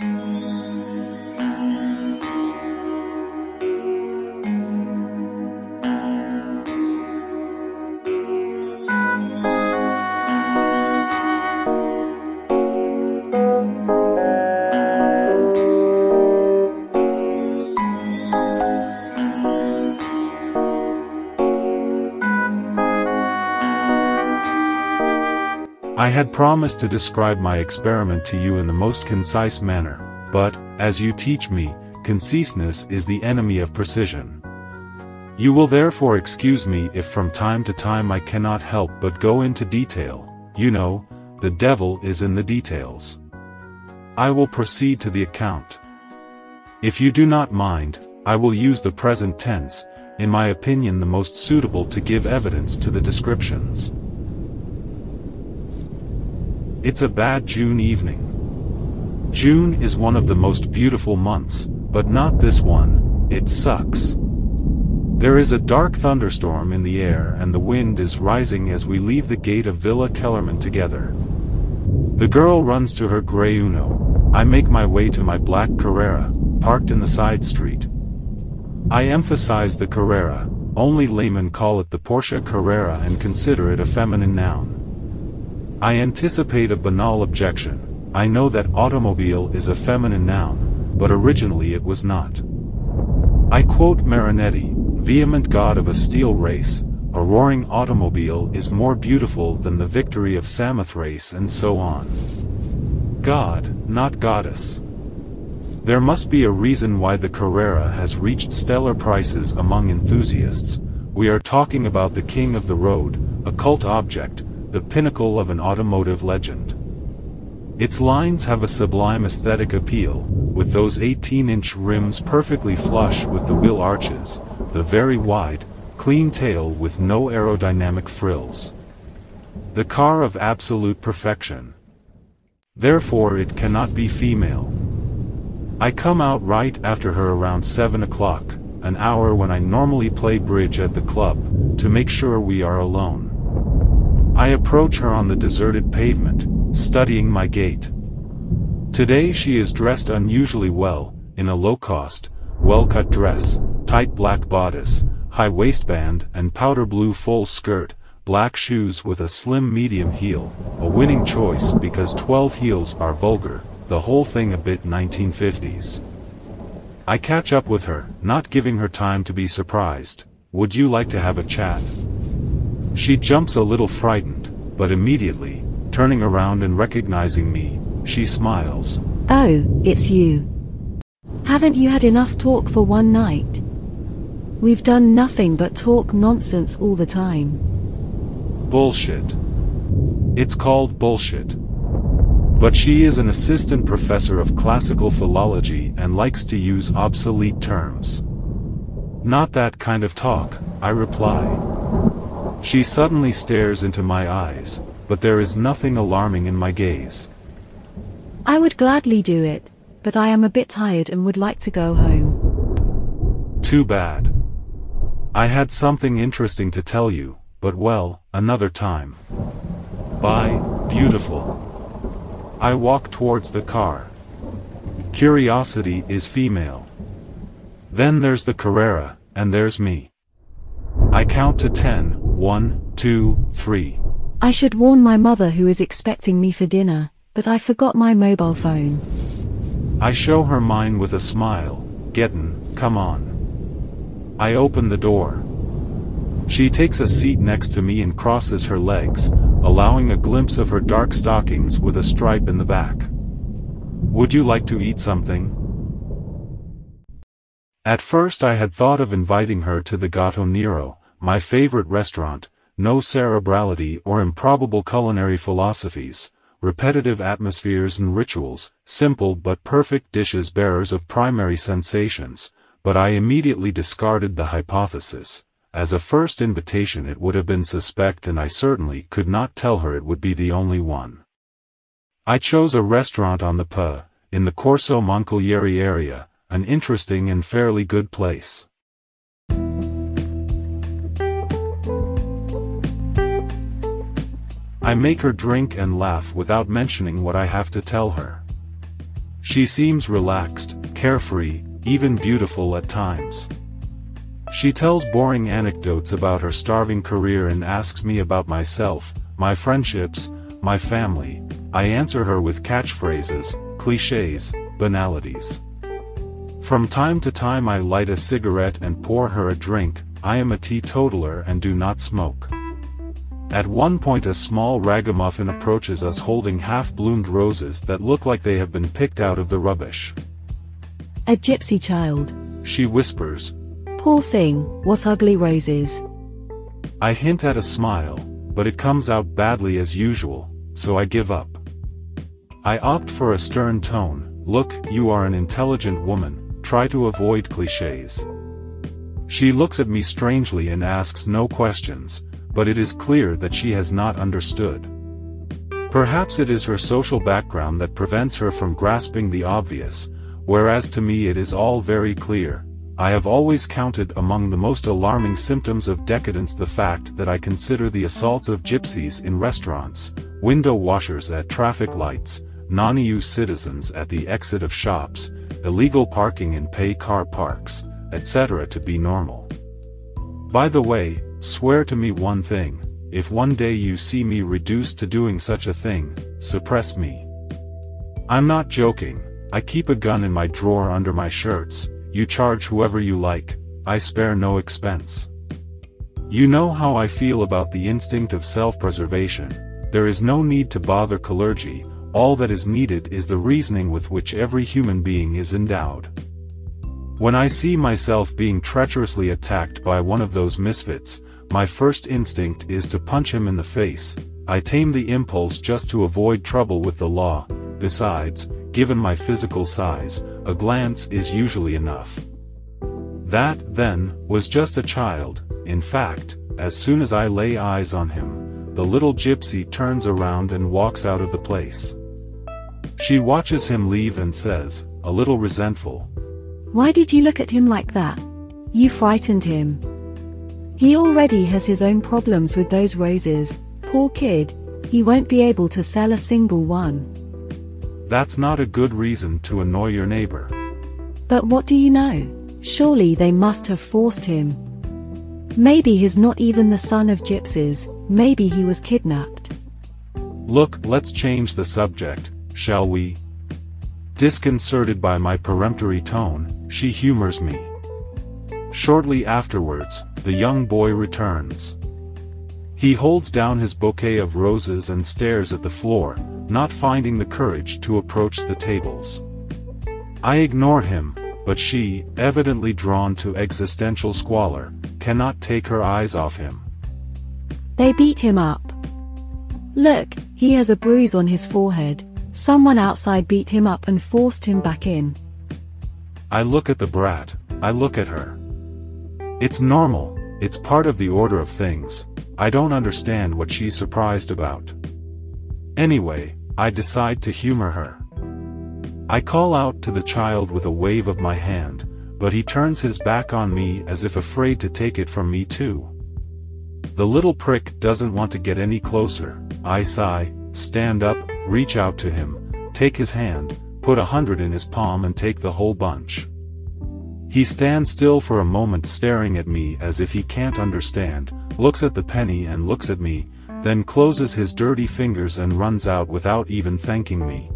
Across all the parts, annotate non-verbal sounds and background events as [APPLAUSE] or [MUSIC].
Mm-hmm. I had promised to describe my experiment to you in the most concise manner, but, as you teach me, conciseness is the enemy of precision. You will therefore excuse me if from time to time I cannot help but go into detail, you know, the devil is in the details. I will proceed to the account. If you do not mind, I will use the present tense, in my opinion the most suitable to give evidence to the descriptions. It's a bad June evening. June is one of the most beautiful months, but not this one, it sucks. There is a dark thunderstorm in the air and the wind is rising as we leave the gate of Villa Kellerman together. The girl runs to her grey Uno, I make my way to my black Carrera, parked in the side street. I emphasize the Carrera, only laymen call it the Porsche Carrera and consider it a feminine noun. I anticipate a banal objection, I know that automobile is a feminine noun, but originally it was not. I quote Marinetti, vehement god of a steel race, a roaring automobile is more beautiful than the victory of Samothrace and so on. God, not goddess. There must be a reason why the Carrera has reached stellar prices among enthusiasts, we are talking about the king of the road, a cult object, the pinnacle of an automotive legend. Its lines have a sublime aesthetic appeal, with those 18-inch rims perfectly flush with the wheel arches, the very wide, clean tail with no aerodynamic frills. The car of absolute perfection. Therefore it cannot be female. I come out right after her around 7 o'clock, an hour when I normally play bridge at the club, to make sure we are alone. I approach her on the deserted pavement, studying my gait. Today she is dressed unusually well, in a low-cost, well-cut dress, tight black bodice, high waistband and powder blue full skirt, black shoes with a slim medium heel, a winning choice because 12 heels are vulgar, the whole thing a bit 1950s. I catch up with her, not giving her time to be surprised. Would you like to have a chat? She jumps a little frightened, but immediately, turning around and recognizing me, she smiles. Oh, it's you. Haven't you had enough talk for one night? We've done nothing but talk nonsense all the time. Bullshit. It's called bullshit. But she is an assistant professor of classical philology and likes to use obsolete terms. Not that kind of talk, I reply. She suddenly stares into my eyes, but there is nothing alarming in my gaze. I would gladly do it, but I am a bit tired and would like to go home. Too bad. I had something interesting to tell you, but well, another time. Bye, beautiful. I walk towards the car. Curiosity is female. Then there's the Carrera, and there's me. I count to ten, one, two, three. I should warn my mother who is expecting me for dinner, but I forgot my mobile phone. I show her mine with a smile, Gettin, come on. I open the door. She takes a seat next to me and crosses her legs, allowing a glimpse of her dark stockings with a stripe in the back. Would you like to eat something? At first I had thought of inviting her to the Gatto Nero, my favorite restaurant, no cerebrality or improbable culinary philosophies, repetitive atmospheres and rituals, simple but perfect dishes bearers of primary sensations, but I immediately discarded the hypothesis. As a first invitation it would have been suspect and I certainly could not tell her it would be the only one. I chose a restaurant on the Po, in the Corso Moncalieri area, an interesting and fairly good place. I make her drink and laugh without mentioning what I have to tell her. She seems relaxed, carefree, even beautiful at times. She tells boring anecdotes about her starving career and asks me about myself, my friendships, my family. I answer her with catchphrases, cliches, banalities. From time to time I light a cigarette and pour her a drink, I am a teetotaler and do not smoke. At one point a small ragamuffin approaches us holding half-bloomed roses that look like they have been picked out of the rubbish. A gypsy child. She whispers. Poor thing, what ugly roses. I hint at a smile, but it comes out badly as usual, so I give up. I opt for a stern tone, look, you are an intelligent woman, try to avoid cliches. She looks at me strangely and asks no questions, but it is clear that she has not understood. Perhaps it is her social background that prevents her from grasping the obvious, whereas to me it is all very clear. I have always counted among the most alarming symptoms of decadence the fact that I consider the assaults of gypsies in restaurants, window washers at traffic lights, non-EU citizens at the exit of shops, illegal parking in pay car parks, etc. to be normal. By the way, Swear to me one thing, if one day you see me reduced to doing such a thing, suppress me. I'm not joking, I keep a gun in my drawer under my shirts, you charge whoever you like, I spare no expense. You know how I feel about the instinct of self-preservation, there is no need to bother clergy, all that is needed is the reasoning with which every human being is endowed. When I see myself being treacherously attacked by one of those misfits, my first instinct is to punch him in the face, I tame the impulse just to avoid trouble with the law, besides, given my physical size, a glance is usually enough. That, then, was just a child, in fact, as soon as I lay eyes on him, the little gypsy turns around and walks out of the place. She watches him leave and says, a little resentful. Why did you look at him like that? You frightened him. He already has his own problems with those roses, poor kid, he won't be able to sell a single one. That's not a good reason to annoy your neighbor. But what do you know? Surely they must have forced him. Maybe he's not even the son of gypsies, maybe he was kidnapped. Look, let's change the subject, shall we? Disconcerted by my peremptory tone, she humors me. Shortly afterwards, the young boy returns. He holds down his bouquet of roses and stares at the floor, not finding the courage to approach the tables. I ignore him, but she, evidently drawn to existential squalor, cannot take her eyes off him. They beat him up. Look, he has a bruise on his forehead. Someone outside beat him up and forced him back in. I look at the brat, I look at her. It's normal, it's part of the order of things, I don't understand what she's surprised about. Anyway, I decide to humor her. I call out to the child with a wave of my hand, but he turns his back on me as if afraid to take it from me too. The little prick doesn't want to get any closer, I sigh, stand up, reach out to him, take his hand, put a hundred in his palm and take the whole bunch. He stands still for a moment staring at me as if he can't understand, looks at the penny and looks at me, then closes his dirty fingers and runs out without even thanking me.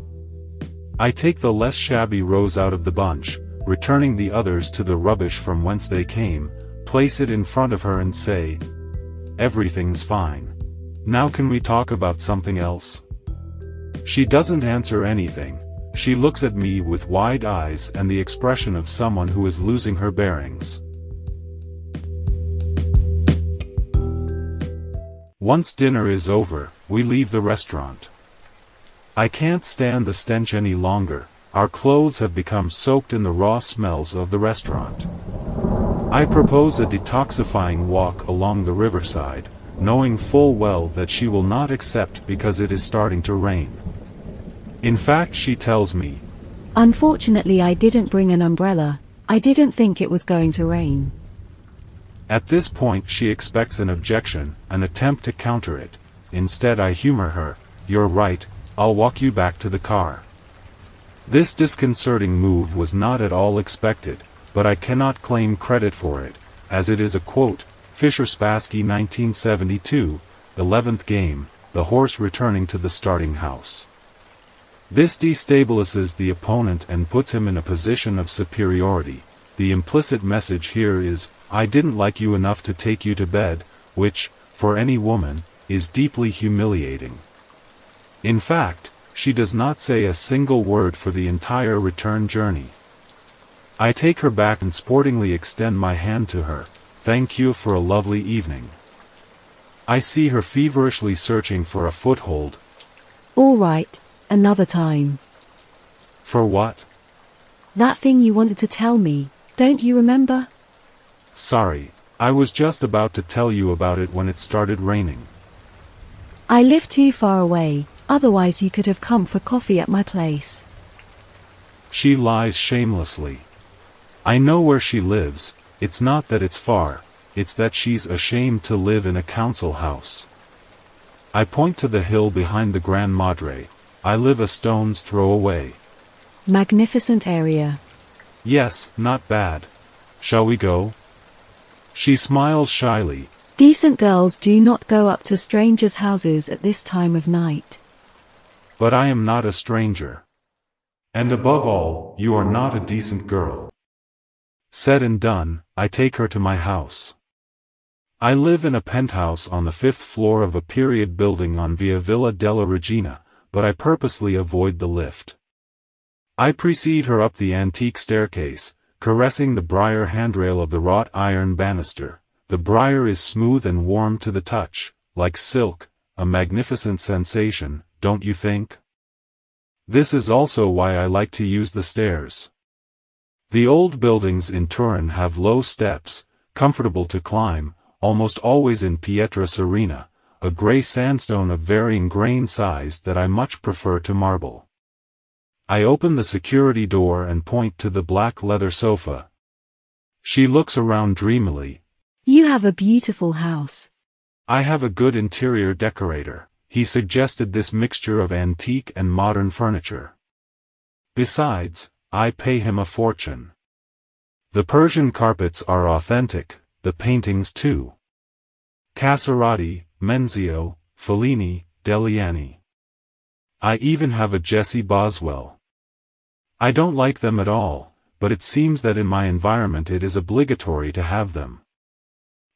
I take the less shabby rose out of the bunch, returning the others to the rubbish from whence they came, place it in front of her and say, Everything's fine. Now can we talk about something else? She doesn't answer anything, she looks at me with wide eyes and the expression of someone who is losing her bearings. Once dinner is over, we leave the restaurant. I can't stand the stench any longer, our clothes have become soaked in the raw smells of the restaurant. I propose a detoxifying walk along the riverside, knowing full well that she will not accept because it is starting to rain. In fact she tells me. Unfortunately I didn't bring an umbrella, I didn't think it was going to rain. At this point she expects an objection, an attempt to counter it. Instead I humor her, you're right, I'll walk you back to the car. This disconcerting move was not at all expected, but I cannot claim credit for it, as it is a quote, Fischer Spassky 1972, 11th game, the horse returning to the starting house. This destabilizes the opponent and puts him in a position of superiority. The implicit message here is, I didn't like you enough to take you to bed, which, for any woman, is deeply humiliating. In fact, she does not say a single word for the entire return journey. I take her back and sportingly extend my hand to her, thank you for a lovely evening. I see her feverishly searching for a foothold. All right, another time. For what? That thing you wanted to tell me, don't you remember? Sorry, I was just about to tell you about it when it started raining. I live too far away, otherwise you could have come for coffee at my place. She lies shamelessly. I know where she lives, it's not that it's far, it's that she's ashamed to live in a council house. I point to the hill behind the Gran Madre, I live a stone's throw away. Magnificent area. Yes, not bad. Shall we go? She smiles shyly. Decent girls do not go up to strangers' houses at this time of night. But I am not a stranger. And above all, you are not a decent girl. Said and done, I take her to my house. I live in a penthouse on the fifth floor of a period building on Via Villa della Regina, but I purposely avoid the lift. I precede her up the antique staircase, caressing the briar handrail of the wrought iron banister. The briar is smooth and warm to the touch, like silk, a magnificent sensation, don't you think? This is also why I like to use the stairs. The old buildings in Turin have low steps, comfortable to climb, almost always in pietra serena, a gray sandstone of varying grain size that I much prefer to marble. I open the security door and point to the black leather sofa. She looks around dreamily. You have a beautiful house. I have a good interior decorator. He suggested this mixture of antique and modern furniture. Besides, I pay him a fortune. The Persian carpets are authentic, the paintings too. Casorati, Menzio, Fellini, Deliani. I even have a Jessie Boswell. I don't like them at all, but it seems that in my environment it is obligatory to have them.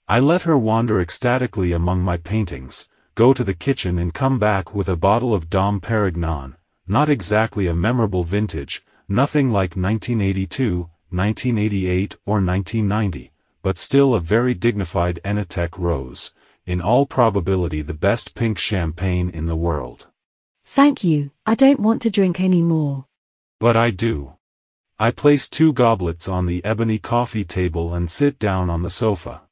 I let her wander ecstatically among my paintings, go to the kitchen and come back with a bottle of Dom Perignon, not exactly a memorable vintage, nothing like 1982, 1988 or 1990, but still a very dignified Oenothèque rose, in all probability the best pink champagne in the world. Thank you, I don't want to drink any more. But I do. I place two goblets on the ebony coffee table and sit down on the sofa.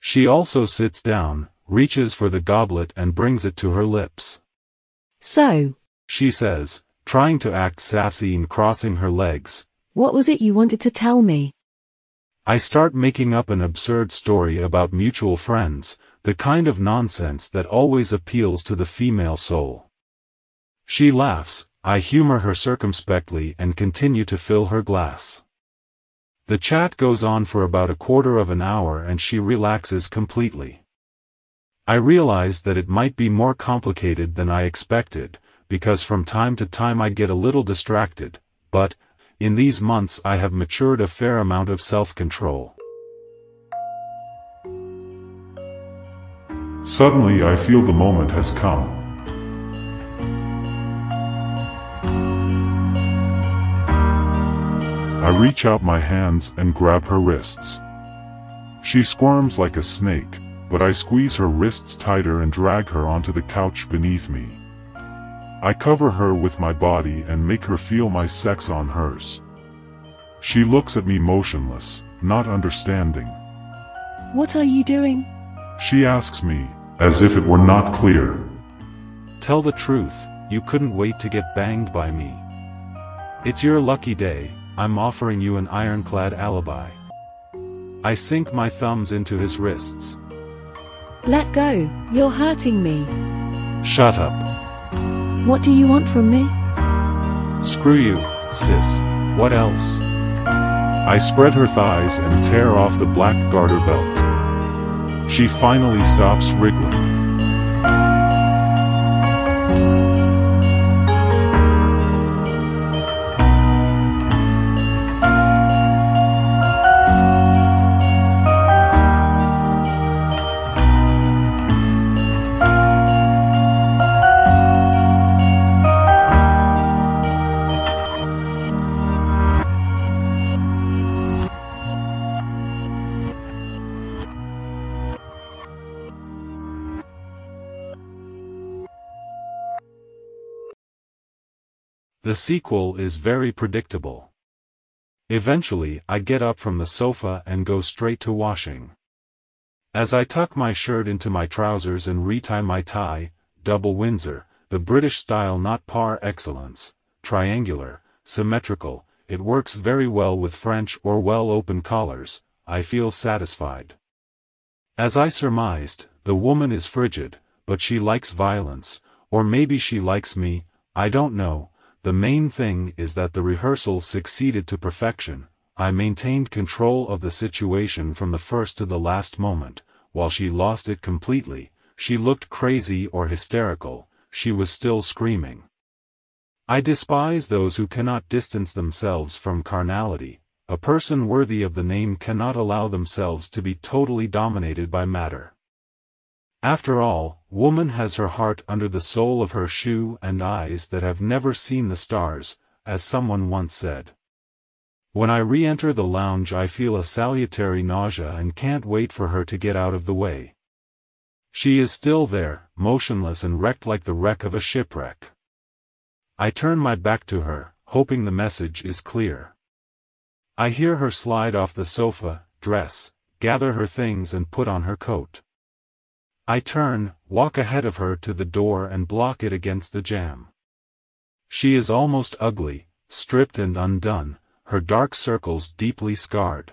She also sits down, reaches for the goblet and brings it to her lips. So, She says, trying to act sassy and crossing her legs, what was it you wanted to tell me? I start making up an absurd story about mutual friends, the kind of nonsense that always appeals to the female soul. She laughs, I humor her circumspectly and continue to fill her glass. The chat goes on for about a quarter of an hour and she relaxes completely. I realize that it might be more complicated than I expected, because from time to time I get a little distracted, but, in these months I have matured a fair amount of self-control. Suddenly I feel the moment has come. I reach out my hands and grab her wrists. She squirms like a snake, but I squeeze her wrists tighter and drag her onto the couch beneath me. I cover her with my body and make her feel my sex on hers. She looks at me motionless, not understanding. What are you doing? She asks me, as if it were not clear. Tell the truth, you couldn't wait to get banged by me. It's your lucky day, I'm offering you an ironclad alibi. I sink my thumbs into his wrists. Let go, you're hurting me. Shut up. What do you want from me? Screw you, sis. What else? I spread her thighs and tear off the black garter belt. She finally stops wriggling. The sequel is very predictable. Eventually I get up from the sofa and go straight to washing. As I tuck my shirt into my trousers and retie my tie, double Windsor, the British style not par excellence, triangular, symmetrical, it works very well with French or well-open collars, I feel satisfied. As I surmised, the woman is frigid, but she likes violence, or maybe she likes me, I don't know, the main thing is that the rehearsal succeeded to perfection, I maintained control of the situation from the first to the last moment, while she lost it completely, she looked crazy or hysterical, she was still screaming. I despise those who cannot distance themselves from carnality, a person worthy of the name cannot allow themselves to be totally dominated by matter. After all, woman has her heart under the sole of her shoe and eyes that have never seen the stars, as someone once said. When I re-enter the lounge I feel a salutary nausea and can't wait for her to get out of the way. She is still there, motionless and wrecked like the wreck of a shipwreck. I turn my back to her, hoping the message is clear. I hear her slide off the sofa, dress, gather her things and put on her coat. I turn, walk ahead of her to the door and block it against the jamb. She is almost ugly, stripped and undone, her dark circles deeply scarred.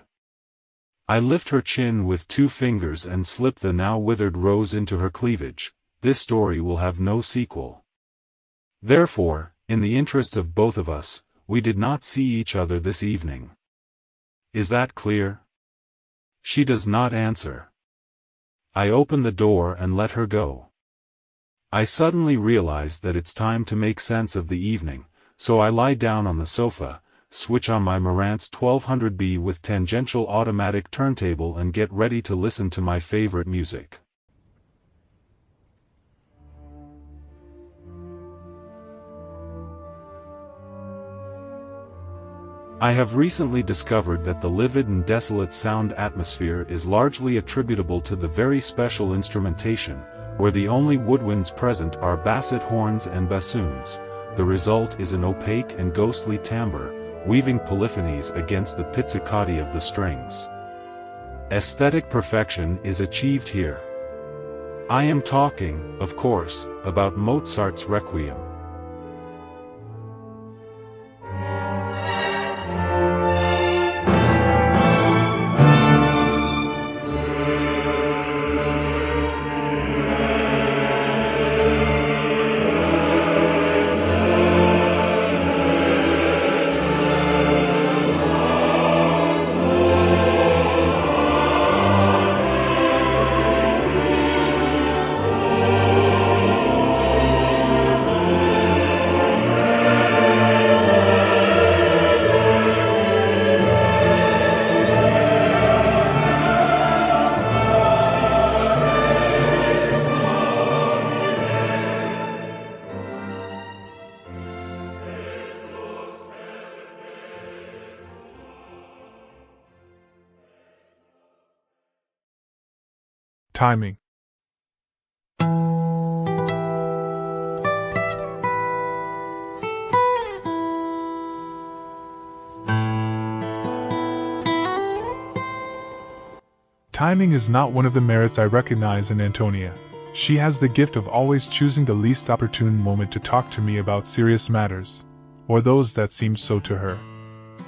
I lift her chin with two fingers and slip the now withered rose into her cleavage, this story will have no sequel. Therefore, in the interest of both of us, we did not see each other this evening. Is that clear? She does not answer. I open the door and let her go. I suddenly realize that it's time to make sense of the evening, so I lie down on the sofa, switch on my Marantz 1200B with tangential automatic turntable and get ready to listen to my favorite music. I have recently discovered that the livid and desolate sound atmosphere is largely attributable to the very special instrumentation, where the only woodwinds present are basset horns and bassoons. The result is an opaque and ghostly timbre, weaving polyphonies against the pizzicati of the strings. Aesthetic perfection is achieved here. I am talking, of course, about Mozart's Requiem. Timing. Timing is not one of the merits I recognize in Antonia. She has the gift of always choosing the least opportune moment to talk to me about serious matters, or those that seemed so to her.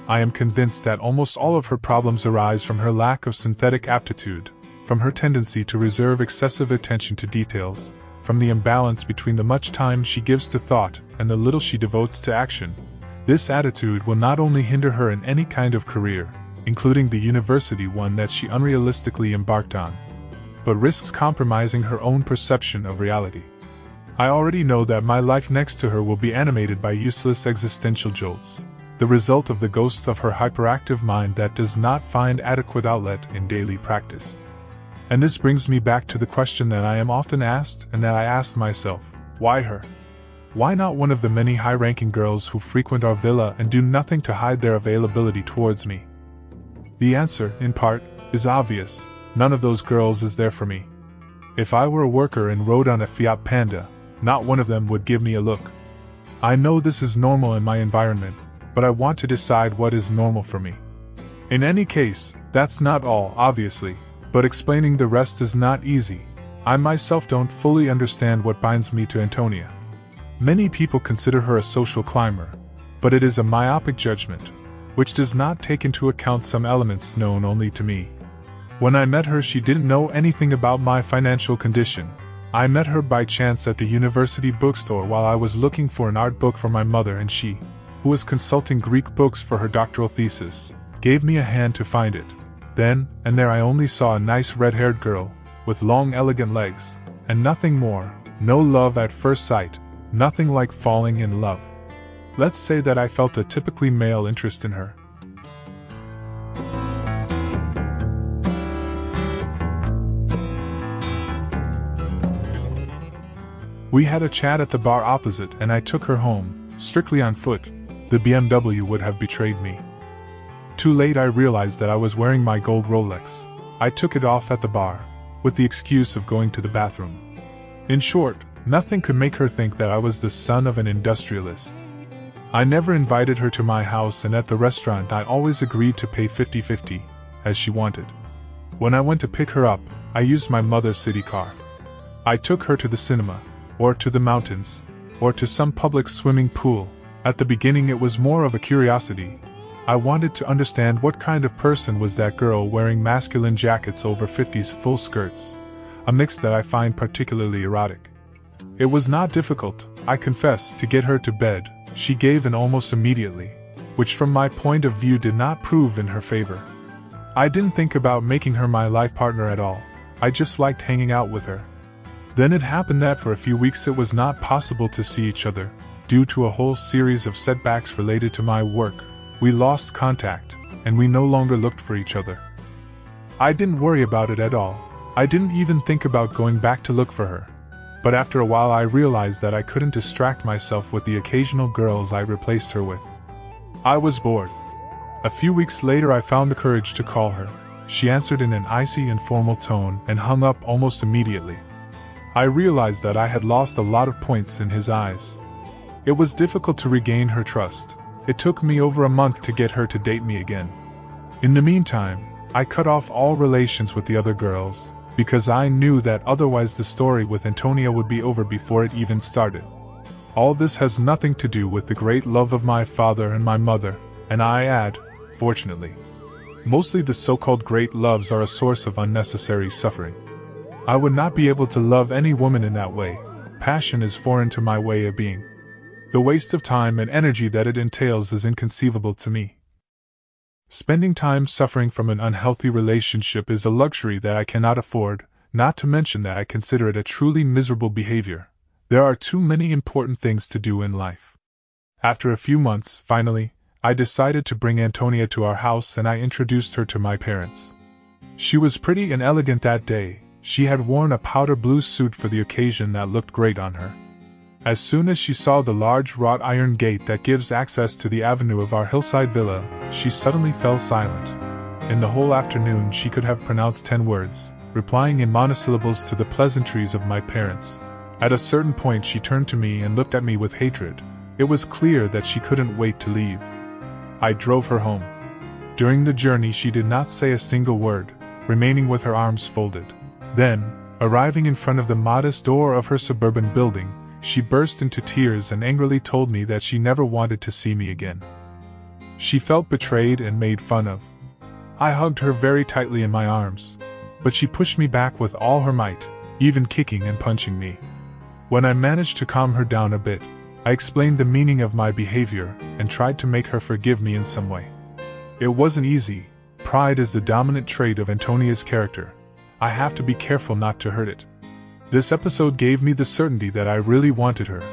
I am convinced that almost all of her problems arise from her lack of synthetic aptitude, from her tendency to reserve excessive attention to details, from the imbalance between the much time she gives to thought and the little she devotes to action, This attitude will not only hinder her in any kind of career, including the university one that she unrealistically embarked on, but risks compromising her own perception of reality. I already know that my life next to her will be animated by useless existential jolts, the result of the ghosts of her hyperactive mind that does not find adequate outlet in daily practice. And this brings me back to the question that I am often asked and that I ask myself why her? Why not one of the many high ranking girls who frequent our villa and do nothing to hide their availability towards me? The answer, in part, is obvious none of those girls is there for me. If I were a worker and rode on a Fiat Panda, not one of them would give me a look. I know this is normal in my environment, but I want to decide what is normal for me. In any case, that's not all, obviously, but explaining the rest is not easy. I myself don't fully understand what binds me to Antonia. Many people consider her a social climber, but it is a myopic judgment, which does not take into account some elements known only to me. When I met her, she didn't know anything about my financial condition, I met her by chance at the university bookstore while I was looking for an art book for my mother, and she, who was consulting Greek books for her doctoral thesis, gave me a hand to find it. Then and there I only saw a nice red haired girl, with long, elegant legs, and nothing more, no love at first sight, nothing like falling in love. Let's say that I felt a typically male interest in her. We had a chat at the bar opposite and I took her home, strictly on foot. The BMW would have betrayed me. Too late, I realized that I was wearing my gold Rolex. I took it off at the bar, with the excuse of going to the bathroom. In short, nothing could make her think that I was the son of an industrialist. I never invited her to my house, and at the restaurant, I always agreed to pay 50 50, as she wanted. When I went to pick her up, I used my mother's city car. I took her to the cinema, or to the mountains, or to some public swimming pool. At the beginning, it was more of a curiosity. I wanted to understand what kind of person was that girl wearing masculine jackets over 50s full skirts, a mix that I find particularly erotic. It was not difficult, I confess, to get her to bed. She gave in almost immediately, which from my point of view did not prove in her favor. I didn't think about making her my life partner at all. I just liked hanging out with her. Then it happened that for a few weeks it was not possible to see each other, due to a whole series of setbacks related to my work. We lost contact, and we no longer looked for each other. I didn't worry about it at all. I didn't even think about going back to look for her. But after a while, I realized that I couldn't distract myself with the occasional girls I replaced her with. I was bored. A few weeks later, I found the courage to call her. She answered in an icy and formal tone and hung up almost immediately. I realized that I had lost a lot of points in his eyes. It was difficult to regain her trust. It took me over a month to get her to date me again. In the meantime, I cut off all relations with the other girls, because I knew that otherwise the story with Antonia would be over before it even started. All this has nothing to do with the great love of my father and my mother, and I add, fortunately. Mostly the so called great loves are a source of unnecessary suffering. I would not be able to love any woman in that way. Passion is foreign to my way of being. The waste of time and energy that it entails is inconceivable to me. Spending time suffering from an unhealthy relationship is a luxury that I cannot afford, not to mention that I consider it a truly miserable behavior. There are too many important things to do in life. After a few months, finally, I decided to bring Antonia to our house and I introduced her to my parents. She was pretty and elegant that day, she had worn a powder blue suit for the occasion that looked great on her. As soon as she saw the large wrought iron gate that gives access to the avenue of our hillside villa, she suddenly fell silent. In the whole afternoon, she could have pronounced ten words, replying in monosyllables to the pleasantries of my parents. At a certain point, she turned to me and looked at me with hatred. It was clear that she couldn't wait to leave. I drove her home. During the journey, she did not say a single word, remaining with her arms folded. Then, arriving in front of the modest door of her suburban building, she burst into tears and angrily told me that she never wanted to see me again. She felt betrayed and made fun of. I hugged her very tightly in my arms, but she pushed me back with all her might, even kicking and punching me. When I managed to calm her down a bit, I explained the meaning of my behavior and tried to make her forgive me in some way. It wasn't easy. Pride is the dominant trait of Antonia's character. I have to be careful not to hurt it. This episode gave me the certainty that I really wanted her,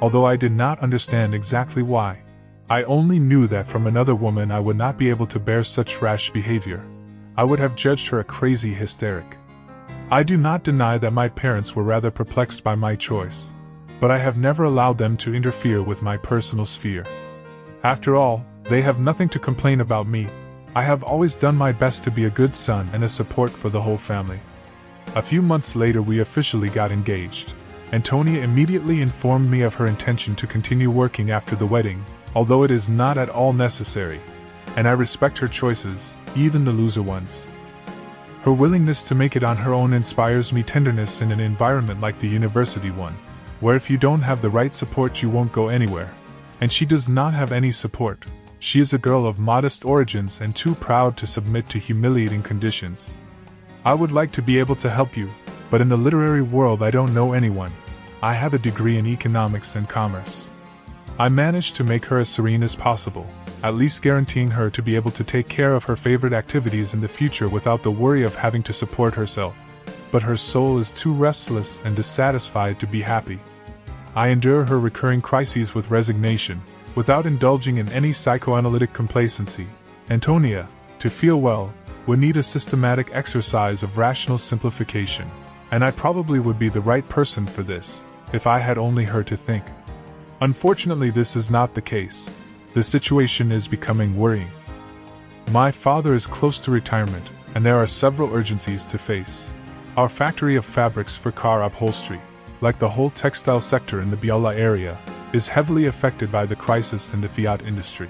although I did not understand exactly why. I only knew that from another woman I would not be able to bear such rash behavior. I would have judged her a crazy hysteric. I do not deny that my parents were rather perplexed by my choice, but I have never allowed them to interfere with my personal sphere. After all, they have nothing to complain about me. I have always done my best to be a good son and a support for the whole family. A few months later, we officially got engaged. Antonia immediately informed me of her intention to continue working after the wedding, although it is not at all necessary, and I respect her choices, even the loser ones. Her willingness to make it on her own inspires me tenderness in an environment like the university one, where if you don't have the right support you won't go anywhere. And she does not have any support. She is a girl of modest origins and too proud to submit to humiliating conditions. I would like to be able to help you, but in the literary world I don't know anyone. I have a degree in economics and commerce. I managed to make her as serene as possible, at least guaranteeing her to be able to take care of her favorite activities in the future without the worry of having to support herself. But her soul is too restless and dissatisfied to be happy. I endure her recurring crises with resignation, without indulging in any psychoanalytic complacency. Antonia, to feel well, would need a systematic exercise of rational simplification, and I probably would be the right person for this, if I had only her to think. Unfortunately, this is not the case. The situation is becoming worrying. My father is close to retirement, and there are several urgencies to face. Our factory of fabrics for car upholstery, like the whole textile sector in the Biella area, is heavily affected by the crisis in the Fiat industry.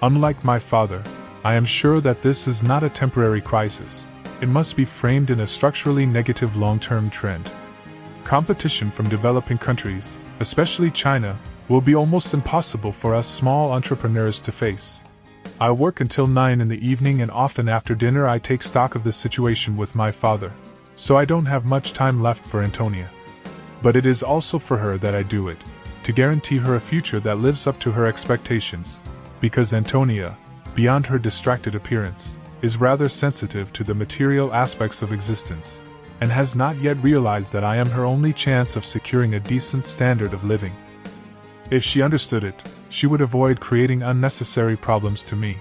Unlike my father, I am sure that this is not a temporary crisis. It must be framed in a structurally negative long term trend. Competition from developing countries, especially China, will be almost impossible for us small entrepreneurs to face. I work until 9 in the evening and often after dinner I take stock of the situation with my father, so I don't have much time left for Antonia. But it is also for her that I do it, to guarantee her a future that lives up to her expectations, because Antonia, beyond her distracted appearance, is rather sensitive to the material aspects of existence, and has not yet realized that I am her only chance of securing a decent standard of living. If she understood it, she would avoid creating unnecessary problems to me.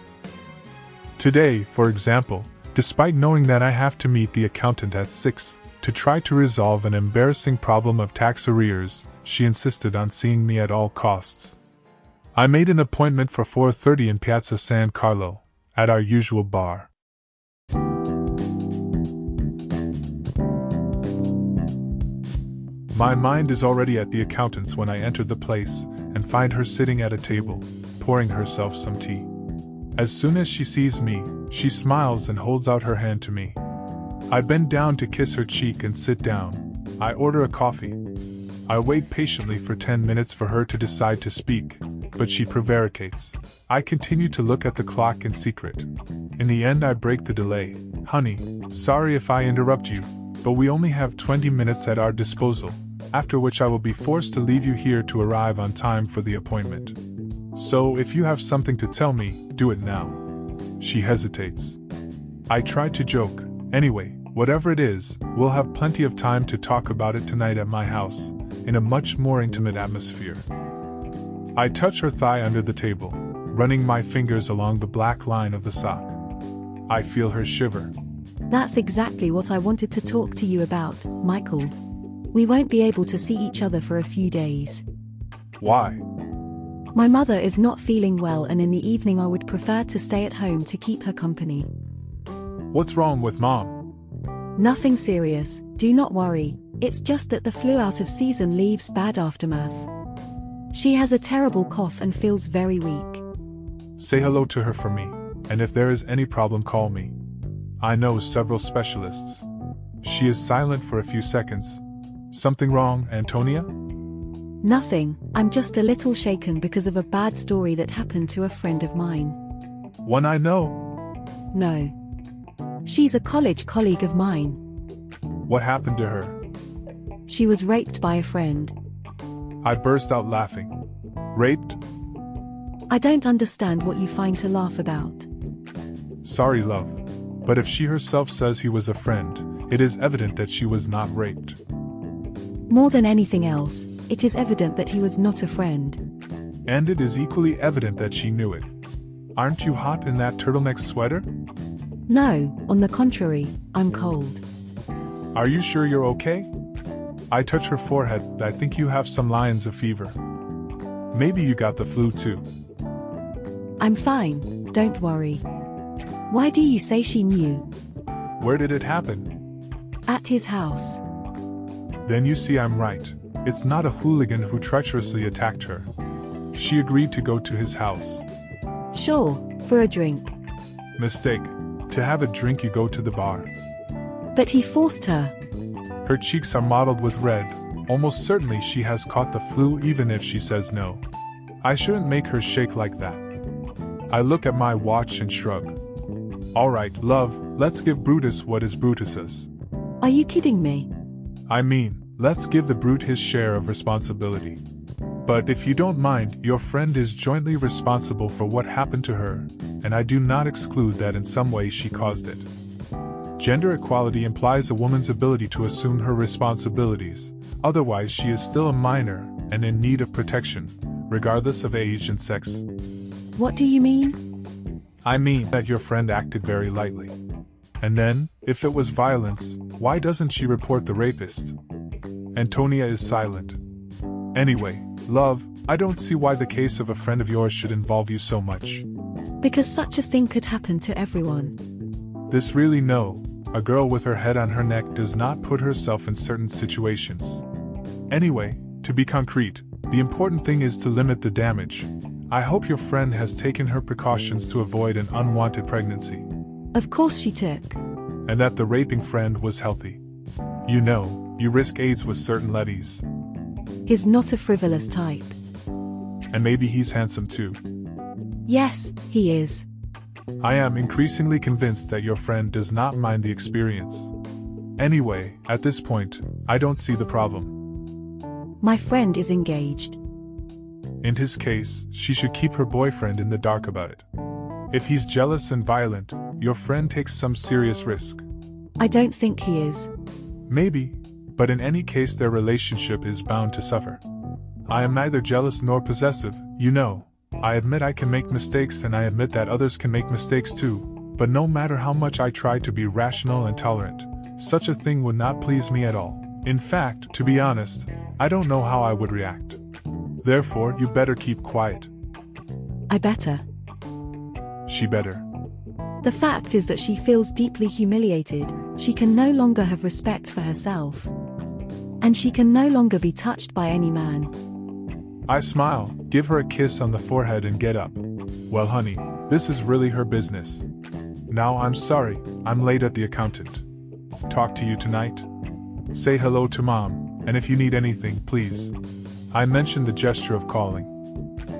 Today, for example, despite knowing that I have to meet the accountant at 6 to try to resolve an embarrassing problem of tax arrears, she insisted on seeing me at all costs. I made an appointment for 4:30 in Piazza San Carlo, at our usual bar. My mind is already at the accountant's when I enter the place and find her sitting at a table, pouring herself some tea. As soon as she sees me, she smiles and holds out her hand to me. I bend down to kiss her cheek and sit down. I order a coffee. I wait patiently for 10 minutes for her to decide to speak, but she prevaricates. I continue to look at the clock in secret. In the end, I break the delay. Honey, sorry if I interrupt you, but we only have 20 minutes at our disposal after which I will be forced to leave you here to arrive on time for the appointment. So, if you have something to tell me, do it now. She hesitates. I try to joke. Anyway, whatever it is, we'll have plenty of time to talk about it tonight at my house, in a much more intimate atmosphere. I touch her thigh under the table, running my fingers along the black line of the sock. I feel her shiver. That's exactly what I wanted to talk to you about, Michael. We won't be able to see each other for a few days. Why? My mother is not feeling well, and in the evening, I would prefer to stay at home to keep her company. What's wrong with mom? Nothing serious, do not worry, it's just that the flu out of season leaves bad aftermath. She has a terrible cough and feels very weak. Say hello to her for me, and if there is any problem, call me. I know several specialists. She is silent for a few seconds, Something wrong, Antonia? Nothing, I'm just a little shaken because of a bad story that happened to a friend of mine. One I know? No. She's a college colleague of mine. What happened to her? She was raped by a friend. I burst out laughing. Raped? I don't understand what you find to laugh about. Sorry, love. But if she herself says he was a friend, it is evident that she was not raped. More than anything else, it is evident that he was not a friend. And it is equally evident that she knew it. Aren't you hot in that turtleneck sweater? No, on the contrary, I'm cold. Are you sure you're okay? I touch her forehead, I think you have some lines of fever. Maybe you got the flu too. I'm fine, don't worry. Why do you say she knew? Where did it happen? At his house. Then you see I'm right. It's not a hooligan who treacherously attacked her. She agreed to go to his house. Sure, for a drink. Mistake. To have a drink, you go to the bar. But he forced her. Her cheeks are mottled with red. Almost certainly she has caught the flu even if she says no. I shouldn't make her shake like that. I look at my watch and shrug. Alright, love, let's give Brutus what is Brutus's. Are you kidding me? I mean, let's give the brute his share of responsibility. But if you don't mind, your friend is jointly responsible for what happened to her, and I do not exclude that in some way she caused it. Gender equality implies a woman's ability to assume her responsibilities, otherwise, she is still a minor and in need of protection, regardless of age and sex. What do you mean? I mean that your friend acted very lightly. And then, if it was violence, why doesn't she report the rapist? Antonia is silent. Anyway, love, I don't see why the case of a friend of yours should involve you so much. Because such a thing could happen to everyone. This really no, a girl with her head on her neck does not put herself in certain situations. Anyway, to be concrete, the important thing is to limit the damage. I hope your friend has taken her precautions to avoid an unwanted pregnancy, Of course she took. and that the raping friend was healthy. You know, you risk AIDS with certain leadies, He's not a frivolous type. and maybe he's handsome too. Yes, he is. I am increasingly convinced that your friend does not mind the experience. Anyway, at this point, I don't see the problem. My friend is engaged. In his case, she should keep her boyfriend in the dark about it. If he's jealous and violent, your friend takes some serious risk. I don't think he is. Maybe, but in any case, their relationship is bound to suffer. I am neither jealous nor possessive, you know. I admit I can make mistakes and I admit that others can make mistakes too, but no matter how much I try to be rational and tolerant, such a thing would not please me at all. In fact, to be honest, I don't know how I would react. Therefore, you better keep quiet. I better. She better. The fact is that she feels deeply humiliated, she can no longer have respect for herself. And she can no longer be touched by any man. I smile, give her a kiss on the forehead, and get up. Well, honey, this is really her business. Now I'm sorry, I'm late at the accountant. Talk to you tonight? Say hello to mom, and if you need anything, please. I mention the gesture of calling.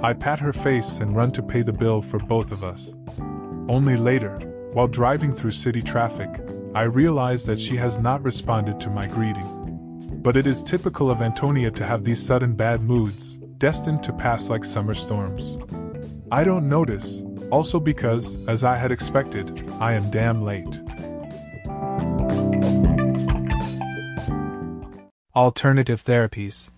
I pat her face and run to pay the bill for both of us. Only later, while driving through city traffic, I realize that she has not responded to my greeting. But it is typical of Antonia to have these sudden bad moods, destined to pass like summer storms. I don't notice, also because, as I had expected, I am damn late. Alternative therapies.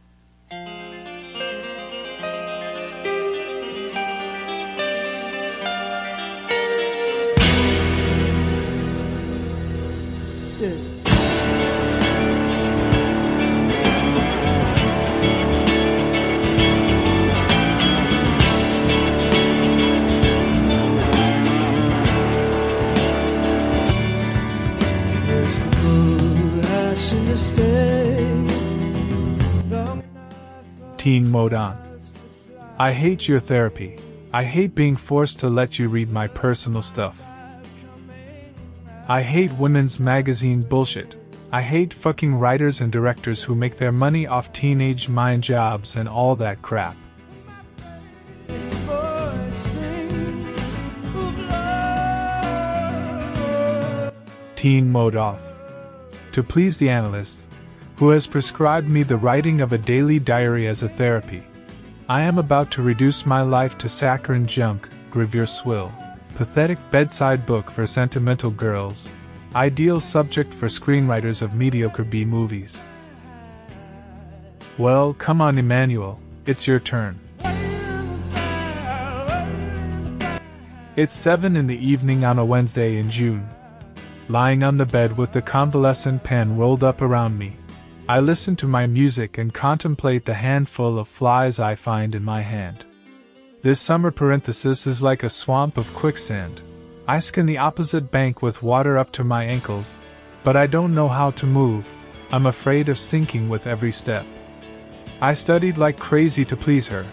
Teen mode on. I hate your therapy. I hate being forced to let you read my personal stuff. I hate women's magazine bullshit. I hate fucking writers and directors who make their money off teenage mind jobs and all that crap. Teen mode off. To please the analyst, who has prescribed me the writing of a daily diary as a therapy. I am about to reduce my life to saccharine junk, gravure swill, pathetic bedside book for sentimental girls, ideal subject for screenwriters of mediocre B movies. Well, come on, Emmanuel, it's your turn. It's 7 in the evening on a Wednesday in June. Lying on the bed with the convalescent pen rolled up around me, I listen to my music and contemplate the handful of flies I find in my hand. This summer parenthesis is like a swamp of quicksand. I skin the opposite bank with water up to my ankles, but I don't know how to move. I'm afraid of sinking with every step. I studied like crazy to please her.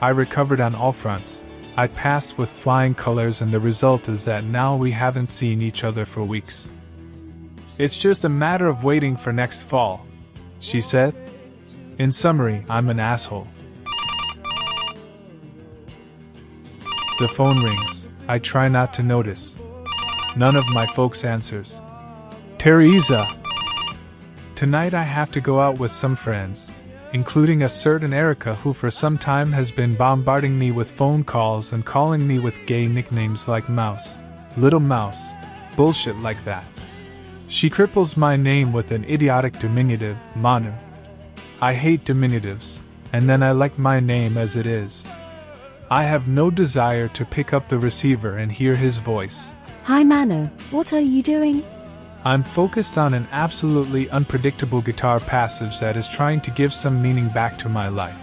I recovered on all fronts, I passed with flying colors, and the result is that now we haven't seen each other for weeks. It's just a matter of waiting for next fall, she said. In summary, I'm an asshole. The phone rings. I try not to notice. None of my folks answers. Teresa! Tonight I have to go out with some friends including a certain Erica who for some time has been bombarding me with phone calls and calling me with gay nicknames like Mouse, Little Mouse, bullshit like that. She cripples my name with an idiotic diminutive, Manu. I hate diminutives, and then I like my name as it is. I have no desire to pick up the receiver and hear his voice. Hi Manu, what are you doing? I'm focused on an absolutely unpredictable guitar passage that is trying to give some meaning back to my life.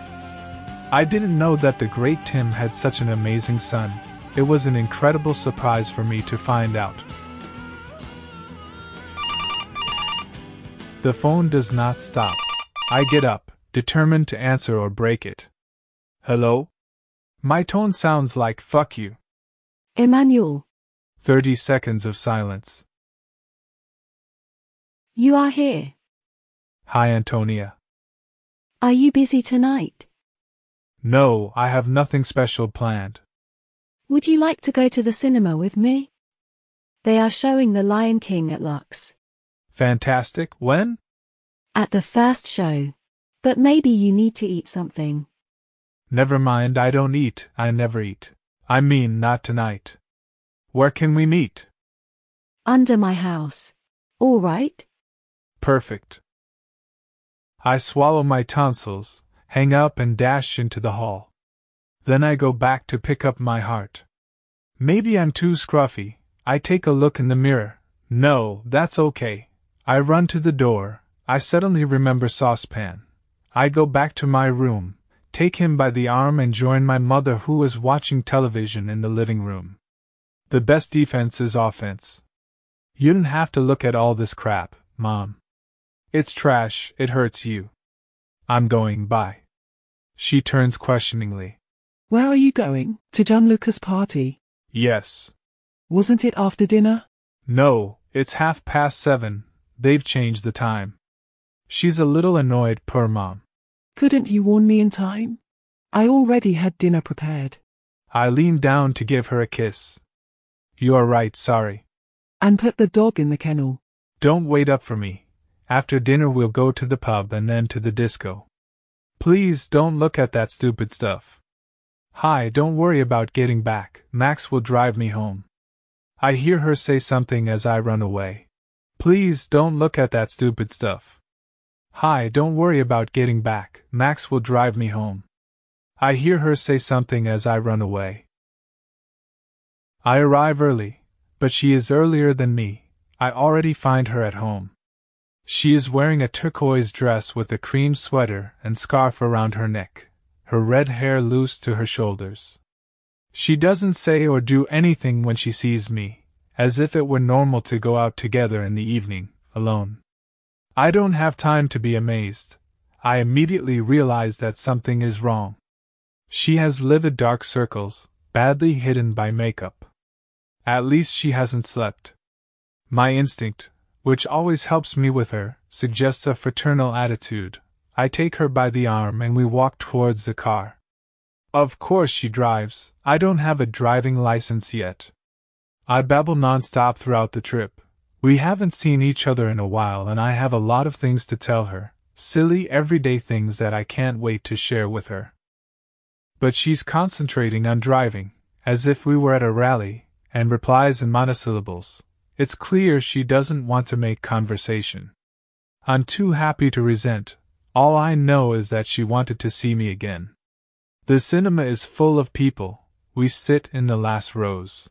I didn't know that the great Tim had such an amazing son. It was an incredible surprise for me to find out. The phone does not stop. I get up, determined to answer or break it. Hello? My tone sounds like fuck you. Emmanuel. 30 seconds of silence. You are here. Hi, Antonia. Are you busy tonight? No, I have nothing special planned. Would you like to go to the cinema with me? They are showing The Lion King at Lux. Fantastic. When? At the first show. But maybe you need to eat something. Never mind, I don't eat, I never eat. I mean, not tonight. Where can we meet? Under my house. All right? Perfect. I swallow my tonsils, hang up, and dash into the hall. Then I go back to pick up my heart. Maybe I'm too scruffy. I take a look in the mirror. No, that's okay. I run to the door. I suddenly remember Saucepan. I go back to my room, take him by the arm, and join my mother, who is watching television in the living room. The best defense is offense. You don't have to look at all this crap, Mom. It's trash, it hurts you. I'm going, bye. She turns questioningly. Where are you going? To John Lucas' party? Yes. Wasn't it after dinner? No, it's half past seven. They've changed the time. She's a little annoyed, poor mom. Couldn't you warn me in time? I already had dinner prepared. I lean down to give her a kiss. You are right, sorry. And put the dog in the kennel. Don't wait up for me. After dinner, we'll go to the pub and then to the disco. Please don't look at that stupid stuff. Hi, don't worry about getting back, Max will drive me home. I hear her say something as I run away. Please don't look at that stupid stuff. Hi, don't worry about getting back, Max will drive me home. I hear her say something as I run away. I arrive early, but she is earlier than me. I already find her at home. She is wearing a turquoise dress with a cream sweater and scarf around her neck, her red hair loose to her shoulders. She doesn't say or do anything when she sees me, as if it were normal to go out together in the evening, alone. I don't have time to be amazed. I immediately realize that something is wrong. She has livid dark circles, badly hidden by makeup. At least she hasn't slept. My instinct, which always helps me with her, suggests a fraternal attitude. I take her by the arm and we walk towards the car. Of course she drives, I don't have a driving license yet. I babble nonstop throughout the trip. We haven't seen each other in a while and I have a lot of things to tell her, silly everyday things that I can't wait to share with her. But she's concentrating on driving, as if we were at a rally, and replies in monosyllables. It's clear she doesn't want to make conversation. I'm too happy to resent, all I know is that she wanted to see me again. The cinema is full of people, we sit in the last rows.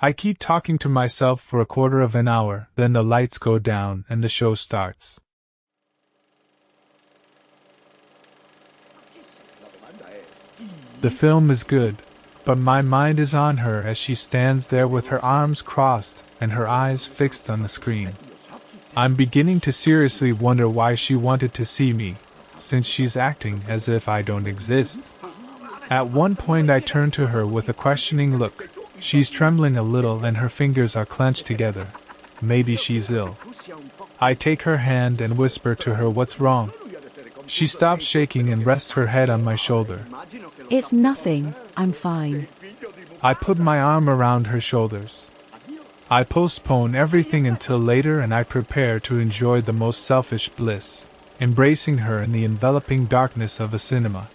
I keep talking to myself for a quarter of an hour, then the lights go down and the show starts. The film is good, but my mind is on her as she stands there with her arms crossed and her eyes fixed on the screen. I'm beginning to seriously wonder why she wanted to see me, since she's acting as if I don't exist. At one point, I turn to her with a questioning look. She's trembling a little and her fingers are clenched together. Maybe she's ill. I take her hand and whisper to her what's wrong. She stops shaking and rests her head on my shoulder. It's nothing, I'm fine. I put my arm around her shoulders. I postpone everything until later and I prepare to enjoy the most selfish bliss, embracing her in the enveloping darkness of a cinema,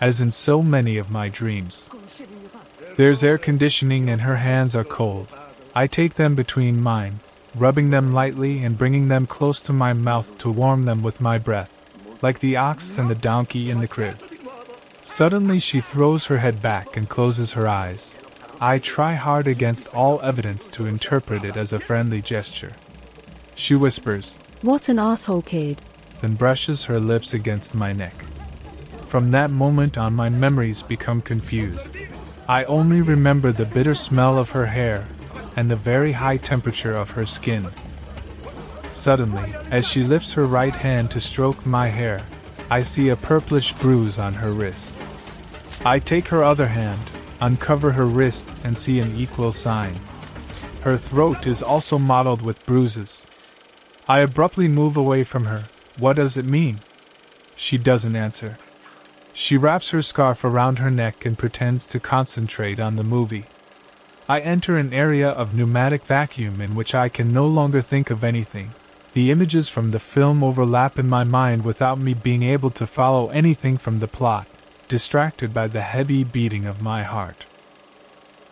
as in so many of my dreams. There's air conditioning and her hands are cold. I take them between mine, rubbing them lightly and bringing them close to my mouth to warm them with my breath, like the ox and the donkey in the crib. Suddenly she throws her head back and closes her eyes. I try hard against all evidence to interpret it as a friendly gesture. She whispers, What an asshole kid. then brushes her lips against my neck. From that moment on, my memories become confused. I only remember the bitter smell of her hair and the very high temperature of her skin. Suddenly, as she lifts her right hand to stroke my hair, I see a purplish bruise on her wrist. I take her other hand, uncover her wrist, and see an equal sign. Her throat is also mottled with bruises. I abruptly move away from her. What does it mean? She doesn't answer. She wraps her scarf around her neck and pretends to concentrate on the movie. I enter an area of pneumatic vacuum in which I can no longer think of anything. The images from the film overlap in my mind without me being able to follow anything from the plot, distracted by the heavy beating of my heart.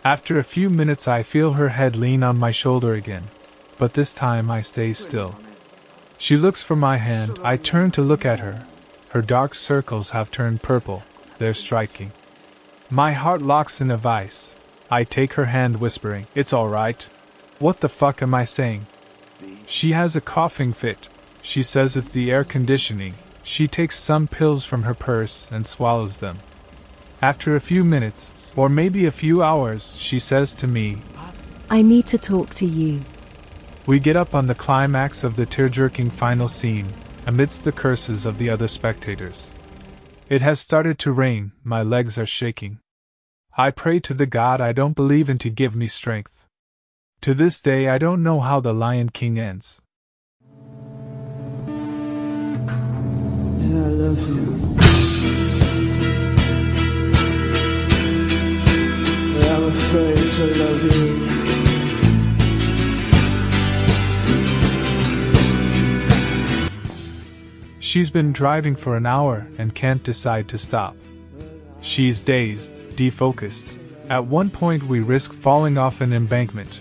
After a few minutes, I feel her head lean on my shoulder again, but this time I stay still. She looks for my hand, I turn to look at her. Her dark circles have turned purple, they're striking. My heart locks in a vice. I take her hand, whispering, It's alright. What the fuck am I saying? She has a coughing fit. She says it's the air conditioning. She takes some pills from her purse and swallows them. After a few minutes, or maybe a few hours, she says to me, I need to talk to you. We get up on the climax of the tear jerking final scene, amidst the curses of the other spectators. It has started to rain, my legs are shaking. I pray to the God I don't believe in to give me strength. To this day, I don't know how The Lion King ends. I love you. I'm afraid to love you. She's been driving for an hour and can't decide to stop. She's dazed, defocused. At one point, we risk falling off an embankment.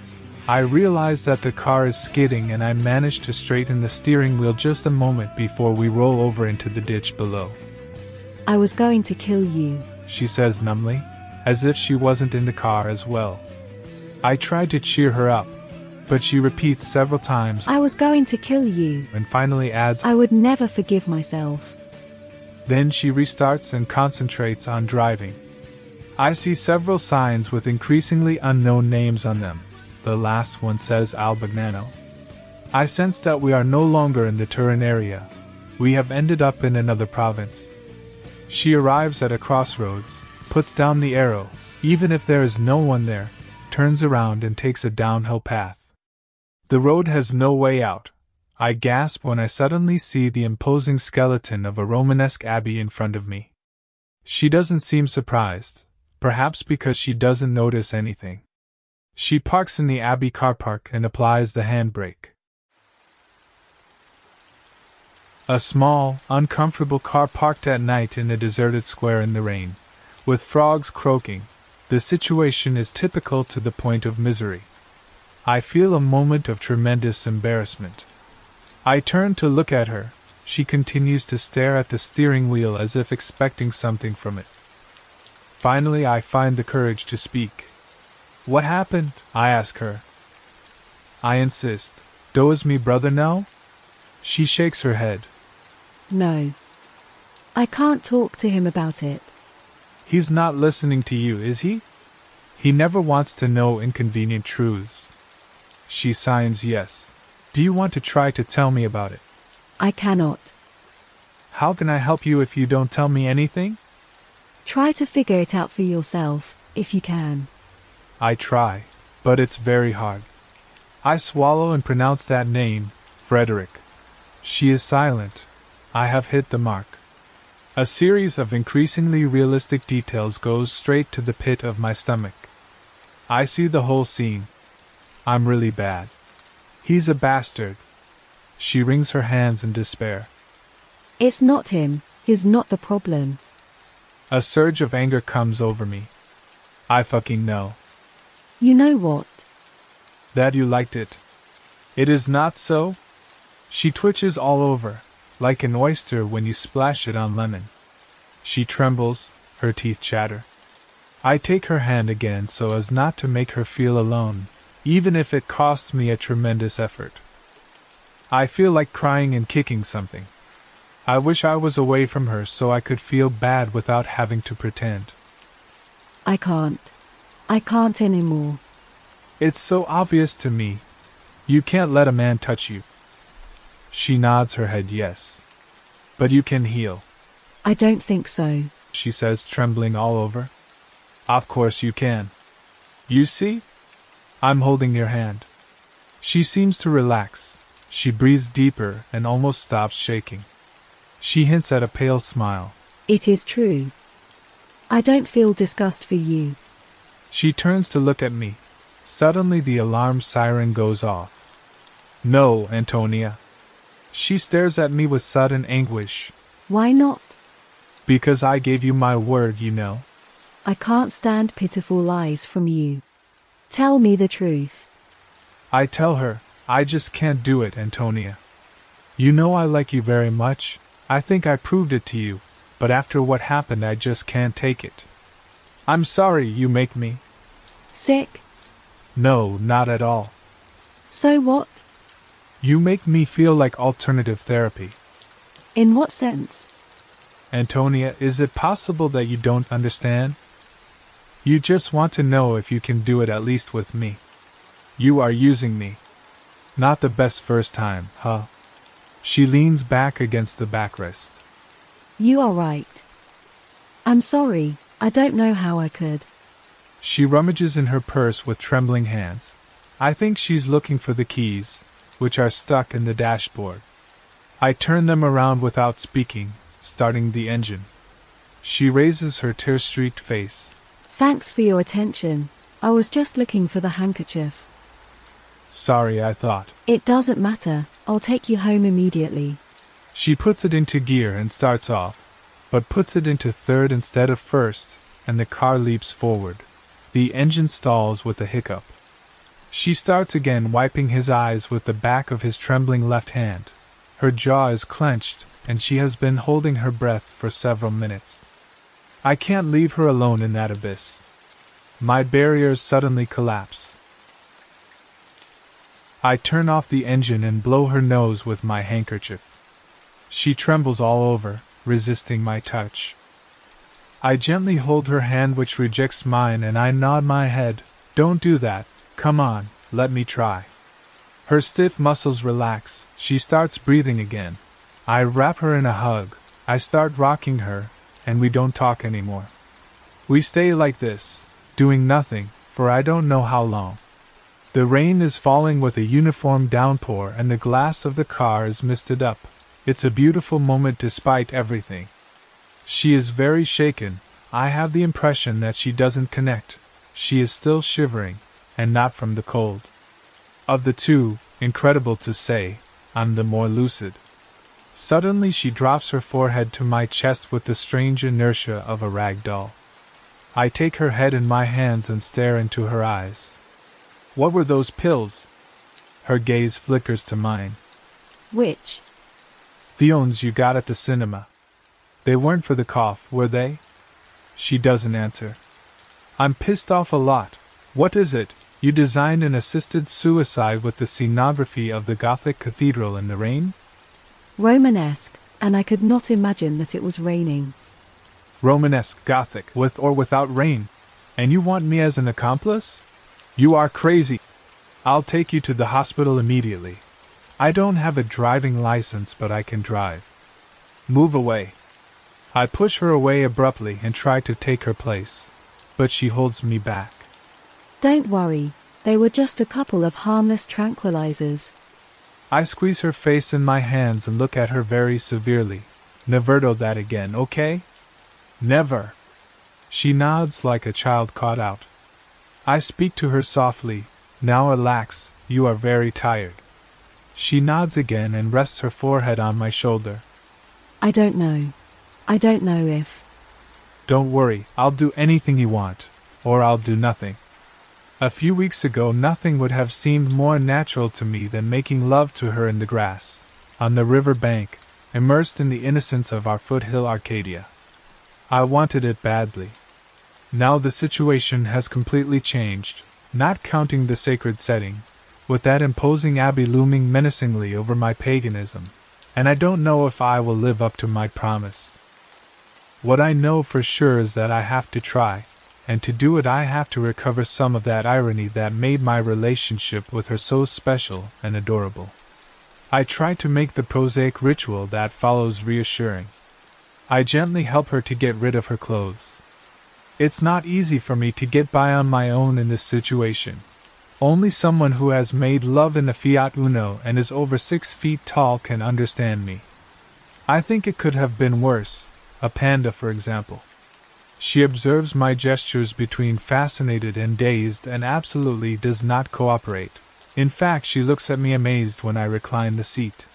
I realize that the car is skidding and I manage to straighten the steering wheel just a moment before we roll over into the ditch below. I was going to kill you. She says numbly, as if she wasn't in the car as well. I try to cheer her up, but she repeats several times I was going to kill you. and finally adds, I would never forgive myself. Then she restarts and concentrates on driving. I see several signs with increasingly unknown names on them. The last one says Albagnano. I sense that we are no longer in the Turin area. We have ended up in another province. She arrives at a crossroads, puts down the arrow, even if there is no one there, turns around and takes a downhill path. The road has no way out. I gasp when I suddenly see the imposing skeleton of a Romanesque abbey in front of me. She doesn't seem surprised, perhaps because she doesn't notice anything. She parks in the abbey car park and applies the handbrake. A small, uncomfortable car parked at night in a deserted square in the rain, with frogs croaking. The situation is typical to the point of misery. I feel a moment of tremendous embarrassment. I turn to look at her. She continues to stare at the steering wheel as if expecting something from it. Finally, I find the courage to speak. What happened? I ask her. I insist. Does me brother know? She shakes her head. No. I can't talk to him about it. He's not listening to you, is he? He never wants to know inconvenient truths. She signs yes. Do you want to try to tell me about it? I cannot. How can I help you if you don't tell me anything? Try to figure it out for yourself, if you can. I try, but it's very hard. I swallow and pronounce that name, Frederick. She is silent. I have hit the mark. A series of increasingly realistic details goes straight to the pit of my stomach. I see the whole scene. I'm really bad. He's a bastard. She wrings her hands in despair. It's not him, he's not the problem. A surge of anger comes over me. I fucking know. You know what? That you liked it. It is not so? She twitches all over, like an oyster when you splash it on lemon. She trembles, her teeth chatter. I take her hand again so as not to make her feel alone, even if it costs me a tremendous effort. I feel like crying and kicking something. I wish I was away from her so I could feel bad without having to pretend. I can't. I can't anymore. It's so obvious to me. You can't let a man touch you. She nods her head yes. But you can heal. I don't think so. She says, trembling all over. Of course you can. You see? I'm holding your hand. She seems to relax. She breathes deeper and almost stops shaking. She hints at a pale smile. It is true. I don't feel disgust for you. She turns to look at me. Suddenly the alarm siren goes off. No, Antonia. She stares at me with sudden anguish. Why not? Because I gave you my word, you know. I can't stand pitiful lies from you. Tell me the truth. I tell her, I just can't do it, Antonia. You know I like you very much. I think I proved it to you, but after what happened, I just can't take it. I'm sorry you make me. Sick? No, not at all. So what? You make me feel like alternative therapy. In what sense? Antonia, is it possible that you don't understand? You just want to know if you can do it at least with me. You are using me. Not the best first time, huh? She leans back against the backrest. You are right. I'm sorry, I don't know how I could. She rummages in her purse with trembling hands. I think she's looking for the keys, which are stuck in the dashboard. I turn them around without speaking, starting the engine. She raises her tear streaked face. Thanks for your attention. I was just looking for the handkerchief. Sorry, I thought. It doesn't matter. I'll take you home immediately. She puts it into gear and starts off, but puts it into third instead of first, and the car leaps forward. The engine stalls with a hiccup. She starts again, wiping his eyes with the back of his trembling left hand. Her jaw is clenched, and she has been holding her breath for several minutes. I can't leave her alone in that abyss. My barriers suddenly collapse. I turn off the engine and blow her nose with my handkerchief. She trembles all over, resisting my touch. I gently hold her hand, which rejects mine, and I nod my head. Don't do that. Come on, let me try. Her stiff muscles relax. She starts breathing again. I wrap her in a hug. I start rocking her, and we don't talk anymore. We stay like this, doing nothing, for I don't know how long. The rain is falling with a uniform downpour, and the glass of the car is misted up. It's a beautiful moment despite everything. She is very shaken. I have the impression that she doesn't connect. She is still shivering, and not from the cold. Of the two, incredible to say, I'm the more lucid. Suddenly she drops her forehead to my chest with the strange inertia of a rag doll. I take her head in my hands and stare into her eyes. What were those pills? Her gaze flickers to mine. Which? The ones you got at the cinema. They weren't for the cough, were they? She doesn't answer. I'm pissed off a lot. What is it? You designed an assisted suicide with the scenography of the Gothic cathedral in the rain? Romanesque, and I could not imagine that it was raining. Romanesque Gothic, with or without rain. And you want me as an accomplice? You are crazy. I'll take you to the hospital immediately. I don't have a driving license, but I can drive. Move away. I push her away abruptly and try to take her place, but she holds me back. Don't worry, they were just a couple of harmless tranquilizers. I squeeze her face in my hands and look at her very severely. Never do that again, okay? Never. She nods like a child caught out. I speak to her softly. Now relax, you are very tired. She nods again and rests her forehead on my shoulder. I don't know. I don't know if. Don't worry, I'll do anything you want, or I'll do nothing. A few weeks ago, nothing would have seemed more natural to me than making love to her in the grass, on the river bank, immersed in the innocence of our foothill Arcadia. I wanted it badly. Now the situation has completely changed, not counting the sacred setting, with that imposing abbey looming menacingly over my paganism, and I don't know if I will live up to my promise. What I know for sure is that I have to try, and to do it, I have to recover some of that irony that made my relationship with her so special and adorable. I try to make the prosaic ritual that follows reassuring. I gently help her to get rid of her clothes. It's not easy for me to get by on my own in this situation. Only someone who has made love in a Fiat Uno and is over six feet tall can understand me. I think it could have been worse, a panda, for example. She observes my gestures between fascinated and dazed and absolutely does not cooperate. In fact, she looks at me amazed when I recline the seat.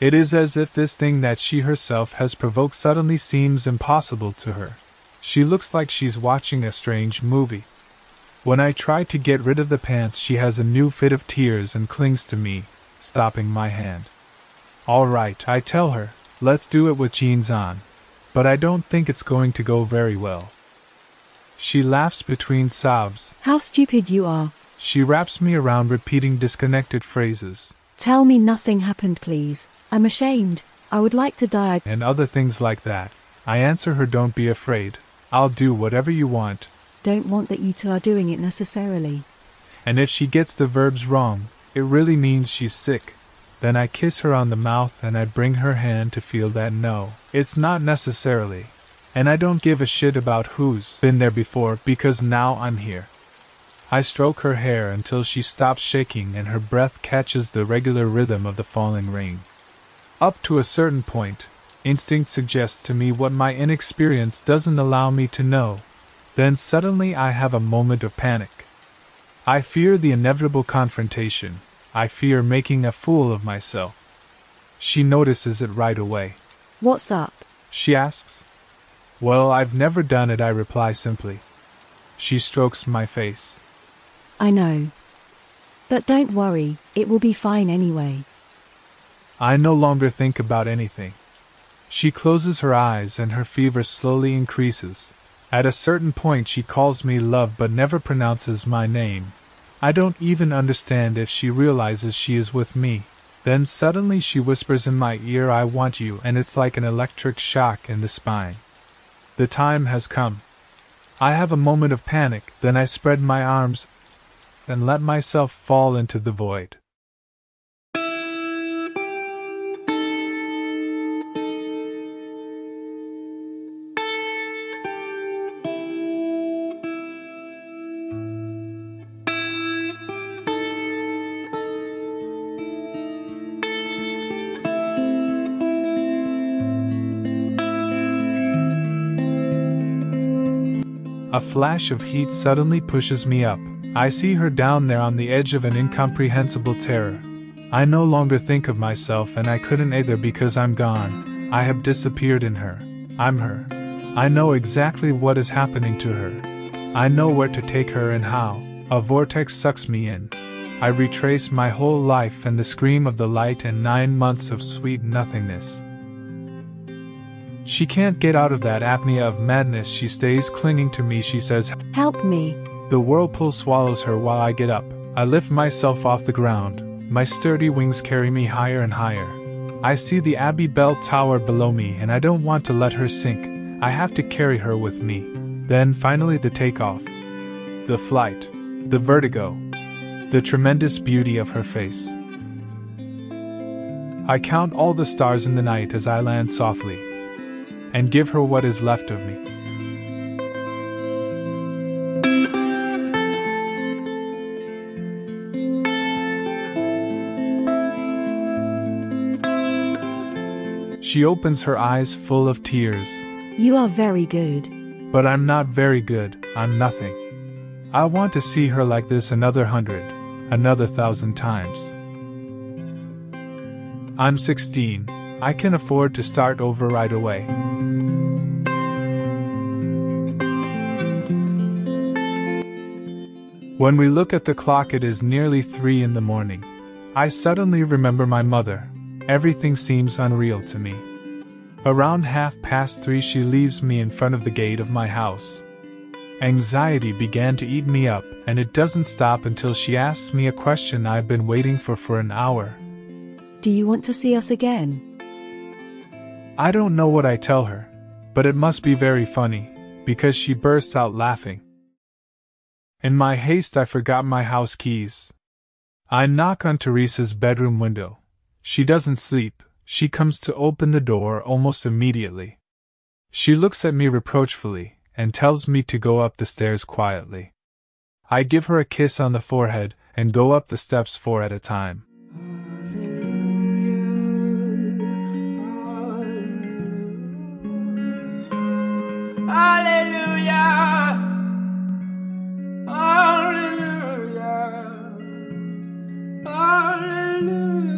It is as if this thing that she herself has provoked suddenly seems impossible to her. She looks like she's watching a strange movie. When I try to get rid of the pants, she has a new fit of tears and clings to me, stopping my hand. All right, I tell her, let's do it with jeans on but I don't think it's going to go very well. She laughs between sobs. How stupid you are. She wraps me around, repeating disconnected phrases. Tell me nothing happened, please. I'm ashamed. I would like to die. And other things like that. I answer her, Don't be afraid. I'll do whatever you want. Don't want that you two are doing it necessarily. And if she gets the verbs wrong, it really means she's sick. Then I kiss her on the mouth and I bring her hand to feel that no, it's not necessarily. And I don't give a shit about who's been there before because now I'm here. I stroke her hair until she stops shaking and her breath catches the regular rhythm of the falling rain. Up to a certain point, instinct suggests to me what my inexperience doesn't allow me to know. Then suddenly I have a moment of panic. I fear the inevitable confrontation, I fear making a fool of myself. She notices it right away. What's up? She asks. Well, I've never done it, I reply simply. She strokes my face. I know. But don't worry, it will be fine anyway. I no longer think about anything. She closes her eyes and her fever slowly increases. At a certain point, she calls me love but never pronounces my name, I don't even understand if she realizes she is with me. Then suddenly she whispers in my ear, I want you, and it's like an electric shock in the spine. The time has come. I have a moment of panic, then I spread my arms and let myself fall into the void. Flash of heat suddenly pushes me up. I see her down there on the edge of an incomprehensible terror. I no longer think of myself, and I couldn't either because I'm gone. I have disappeared in her. I'm her. I know exactly what is happening to her. I know where to take her and how. A vortex sucks me in. I retrace my whole life and the scream of the light and nine months of sweet nothingness. She can't get out of that apnea of madness. She stays clinging to me. She says, Help me. The whirlpool swallows her while I get up. I lift myself off the ground. My sturdy wings carry me higher and higher. I see the Abbey Bell Tower below me and I don't want to let her sink. I have to carry her with me. Then finally the takeoff. The flight. The vertigo. The tremendous beauty of her face. I count all the stars in the night as I land softly and give her what is left of me. She opens her eyes full of tears. You are very good. But I'm not very good, I'm nothing. I want to see her like this another hundred, another thousand times. I'm 16. I can afford to start over right away. When we look at the clock, it is nearly three in the morning. I suddenly remember my mother. Everything seems unreal to me. Around half past three, she leaves me in front of the gate of my house. Anxiety began to eat me up, and it doesn't stop until she asks me a question I've been waiting for for an hour. Do you want to see us again? I don't know what I tell her, but it must be very funny, because she bursts out laughing. In my haste, I forgot my house keys. I knock on Teresa's bedroom window. She doesn't sleep, she comes to open the door almost immediately. She looks at me reproachfully and tells me to go up the stairs quietly. I give her a kiss on the forehead and go up the steps four at a time. Hallelujah. Hallelujah. Hallelujah.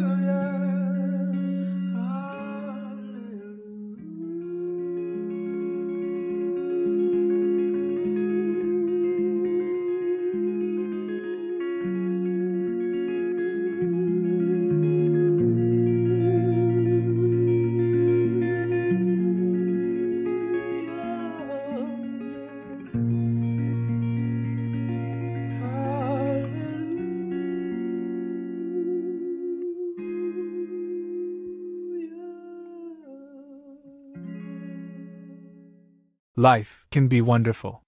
Life can be wonderful.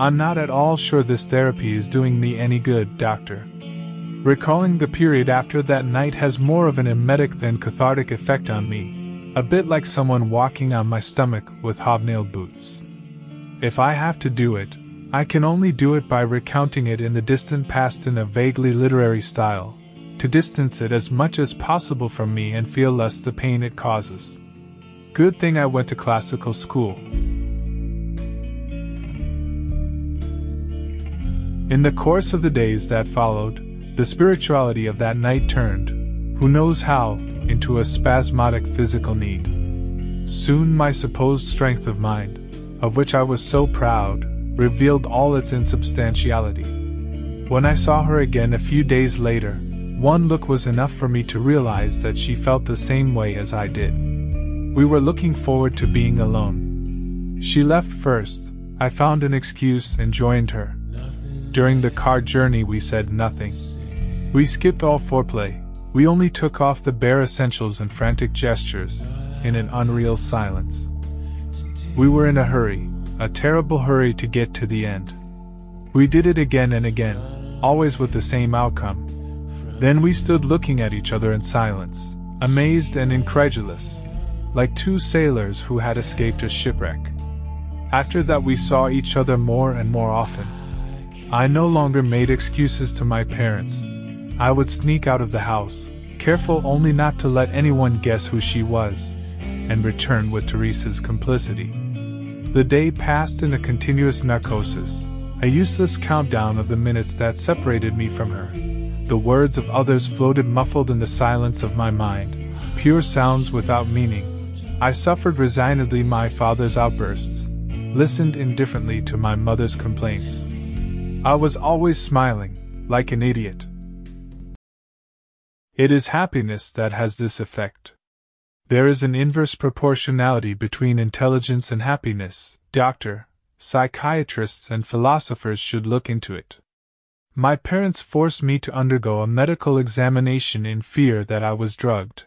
I'm not at all sure this therapy is doing me any good, doctor. Recalling the period after that night has more of an emetic than cathartic effect on me, a bit like someone walking on my stomach with hobnailed boots. If I have to do it, I can only do it by recounting it in the distant past in a vaguely literary style, to distance it as much as possible from me and feel less the pain it causes. Good thing I went to classical school. In the course of the days that followed, the spirituality of that night turned, who knows how, into a spasmodic physical need. Soon my supposed strength of mind, of which I was so proud, revealed all its insubstantiality. When I saw her again a few days later, one look was enough for me to realize that she felt the same way as I did. We were looking forward to being alone. She left first, I found an excuse and joined her. During the car journey, we said nothing. We skipped all foreplay, we only took off the bare essentials and frantic gestures, in an unreal silence. We were in a hurry, a terrible hurry to get to the end. We did it again and again, always with the same outcome. Then we stood looking at each other in silence, amazed and incredulous, like two sailors who had escaped a shipwreck. After that, we saw each other more and more often. I no longer made excuses to my parents. I would sneak out of the house, careful only not to let anyone guess who she was, and return with Teresa's complicity. The day passed in a continuous narcosis, a useless countdown of the minutes that separated me from her. The words of others floated muffled in the silence of my mind, pure sounds without meaning. I suffered resignedly my father's outbursts, listened indifferently to my mother's complaints. I was always smiling, like an idiot. It is happiness that has this effect. There is an inverse proportionality between intelligence and happiness, doctor, psychiatrists, and philosophers should look into it. My parents forced me to undergo a medical examination in fear that I was drugged.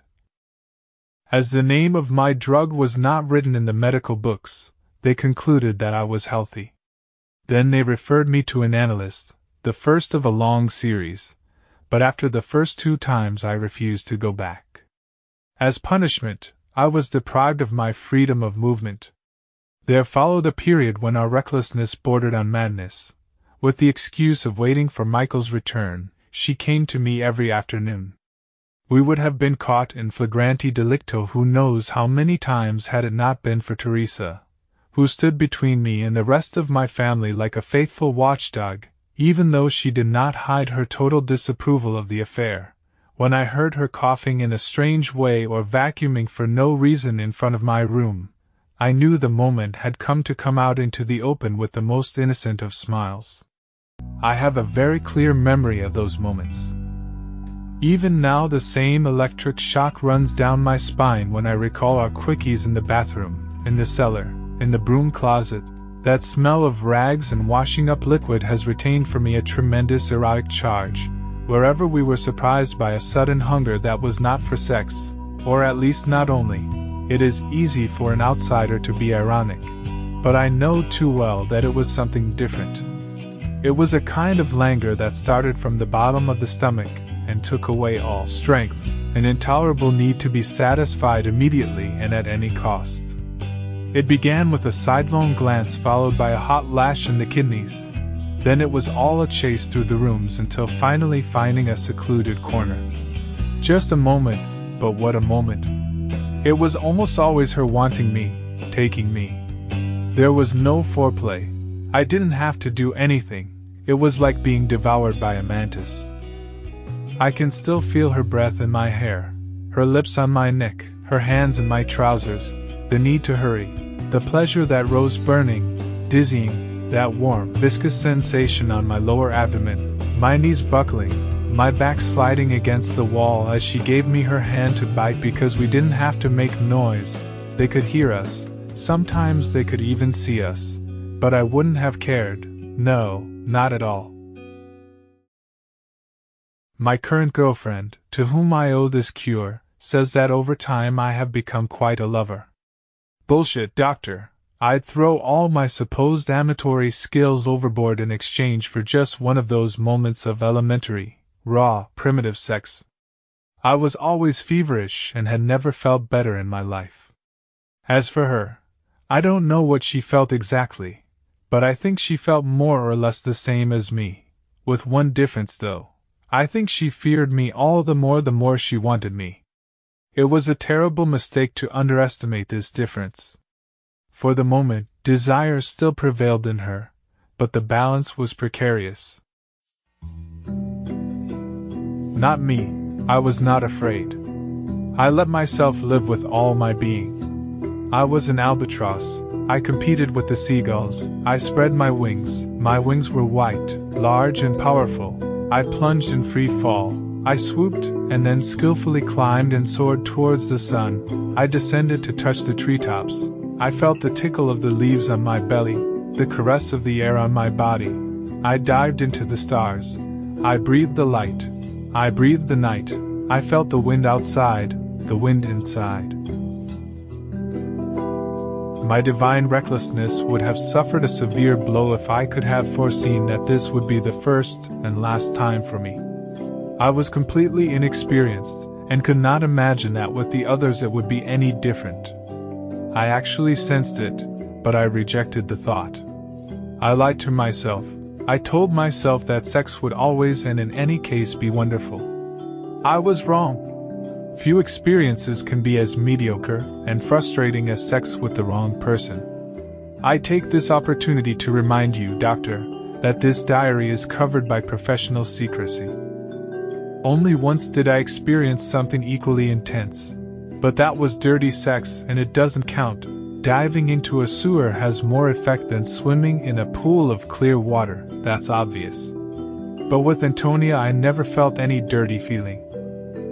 As the name of my drug was not written in the medical books, they concluded that I was healthy. Then they referred me to an analyst, the first of a long series, but after the first two times I refused to go back. As punishment, I was deprived of my freedom of movement. There followed a period when our recklessness bordered on madness, with the excuse of waiting for Michael's return, she came to me every afternoon. We would have been caught in flagranti delicto who knows how many times had it not been for Teresa, who stood between me and the rest of my family like a faithful watchdog, even though she did not hide her total disapproval of the affair. When I heard her coughing in a strange way or vacuuming for no reason in front of my room, I knew the moment had come to come out into the open with the most innocent of smiles. I have a very clear memory of those moments. Even now, the same electric shock runs down my spine when I recall our quickies in the bathroom, in the cellar, in the broom closet. That smell of rags and washing up liquid has retained for me a tremendous erotic charge. Wherever we were surprised by a sudden hunger that was not for sex, or at least not only, it is easy for an outsider to be ironic. But I know too well that it was something different. It was a kind of languor that started from the bottom of the stomach and took away all strength, an intolerable need to be satisfied immediately and at any cost. It began with a sidelong glance followed by a hot lash in the kidneys. Then it was all a chase through the rooms until finally finding a secluded corner. Just a moment, but what a moment. It was almost always her wanting me, taking me. There was no foreplay, I didn't have to do anything, it was like being devoured by a mantis. I can still feel her breath in my hair, her lips on my neck, her hands in my trousers, the need to hurry, the pleasure that rose burning, dizzying, that warm, viscous sensation on my lower abdomen, my knees buckling, my back sliding against the wall as she gave me her hand to bite because we didn't have to make noise, they could hear us, sometimes they could even see us. But I wouldn't have cared, no, not at all. My current girlfriend, to whom I owe this cure, says that over time I have become quite a lover. Bullshit, doctor. I'd throw all my supposed amatory skills overboard in exchange for just one of those moments of elementary, raw, primitive sex. I was always feverish and had never felt better in my life. As for her, I don't know what she felt exactly, but I think she felt more or less the same as me. With one difference, though. I think she feared me all the more the more she wanted me. It was a terrible mistake to underestimate this difference. For the moment, desire still prevailed in her, but the balance was precarious. Not me, I was not afraid. I let myself live with all my being. I was an albatross, I competed with the seagulls. I spread my wings. My wings were white, large, and powerful. I plunged in free fall. I swooped, and then skillfully climbed and soared towards the sun. I descended to touch the treetops. I felt the tickle of the leaves on my belly, the caress of the air on my body. I dived into the stars. I breathed the light. I breathed the night. I felt the wind outside, the wind inside my divine recklessness would have suffered a severe blow if I could have foreseen that this would be the first and last time for me. I was completely inexperienced, and could not imagine that with the others it would be any different. I actually sensed it, but I rejected the thought. I lied to myself. I told myself that sex would always and in any case be wonderful. I was wrong. Few experiences can be as mediocre and frustrating as sex with the wrong person. I take this opportunity to remind you, Doctor, that this diary is covered by professional secrecy. Only once did I experience something equally intense. But that was dirty sex and it doesn't count. Diving into a sewer has more effect than swimming in a pool of clear water, that's obvious. But with Antonia, I never felt any dirty feeling.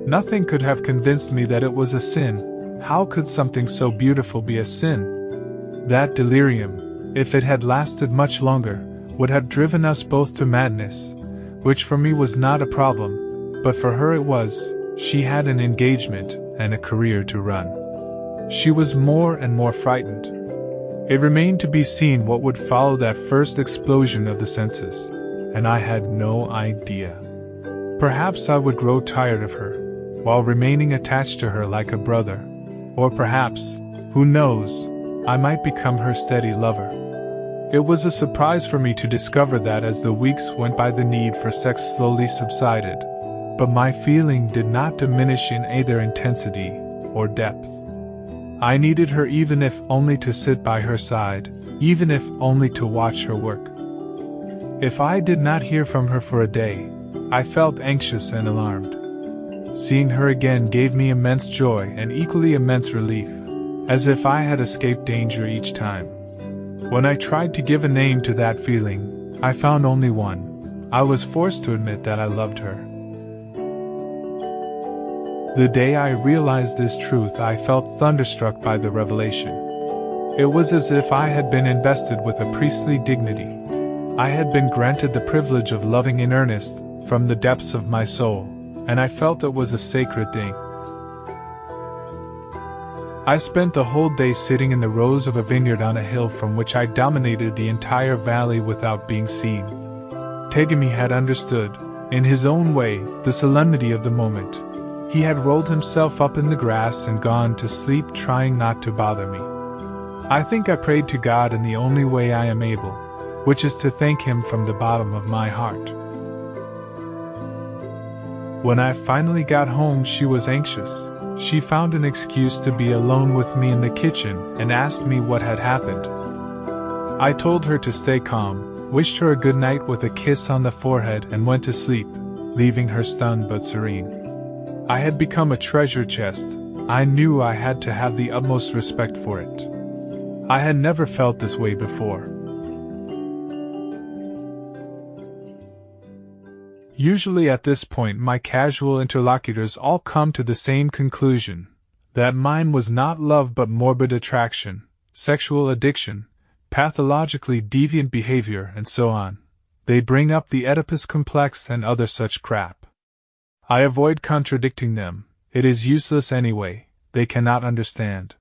Nothing could have convinced me that it was a sin. How could something so beautiful be a sin? That delirium, if it had lasted much longer, would have driven us both to madness, which for me was not a problem, but for her it was. She had an engagement and a career to run. She was more and more frightened. It remained to be seen what would follow that first explosion of the senses, and I had no idea. Perhaps I would grow tired of her, while remaining attached to her like a brother, or perhaps, who knows, I might become her steady lover. It was a surprise for me to discover that as the weeks went by, the need for sex slowly subsided, but my feeling did not diminish in either intensity or depth. I needed her even if only to sit by her side, even if only to watch her work. If I did not hear from her for a day, I felt anxious and alarmed. Seeing her again gave me immense joy and equally immense relief, as if I had escaped danger each time. When I tried to give a name to that feeling, I found only one. I was forced to admit that I loved her. The day I realized this truth, I felt thunderstruck by the revelation. It was as if I had been invested with a priestly dignity. I had been granted the privilege of loving in earnest, from the depths of my soul, and I felt it was a sacred thing. I spent the whole day sitting in the rows of a vineyard on a hill from which I dominated the entire valley without being seen. Tegami had understood, in his own way, the solemnity of the moment. He had rolled himself up in the grass and gone to sleep, trying not to bother me. I think I prayed to God in the only way I am able, which is to thank Him from the bottom of my heart. When I finally got home, she was anxious. She found an excuse to be alone with me in the kitchen and asked me what had happened. I told her to stay calm, wished her a good night with a kiss on the forehead, and went to sleep, leaving her stunned but serene. I had become a treasure chest. I knew I had to have the utmost respect for it. I had never felt this way before. Usually at this point, my casual interlocutors all come to the same conclusion that mine was not love but morbid attraction, sexual addiction, pathologically deviant behavior, and so on. They bring up the Oedipus complex and other such crap. I avoid contradicting them, it is useless anyway, they cannot understand.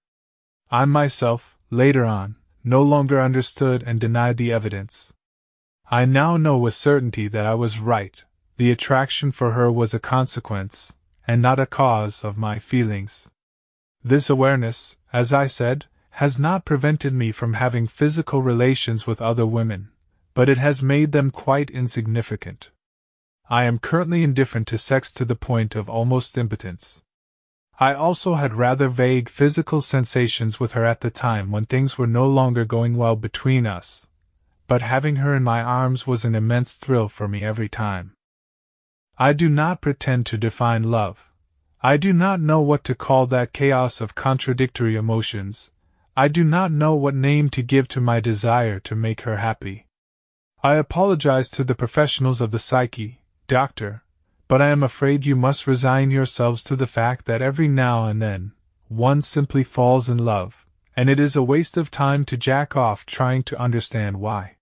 I myself, later on, no longer understood and denied the evidence. I now know with certainty that I was right, the attraction for her was a consequence, and not a cause, of my feelings. This awareness, as I said, has not prevented me from having physical relations with other women, but it has made them quite insignificant. I am currently indifferent to sex to the point of almost impotence. I also had rather vague physical sensations with her at the time when things were no longer going well between us, but having her in my arms was an immense thrill for me every time. I do not pretend to define love. I do not know what to call that chaos of contradictory emotions. I do not know what name to give to my desire to make her happy. I apologize to the professionals of the psyche, Doctor, but I am afraid you must resign yourselves to the fact that every now and then, one simply falls in love, and it is a waste of time to jack off trying to understand why.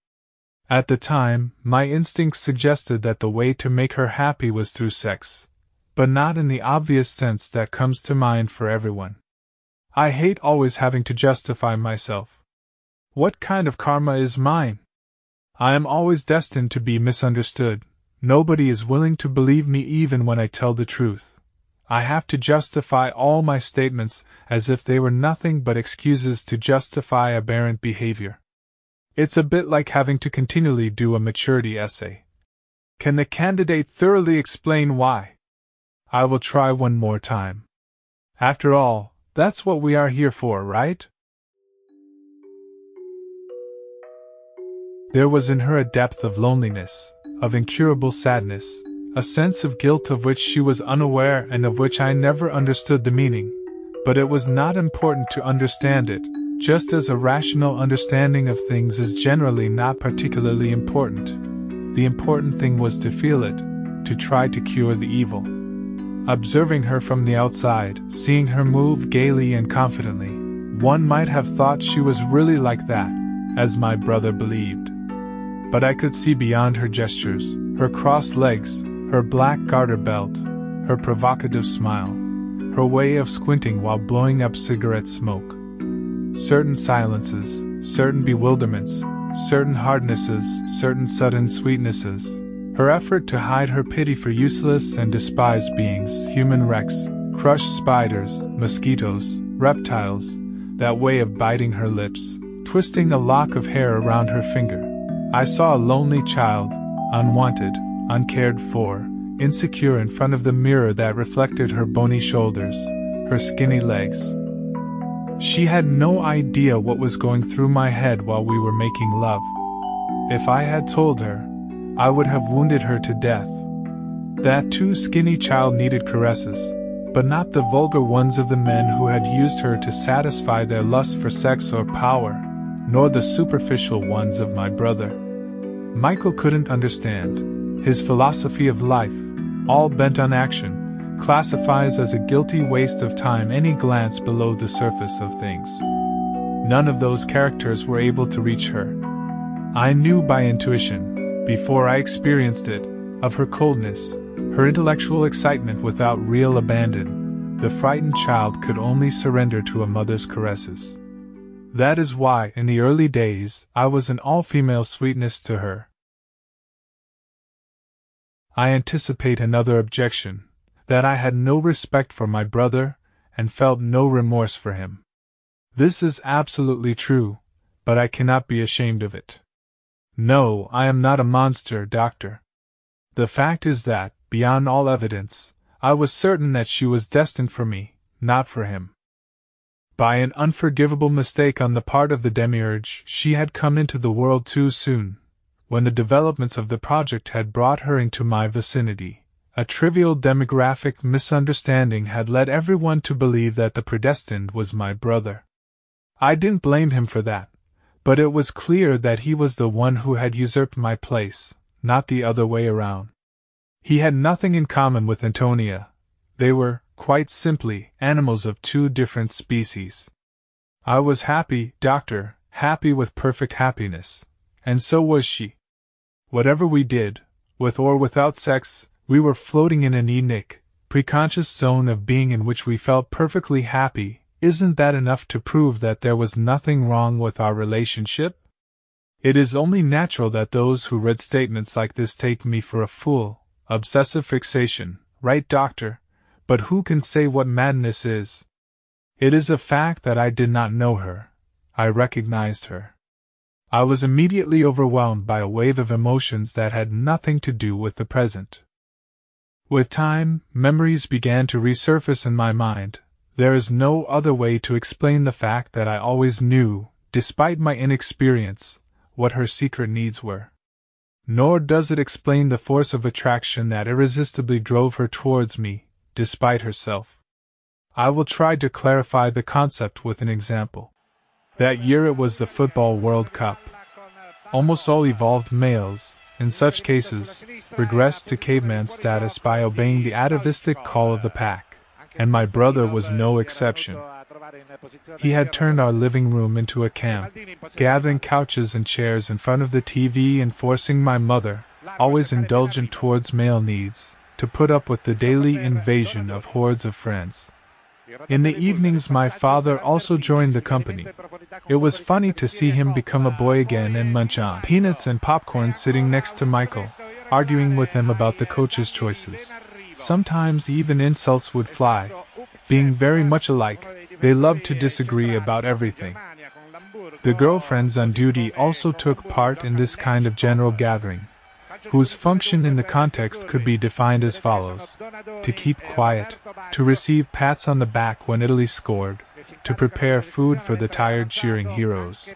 At the time, my instincts suggested that the way to make her happy was through sex, but not in the obvious sense that comes to mind for everyone. I hate always having to justify myself. What kind of karma is mine? I am always destined to be misunderstood, Nobody is willing to believe me even when I tell the truth. I have to justify all my statements as if they were nothing but excuses to justify aberrant behavior. It's a bit like having to continually do a maturity essay. Can the candidate thoroughly explain why? I will try one more time. After all, that's what we are here for, right? There was in her a depth of loneliness, of incurable sadness, a sense of guilt of which she was unaware and of which I never understood the meaning. But it was not important to understand it, just as a rational understanding of things is generally not particularly important. The important thing was to feel it, to try to cure the evil. Observing her from the outside, seeing her move gaily and confidently, one might have thought she was really like that, as my brother believed. But I could see beyond her gestures, her crossed legs, her black garter belt, her provocative smile, her way of squinting while blowing up cigarette smoke. Certain silences, certain bewilderments, certain hardnesses, certain sudden sweetnesses. Her effort to hide her pity for useless and despised beings, human wrecks, crushed spiders, mosquitoes, reptiles, that way of biting her lips, twisting a lock of hair around her finger. I saw a lonely child, unwanted, uncared for, insecure in front of the mirror that reflected her bony shoulders, her skinny legs. She had no idea what was going through my head while we were making love. If I had told her, I would have wounded her to death. That too skinny child needed caresses, but not the vulgar ones of the men who had used her to satisfy their lust for sex or power, nor the superficial ones of my brother. Michael couldn't understand. His philosophy of life, all bent on action, classifies as a guilty waste of time any glance below the surface of things. None of those characters were able to reach her. I knew by intuition, before I experienced it, of her coldness, her intellectual excitement without real abandon. The frightened child could only surrender to a mother's caresses. That is why, in the early days, I was an all female sweetness to her, I anticipate another objection that I had no respect for my brother and felt no remorse for him. This is absolutely true, but I cannot be ashamed of it. No, I am not a monster, doctor. The fact is that, beyond all evidence, I was certain that she was destined for me, not for him. By an unforgivable mistake on the part of the demiurge, she had come into the world too soon, when the developments of the project had brought her into my vicinity. A trivial demographic misunderstanding had led everyone to believe that the predestined was my brother. I didn't blame him for that, but it was clear that he was the one who had usurped my place, not the other way around. He had nothing in common with Antonia. They were, quite simply, animals of two different species. I was happy, doctor, happy with perfect happiness, and so was she. Whatever we did, with or without sex, we were floating in an enic, preconscious zone of being in which we felt perfectly happy. Isn't that enough to prove that there was nothing wrong with our relationship? It is only natural that those who read statements like this take me for a fool. Obsessive fixation, right, doctor? But who can say what madness is? It is a fact that I did not know her. I recognized her. I was immediately overwhelmed by a wave of emotions that had nothing to do with the present. With time, memories began to resurface in my mind. There is no other way to explain the fact that I always knew, despite my inexperience, what her secret needs were. Nor does it explain the force of attraction that irresistibly drove her towards me, despite herself. I will try to clarify the concept with an example. That year it was the Football World Cup. Almost all evolved males, in such cases, regress to caveman status by obeying the atavistic call of the pack, and my brother was no exception. He had turned our living room into a camp, gathering couches and chairs in front of the TV and forcing my mother, always indulgent towards male needs, to put up with the daily invasion of hordes of friends. In the evenings, my father also joined the company. It was funny to see him become a boy again and munch on peanuts and popcorn sitting next to Michael, arguing with him about the coach's choices. Sometimes even insults would fly. Being very much alike, they loved to disagree about everything. The girlfriends on duty also took part in this kind of general gathering whose function in the context could be defined as follows to keep quiet, to receive pats on the back when Italy scored, to prepare food for the tired cheering heroes.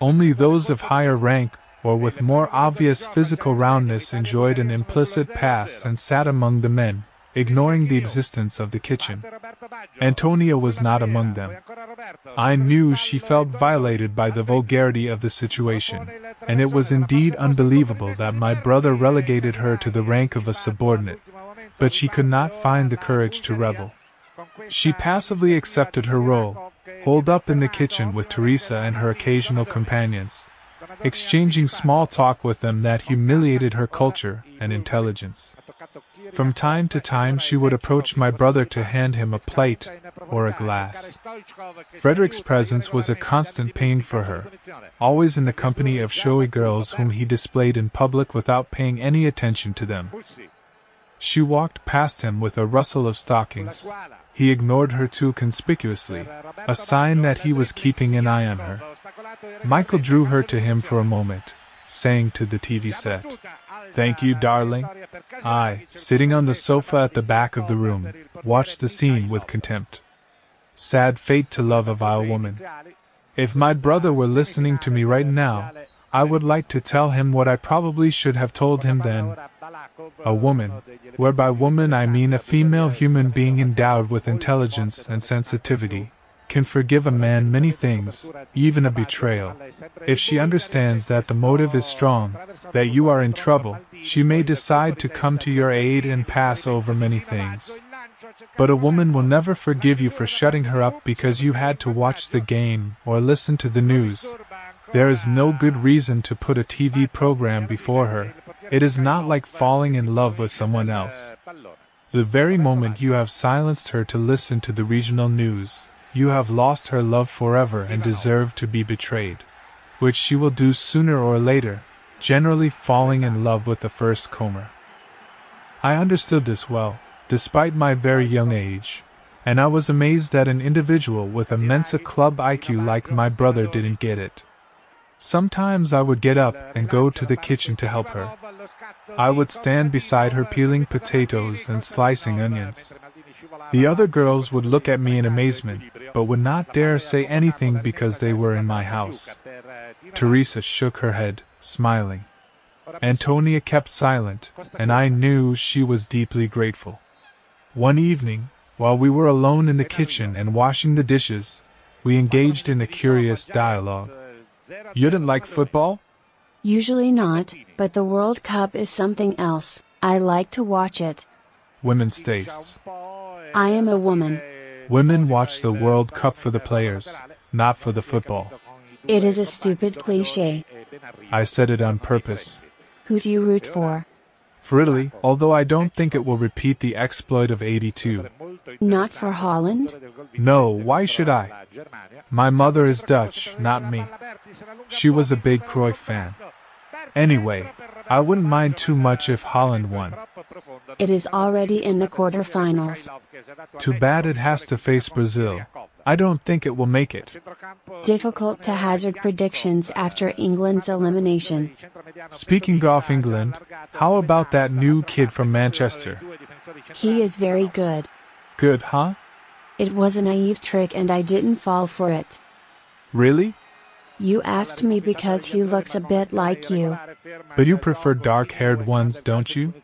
Only those of higher rank or with more obvious physical roundness enjoyed an implicit pass and sat among the men, ignoring the existence of the kitchen. Antonia was not among them. I knew she felt violated by the vulgarity of the situation, and it was indeed unbelievable that my brother relegated her to the rank of a subordinate, but she could not find the courage to rebel. She passively accepted her role, holed up in the kitchen with Teresa and her occasional companions, exchanging small talk with them that humiliated her culture and intelligence. From time to time, she would approach my brother to hand him a plate or a glass. Frederick's presence was a constant pain for her, always in the company of showy girls whom he displayed in public without paying any attention to them. She walked past him with a rustle of stockings. He ignored her too conspicuously, a sign that he was keeping an eye on her. Michael drew her to him for a moment, saying to the TV set, Thank you, darling. I, sitting on the sofa at the back of the room, watched the scene with contempt. Sad fate to love a vile woman. If my brother were listening to me right now, I would like to tell him what I probably should have told him then. A woman, whereby woman I mean a female human being endowed with intelligence and sensitivity, can forgive a man many things, even a betrayal. If she understands that the motive is strong, that you are in trouble, she may decide to come to your aid and pass over many things. But a woman will never forgive you for shutting her up because you had to watch the game or listen to the news. There is no good reason to put a TV program before her. It is not like falling in love with someone else. The very moment you have silenced her to listen to the regional news, you have lost her love forever and deserve to be betrayed. Which she will do sooner or later, generally falling in love with the first comer. I understood this well, despite my very young age, and I was amazed that an individual with a Mensa Club IQ like my brother didn't get it. Sometimes I would get up and go to the kitchen to help her. I would stand beside her peeling potatoes and slicing onions. The other girls would look at me in amazement, but would not dare say anything because they were in my house. Teresa shook her head, smiling. Antonia kept silent, and I knew she was deeply grateful. One evening, while we were alone in the kitchen and washing the dishes, we engaged in a curious dialogue. You didn't like football? Usually not, but the World Cup is something else. I like to watch it. Women's tastes. I am a woman. Women watch the World Cup for the players, not for the football. It is a stupid cliche. I said it on purpose. Who do you root for? For Italy, although I don't think it will repeat the exploit of 82. Not for Holland? No, why should I? My mother is Dutch, not me. She was a big Cruyff fan. Anyway, I wouldn't mind too much if Holland won. It is already in the quarterfinals. Too bad it has to face Brazil. I don't think it will make it. Difficult to hazard predictions after England's elimination. Speaking of England, how about that new kid from Manchester? He is very good. Good, huh? It was a naive trick and I didn't fall for it. Really? You asked me because he looks a bit like you. But you prefer dark haired ones, don't you?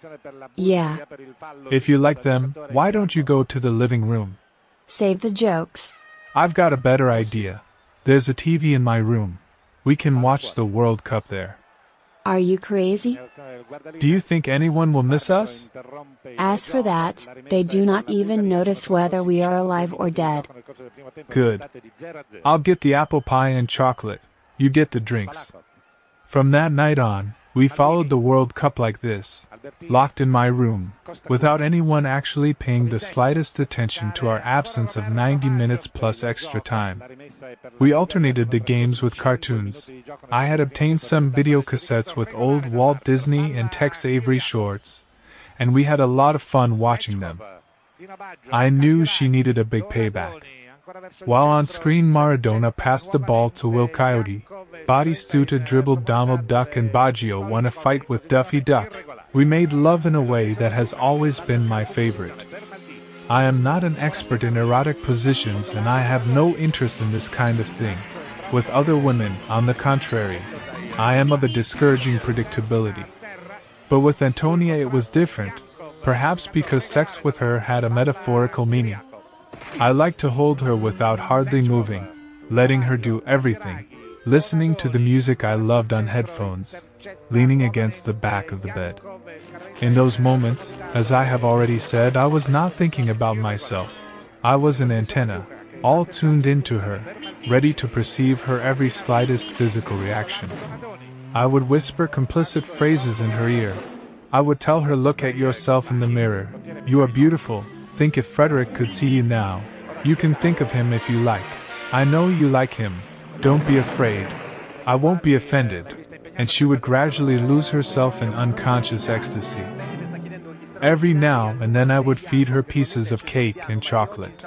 Yeah. If you like them, why don't you go to the living room? Save the jokes. I've got a better idea. There's a TV in my room. We can watch the World Cup there. Are you crazy? Do you think anyone will miss us? As for that, they do not even notice whether we are alive or dead. Good. I'll get the apple pie and chocolate. You get the drinks. From that night on, we followed the World Cup like this, locked in my room, without anyone actually paying the slightest attention to our absence of 90 minutes plus extra time. We alternated the games with cartoons. I had obtained some video cassettes with old Walt Disney and Tex Avery shorts, and we had a lot of fun watching them. I knew she needed a big payback. While on screen, Maradona passed the ball to Wile Coyote. Batistuta dribbled Donald Duck and Baggio won a fight with Daffy Duck. We made love in a way that has always been my favorite. I am not an expert in erotic positions and I have no interest in this kind of thing. With other women, on the contrary, I am of a discouraging predictability. But with Antonia it was different, perhaps because sex with her had a metaphorical meaning. I liked to hold her without hardly moving, letting her do everything, listening to the music I loved on headphones, leaning against the back of the bed. In those moments, as I have already said, I was not thinking about myself. I was an antenna, all tuned into her, ready to perceive her every slightest physical reaction. I would whisper complicit phrases in her ear. I would tell her, Look at yourself in the mirror. You are beautiful. Think if Frederick could see you now. You can think of him if you like. I know you like him. Don't be afraid. I won't be offended. And she would gradually lose herself in unconscious ecstasy. Every now and then I would feed her pieces of cake and chocolate.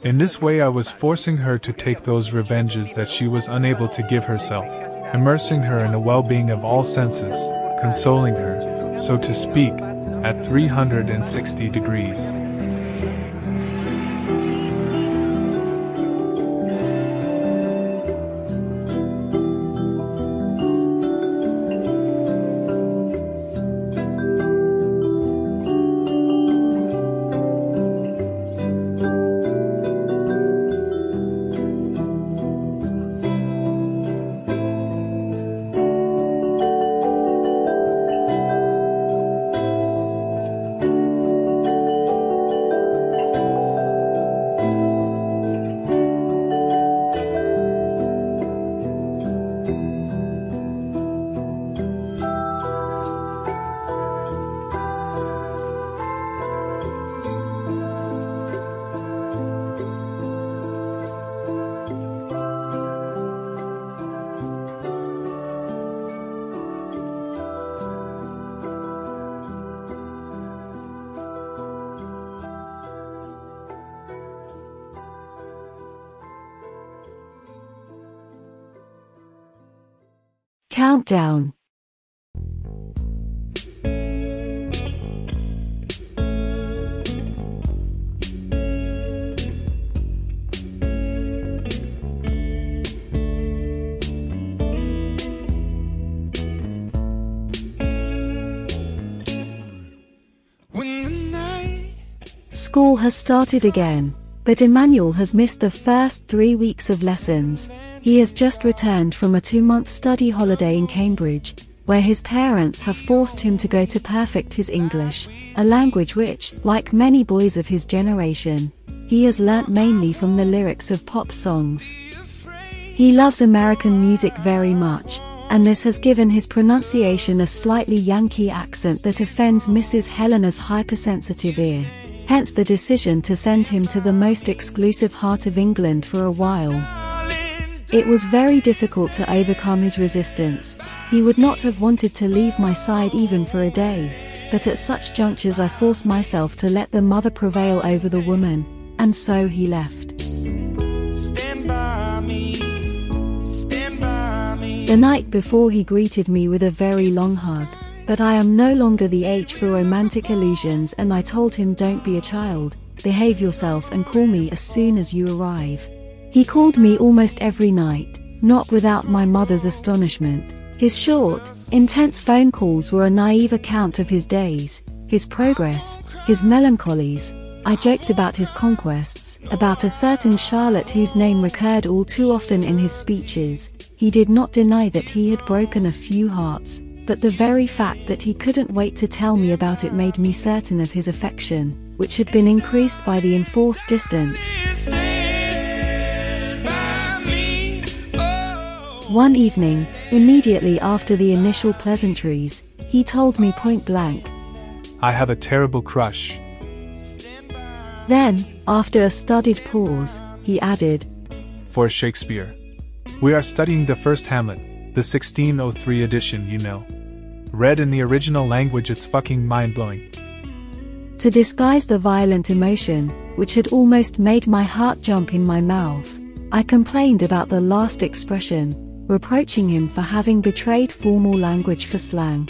In this way, I was forcing her to take those revenges that she was unable to give herself, immersing her in a well being of all senses, consoling her, so to speak, at 360 degrees. Started again, but Emmanuel has missed the first three weeks of lessons. He has just returned from a two-month study holiday in Cambridge, where his parents have forced him to go to perfect his English, a language which, like many boys of his generation, he has learnt mainly from the lyrics of pop songs. He loves American music very much, and this has given his pronunciation a slightly Yankee accent that offends Mrs. Helena's hypersensitive ear. Hence the decision to send him to the most exclusive heart of England for a while. It was very difficult to overcome his resistance. He would not have wanted to leave my side even for a day. But at such junctures I forced myself to let the mother prevail over the woman, and so he left. The night before he greeted me with a very long hug, but I am no longer the age for romantic illusions and I told him don't be a child, behave yourself and call me as soon as you arrive. He called me almost every night, not without my mother's astonishment. His short, intense phone calls were a naive account of his days, his progress, his melancholies. I joked about his conquests, about a certain Charlotte whose name recurred all too often in his speeches. He did not deny that he had broken a few hearts, but the very fact that he couldn't wait to tell me about it made me certain of his affection, which had been increased by the enforced distance. One evening, immediately after the initial pleasantries, he told me point blank, I have a terrible crush. Then, after a studied pause, he added, For Shakespeare. We are studying the first Hamlet, the 1603 edition, you know. Read in the original language, it's fucking mind blowing. To disguise the violent emotion, which had almost made my heart jump in my mouth, I complained about the last expression, reproaching him for having betrayed formal language for slang.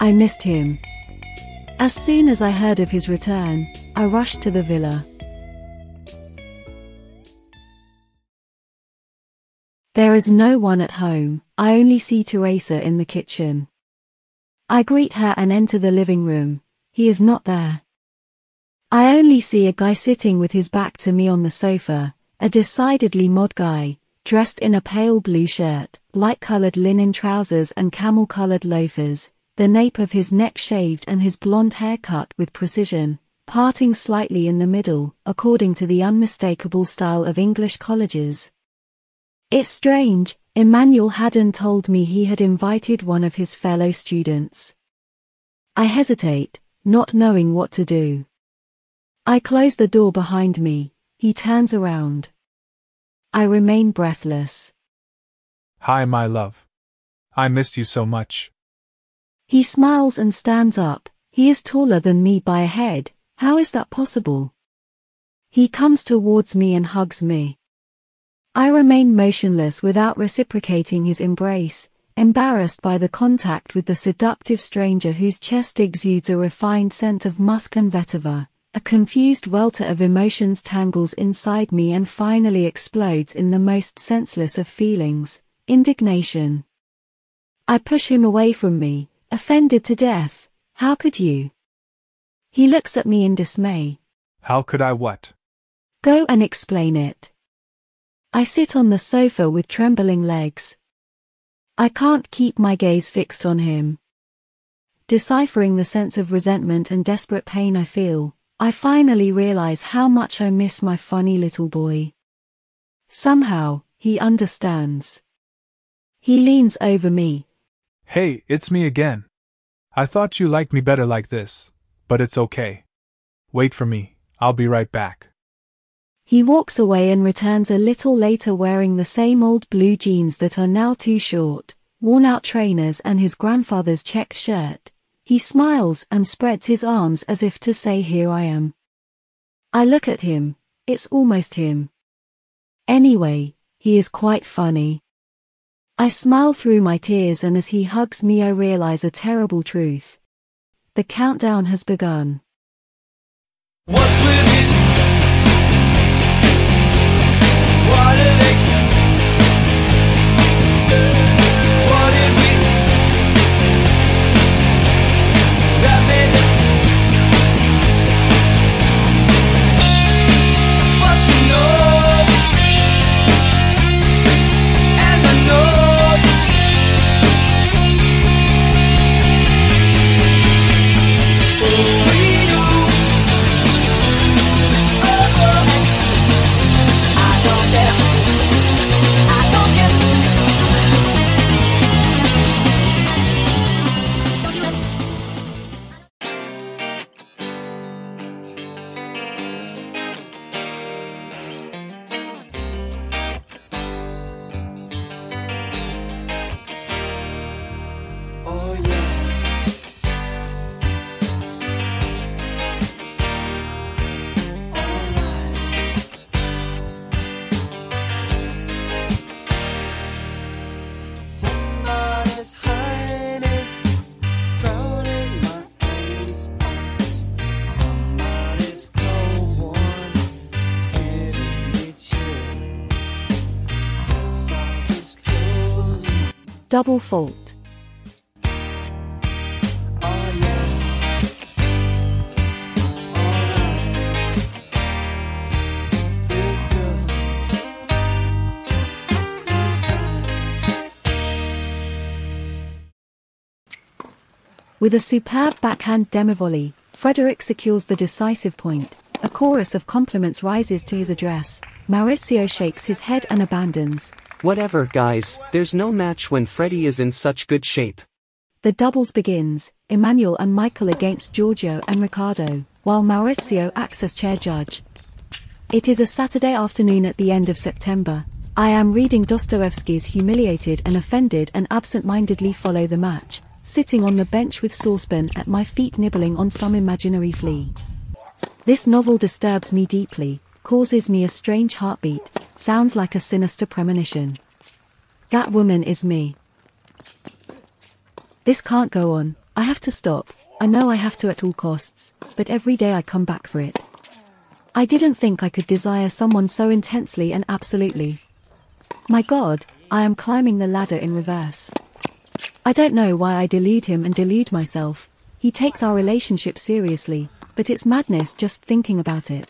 I missed him. As soon as I heard of his return, I rushed to the villa. There is no one at home, I only see Teresa in the kitchen. I greet her and enter the living room. He is not there. I only see a guy sitting with his back to me on the sofa, a decidedly mod guy, dressed in a pale blue shirt, light-colored linen trousers and camel-colored loafers, the nape of his neck shaved and his blonde hair cut with precision, parting slightly in the middle, according to the unmistakable style of English colleges. It's strange, Emmanuel hadn't told me he had invited one of his fellow students. I hesitate, not knowing what to do. I close the door behind me, he turns around. I remain breathless. Hi, my love. I missed you so much. He smiles and stands up, he is taller than me by a head, how is that possible? He comes towards me and hugs me. I remain motionless without reciprocating his embrace, embarrassed by the contact with the seductive stranger whose chest exudes a refined scent of musk and vetiver. A confused welter of emotions tangles inside me and finally explodes in the most senseless of feelings, indignation. I push him away from me, offended to death. How could you? He looks at me in dismay. How could I what? Go and explain it. I sit on the sofa with trembling legs. I can't keep my gaze fixed on him. Deciphering the sense of resentment and desperate pain I feel, I finally realize how much I miss my funny little boy. Somehow, he understands. He leans over me. Hey, it's me again. I thought you liked me better like this, but it's okay. Wait for me, I'll be right back. He walks away and returns a little later wearing the same old blue jeans that are now too short, worn out trainers and his grandfather's check shirt. He smiles and spreads his arms as if to say here I am. I look at him, it's almost him. Anyway, he is quite funny. I smile through my tears and as he hugs me I realize a terrible truth. The countdown has begun. What's with With a superb backhand demi-volley, Frederick secures the decisive point. A chorus of compliments rises to his address. Maurizio shakes his head and abandons. Whatever, guys, there's no match when Freddy is in such good shape. The doubles begins, Emmanuel and Michael against Giorgio and Ricardo, while Maurizio acts as chair judge. It is a Saturday afternoon at the end of September. I am reading Dostoevsky's Humiliated and Offended and absent-mindedly follow the match, sitting on the bench with saucepan at my feet nibbling on some imaginary flea. This novel disturbs me deeply, causes me a strange heartbeat, sounds like a sinister premonition. That woman is me. This can't go on, I have to stop, I know I have to at all costs, but every day I come back for it. I didn't think I could desire someone so intensely and absolutely. My god, I am climbing the ladder in reverse. I don't know why I delude him and delude myself. He takes our relationship seriously, but it's madness just thinking about it.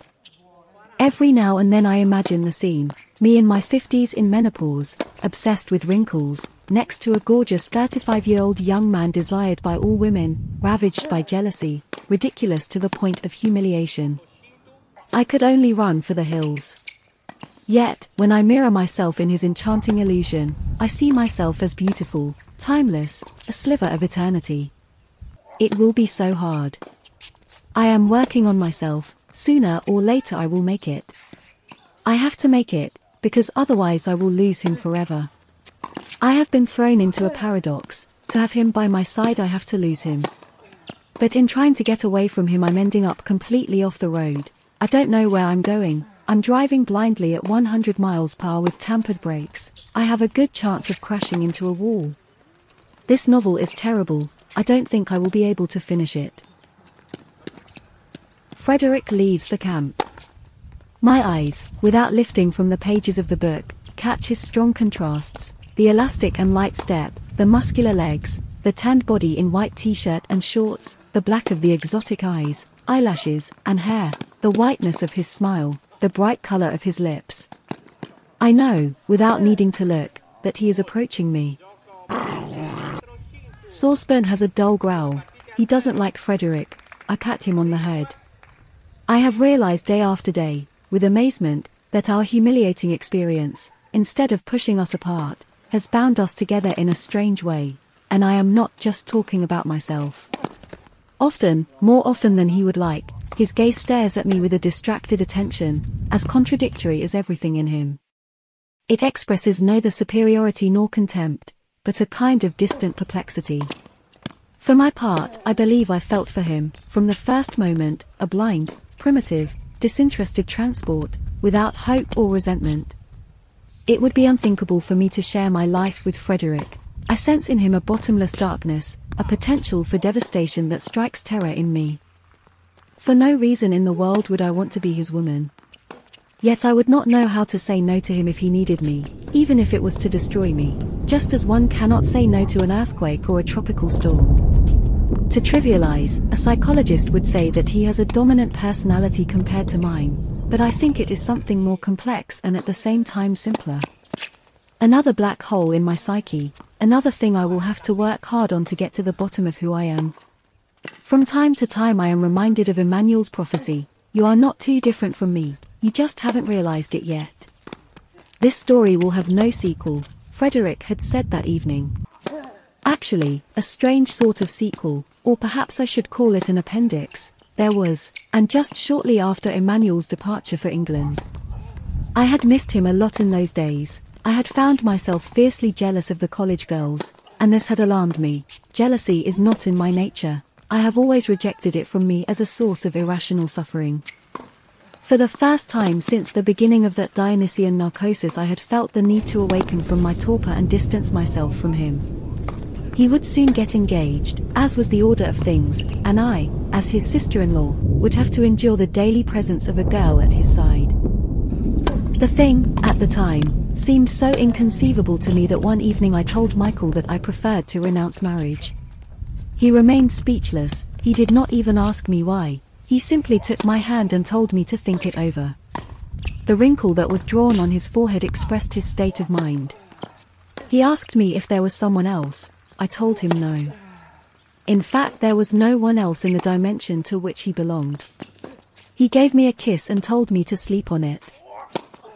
Every now and then I imagine the scene, me in my 50s in menopause, obsessed with wrinkles, next to a gorgeous 35 year old young man desired by all women, ravaged by jealousy, ridiculous to the point of humiliation. I could only run for the hills. Yet, when I mirror myself in his enchanting illusion, I see myself as beautiful, timeless, a sliver of eternity. It will be so hard. I am working on myself, sooner or later I will make it. I have to make it, because otherwise I will lose him forever. I have been thrown into a paradox, to have him by my side I have to lose him. But in trying to get away from him I'm ending up completely off the road. I don't know where I'm going, I'm driving blindly at 100 miles per hour with tampered brakes. I have a good chance of crashing into a wall. This novel is terrible, I don't think I will be able to finish it. Frederick leaves the camp. My eyes, without lifting from the pages of the book, catch his strong contrasts the elastic and light step, the muscular legs, the tanned body in white t shirt and shorts, the black of the exotic eyes, eyelashes, and hair, the whiteness of his smile, the bright color of his lips. I know, without needing to look, that he is approaching me. Saucepan has a dull growl. He doesn't like Frederick. I pat him on the head. I have realized day after day, with amazement, that our humiliating experience, instead of pushing us apart, has bound us together in a strange way, and I am not just talking about myself. Often, more often than he would like, his gaze stares at me with a distracted attention, as contradictory as everything in him. It expresses neither superiority nor contempt, but a kind of distant perplexity. For my part, I believe I felt for him, from the first moment, a blind, primitive, disinterested transport, without hope or resentment. It would be unthinkable for me to share my life with Frederick. I sense in him a bottomless darkness, a potential for devastation that strikes terror in me. For no reason in the world would I want to be his woman. Yet I would not know how to say no to him if he needed me, even if it was to destroy me, just as one cannot say no to an earthquake or a tropical storm. To trivialize, a psychologist would say that he has a dominant personality compared to mine, but I think it is something more complex and at the same time simpler. Another black hole in my psyche, another thing I will have to work hard on to get to the bottom of who I am. From time to time I am reminded of Emmanuel's prophecy, you are not too different from me, you just haven't realized it yet. This story will have no sequel, Frederick had said that evening. Actually, a strange sort of sequel, or perhaps I should call it an appendix, there was, and just shortly after Emmanuel's departure for England. I had missed him a lot in those days, I had found myself fiercely jealous of the college girls, and this had alarmed me. Jealousy is not in my nature, I have always rejected it from me as a source of irrational suffering. For the first time since the beginning of that Dionysian narcosis I had felt the need to awaken from my torpor and distance myself from him. He would soon get engaged, as was the order of things, and I, as his sister-in-law, would have to endure the daily presence of a girl at his side. The thing, at the time, seemed so inconceivable to me that one evening I told Michael that I preferred to renounce marriage. He remained speechless, he did not even ask me why, he simply took my hand and told me to think it over. The wrinkle that was drawn on his forehead expressed his state of mind. He asked me if there was someone else, I told him no. In fact, there was no one else in the dimension to which he belonged. He gave me a kiss and told me to sleep on it.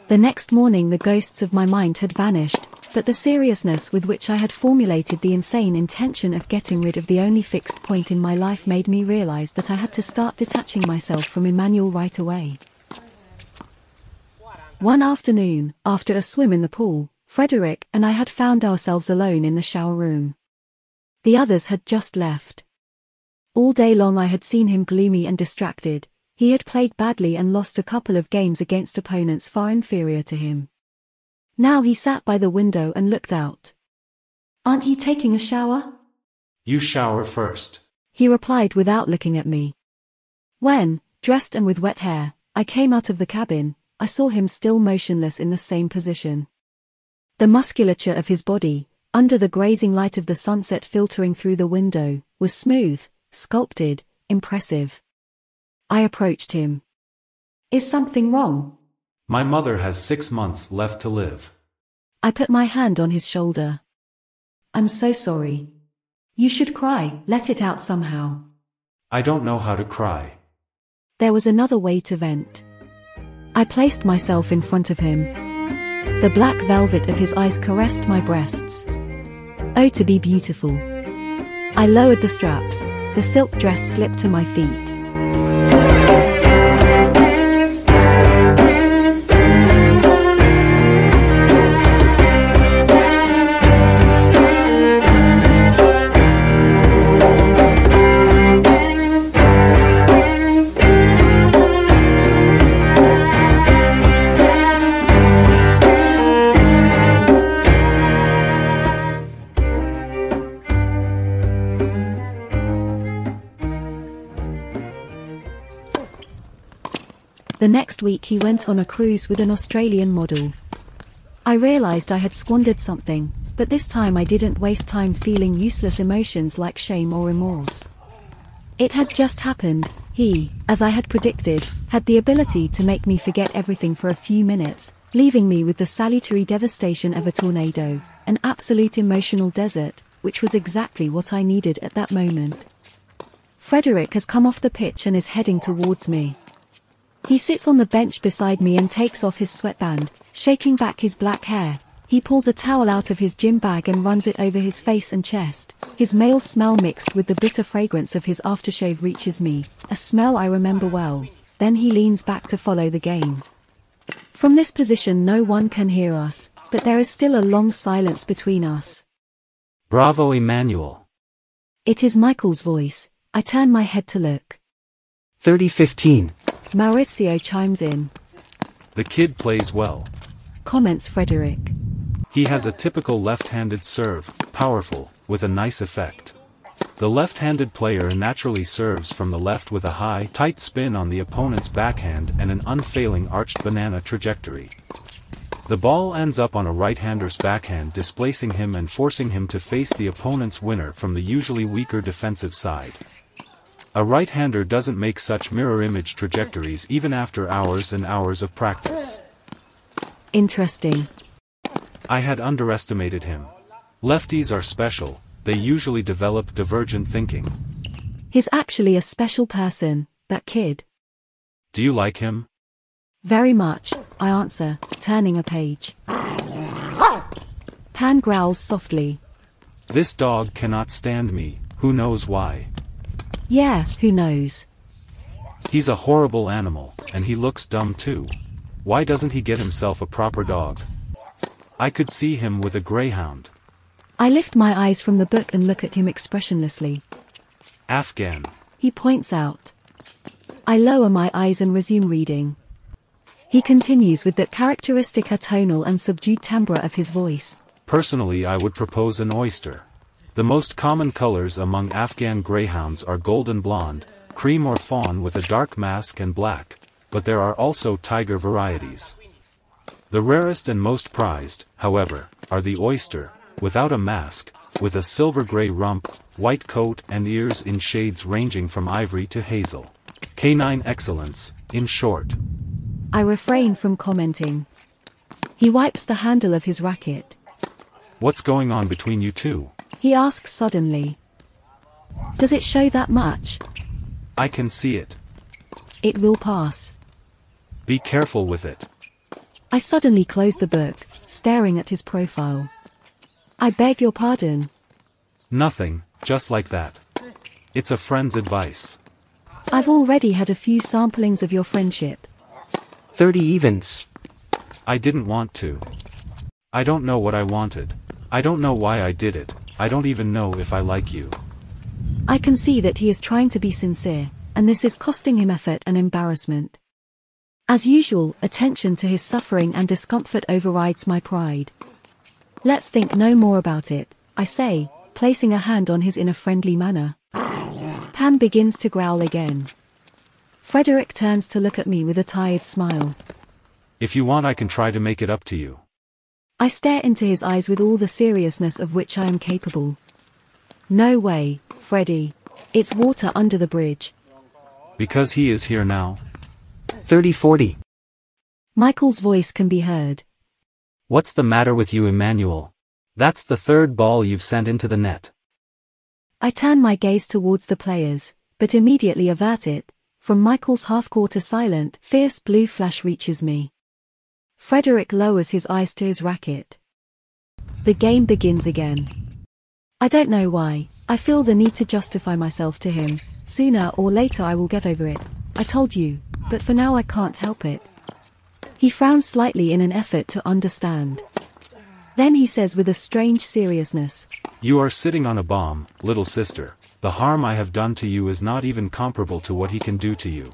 The next morning, the ghosts of my mind had vanished, but the seriousness with which I had formulated the insane intention of getting rid of the only fixed point in my life made me realize that I had to start detaching myself from Emmanuel right away. One afternoon, after a swim in the pool, Frederick and I had found ourselves alone in the shower room. The others had just left. All day long I had seen him gloomy and distracted, he had played badly and lost a couple of games against opponents far inferior to him. Now he sat by the window and looked out. Aren't you taking a shower? You shower first. He replied without looking at me. When, dressed and with wet hair, I came out of the cabin, I saw him still motionless in the same position. The musculature of his body, under the grazing light of the sunset filtering through the window, was smooth, sculpted, impressive. I approached him. Is something wrong? My mother has six months left to live. I put my hand on his shoulder. I'm so sorry. You should cry, let it out somehow. I don't know how to cry. There was another way to vent. I placed myself in front of him. The black velvet of his eyes caressed my breasts. Oh, to be beautiful. I lowered the straps. The silk dress slipped to my feet. Next week he went on a cruise with an Australian model. I realized I had squandered something, but this time I didn't waste time feeling useless emotions like shame or remorse. It had just happened, he, as I had predicted, had the ability to make me forget everything for a few minutes, leaving me with the salutary devastation of a tornado, an absolute emotional desert, which was exactly what I needed at that moment. Frederick has come off the pitch and is heading towards me. He sits on the bench beside me and takes off his sweatband, shaking back his black hair. He pulls a towel out of his gym bag and runs it over his face and chest. His male smell mixed with the bitter fragrance of his aftershave reaches me, a smell I remember well. Then he leans back to follow the game. From this position no one can hear us, but there is still a long silence between us. Bravo, Emmanuel. It is Michael's voice. I turn my head to look. 3015. Maurizio chimes in. The kid plays well. Comments Frederick. He has a typical left-handed serve, powerful, with a nice effect. The left-handed player naturally serves from the left with a high, tight spin on the opponent's backhand and an unfailing arched banana trajectory. The ball ends up on a right-hander's backhand displacing him and forcing him to face the opponent's winner from the usually weaker defensive side. A right-hander doesn't make such mirror image trajectories even after hours and hours of practice. Interesting. I had underestimated him. Lefties are special, they usually develop divergent thinking. He's actually a special person, that kid. Do you like him? Very much, I answer, turning a page. Pan growls softly. This dog cannot stand me, who knows why. Yeah, who knows? He's a horrible animal, and he looks dumb too. Why doesn't he get himself a proper dog? I could see him with a greyhound. I lift my eyes from the book and look at him expressionlessly. Afghan. He points out. I lower my eyes and resume reading. He continues with that characteristic atonal and subdued timbre of his voice. Personally I would propose an oyster. The most common colors among Afghan greyhounds are golden blonde, cream or fawn with a dark mask and black, but there are also tiger varieties. The rarest and most prized, however, are the oyster, without a mask, with a silver-gray rump, white coat and ears in shades ranging from ivory to hazel. Canine excellence, in short. I refrain from commenting. He wipes the handle of his racket. What's going on between you two? He asks suddenly. Does it show that much? I can see it. It will pass. Be careful with it. I suddenly close the book, staring at his profile. I beg your pardon. Nothing, just like that. It's a friend's advice. I've already had a few samplings of your friendship. 30 evens. I didn't want to. I don't know what I wanted. I don't know why I did it. I don't even know if I like you. I can see that he is trying to be sincere, and this is costing him effort and embarrassment. As usual, attention to his suffering and discomfort overrides my pride. Let's think no more about it, I say, placing a hand on his in a friendly manner. Pam begins to growl again. Frederick turns to look at me with a tired smile. If you want I can try to make it up to you. I stare into his eyes with all the seriousness of which I am capable. No way, Freddy. It's water under the bridge. Because he is here now. 30 40. Michael's voice can be heard. What's the matter with you, Emmanuel? That's the third ball you've sent into the net. I turn my gaze towards the players, but immediately avert it. From Michael's half-quarter silent, fierce blue flash reaches me. Frederick lowers his eyes to his racket. The game begins again. I don't know why, I feel the need to justify myself to him. Sooner or later I will get over it. I told you, but for now I can't help it. He frowns slightly in an effort to understand. Then he says with a strange seriousness, You are sitting on a bomb, little sister. The harm I have done to you is not even comparable to what he can do to you.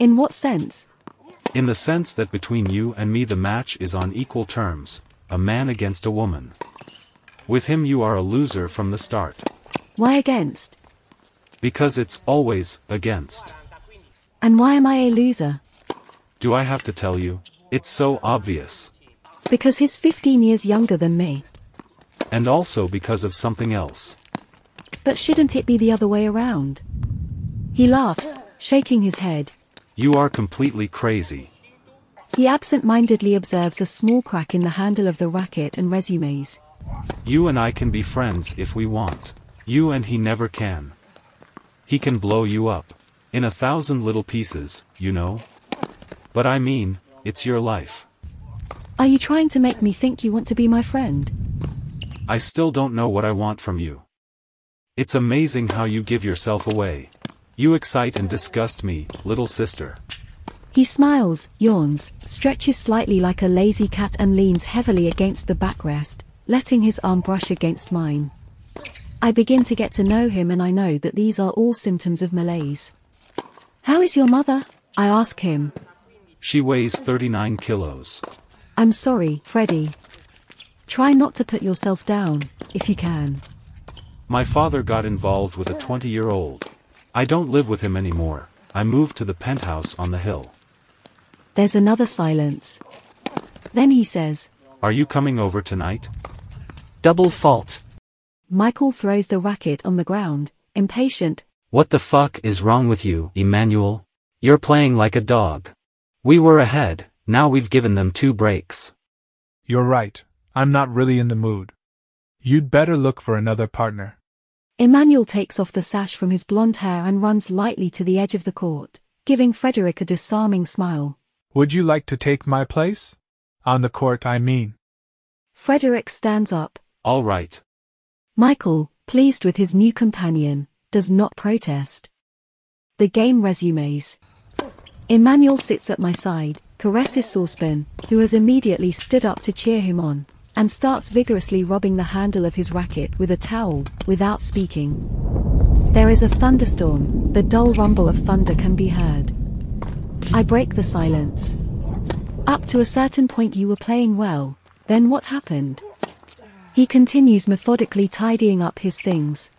In what sense? In the sense that between you and me the match is on equal terms, a man against a woman. With him you are a loser from the start. Why against? Because it's always against. And why am I a loser? Do I have to tell you? It's so obvious. Because he's 15 years younger than me. And also because of something else. But shouldn't it be the other way around? He laughs, shaking his head. You are completely crazy. He absent-mindedly observes a small crack in the handle of the racket and resumes. You and I can be friends if we want. You and he never can. He can blow you up. In a thousand little pieces, you know. But I mean, it's your life. Are you trying to make me think you want to be my friend? I still don't know what I want from you. It's amazing how you give yourself away. You excite and disgust me, little sister. He smiles, yawns, stretches slightly like a lazy cat and leans heavily against the backrest, letting his arm brush against mine. I begin to get to know him and I know that these are all symptoms of malaise. How is your mother? I ask him. She weighs 39 kilos. I'm sorry, Freddy. Try not to put yourself down, if you can. My father got involved with a 20 year old. I don't live with him anymore. I moved to the penthouse on the hill. There's another silence. Then he says, Are you coming over tonight? Double fault. Michael throws the racket on the ground, impatient. What the fuck is wrong with you, Emmanuel? You're playing like a dog. We were ahead, now we've given them two breaks. You're right, I'm not really in the mood. You'd better look for another partner. Emmanuel takes off the sash from his blonde hair and runs lightly to the edge of the court, giving Frederick a disarming smile. Would you like to take my place? On the court, I mean. Frederick stands up. All right. Michael, pleased with his new companion, does not protest. The game resumes. Emmanuel sits at my side, caresses Saucepan, who has immediately stood up to cheer him on, and starts vigorously rubbing the handle of his racket with a towel, without speaking. There is a thunderstorm, the dull rumble of thunder can be heard. I break the silence. Up to a certain point you were playing well, then what happened? He continues methodically tidying up his things.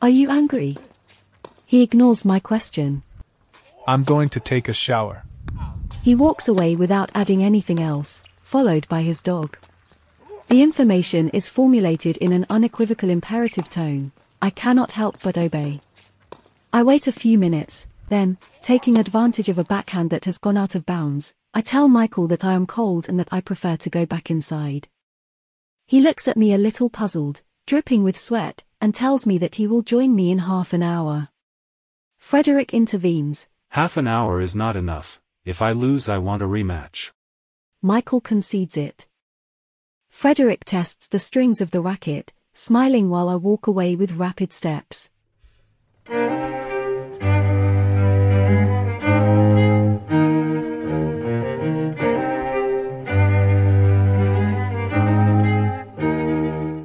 Are you angry? He ignores my question. I'm going to take a shower. He walks away without adding anything else, followed by his dog. The information is formulated in an unequivocal imperative tone. I cannot help but obey. I wait a few minutes, then, taking advantage of a backhand that has gone out of bounds, I tell Michael that I am cold and that I prefer to go back inside. He looks at me a little puzzled, dripping with sweat, and tells me that he will join me in half an hour. Frederick intervenes. Half an hour is not enough. If I lose, I want a rematch. Michael concedes it. Frederick tests the strings of the racket, smiling while I walk away with rapid steps.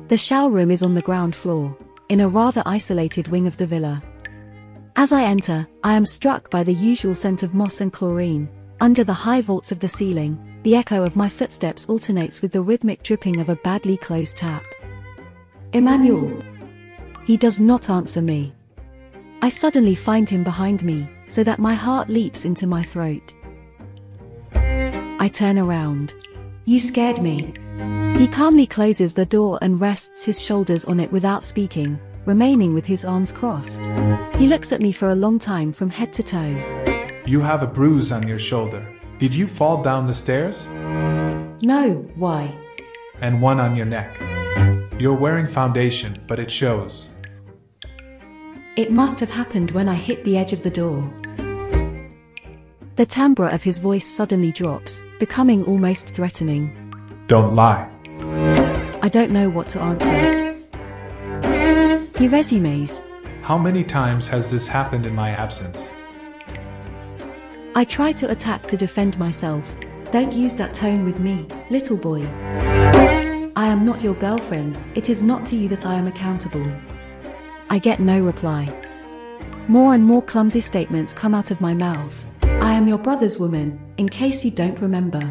The shower room is on the ground floor, in a rather isolated wing of the villa. As I enter, I am struck by the usual scent of moss and chlorine. Under the high vaults of the ceiling, the echo of my footsteps alternates with the rhythmic dripping of a badly closed tap. Emmanuel. He does not answer me. I suddenly find him behind me, so that my heart leaps into my throat. I turn around. You scared me. He calmly closes the door and rests his shoulders on it without speaking, remaining with his arms crossed. He looks at me for a long time from head to toe. You have a bruise on your shoulder. Did you fall down the stairs? No, why? And one on your neck. You're wearing foundation, but it shows. It must have happened when I hit the edge of the door. The timbre of his voice suddenly drops, becoming almost threatening. Don't lie. I don't know what to answer. He resumes. How many times has this happened in my absence? I try to attack to defend myself. Don't use that tone with me, little boy. I am not your girlfriend, it is not to you that I am accountable. I get no reply. More and more clumsy statements come out of my mouth. I am your brother's woman, in case you don't remember.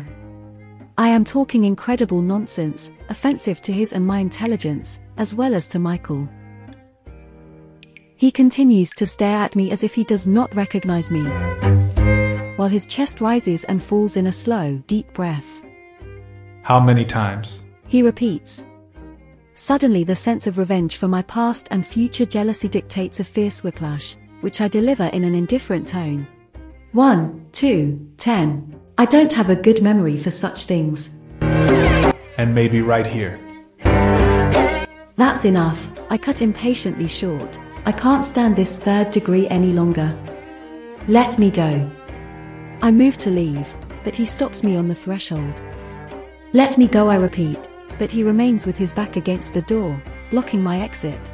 I am talking incredible nonsense, offensive to his and my intelligence, as well as to Michael. He continues to stare at me as if he does not recognize me, while his chest rises and falls in a slow, deep breath. How many times? He repeats. Suddenly, the sense of revenge for my past and future jealousy dictates a fierce whiplash, which I deliver in an indifferent tone. One, two, ten. I don't have a good memory for such things. And maybe right here. That's enough, I cut impatiently short. I can't stand this third degree any longer. Let me go. I move to leave, but he stops me on the threshold. Let me go, I repeat, but he remains with his back against the door, blocking my exit.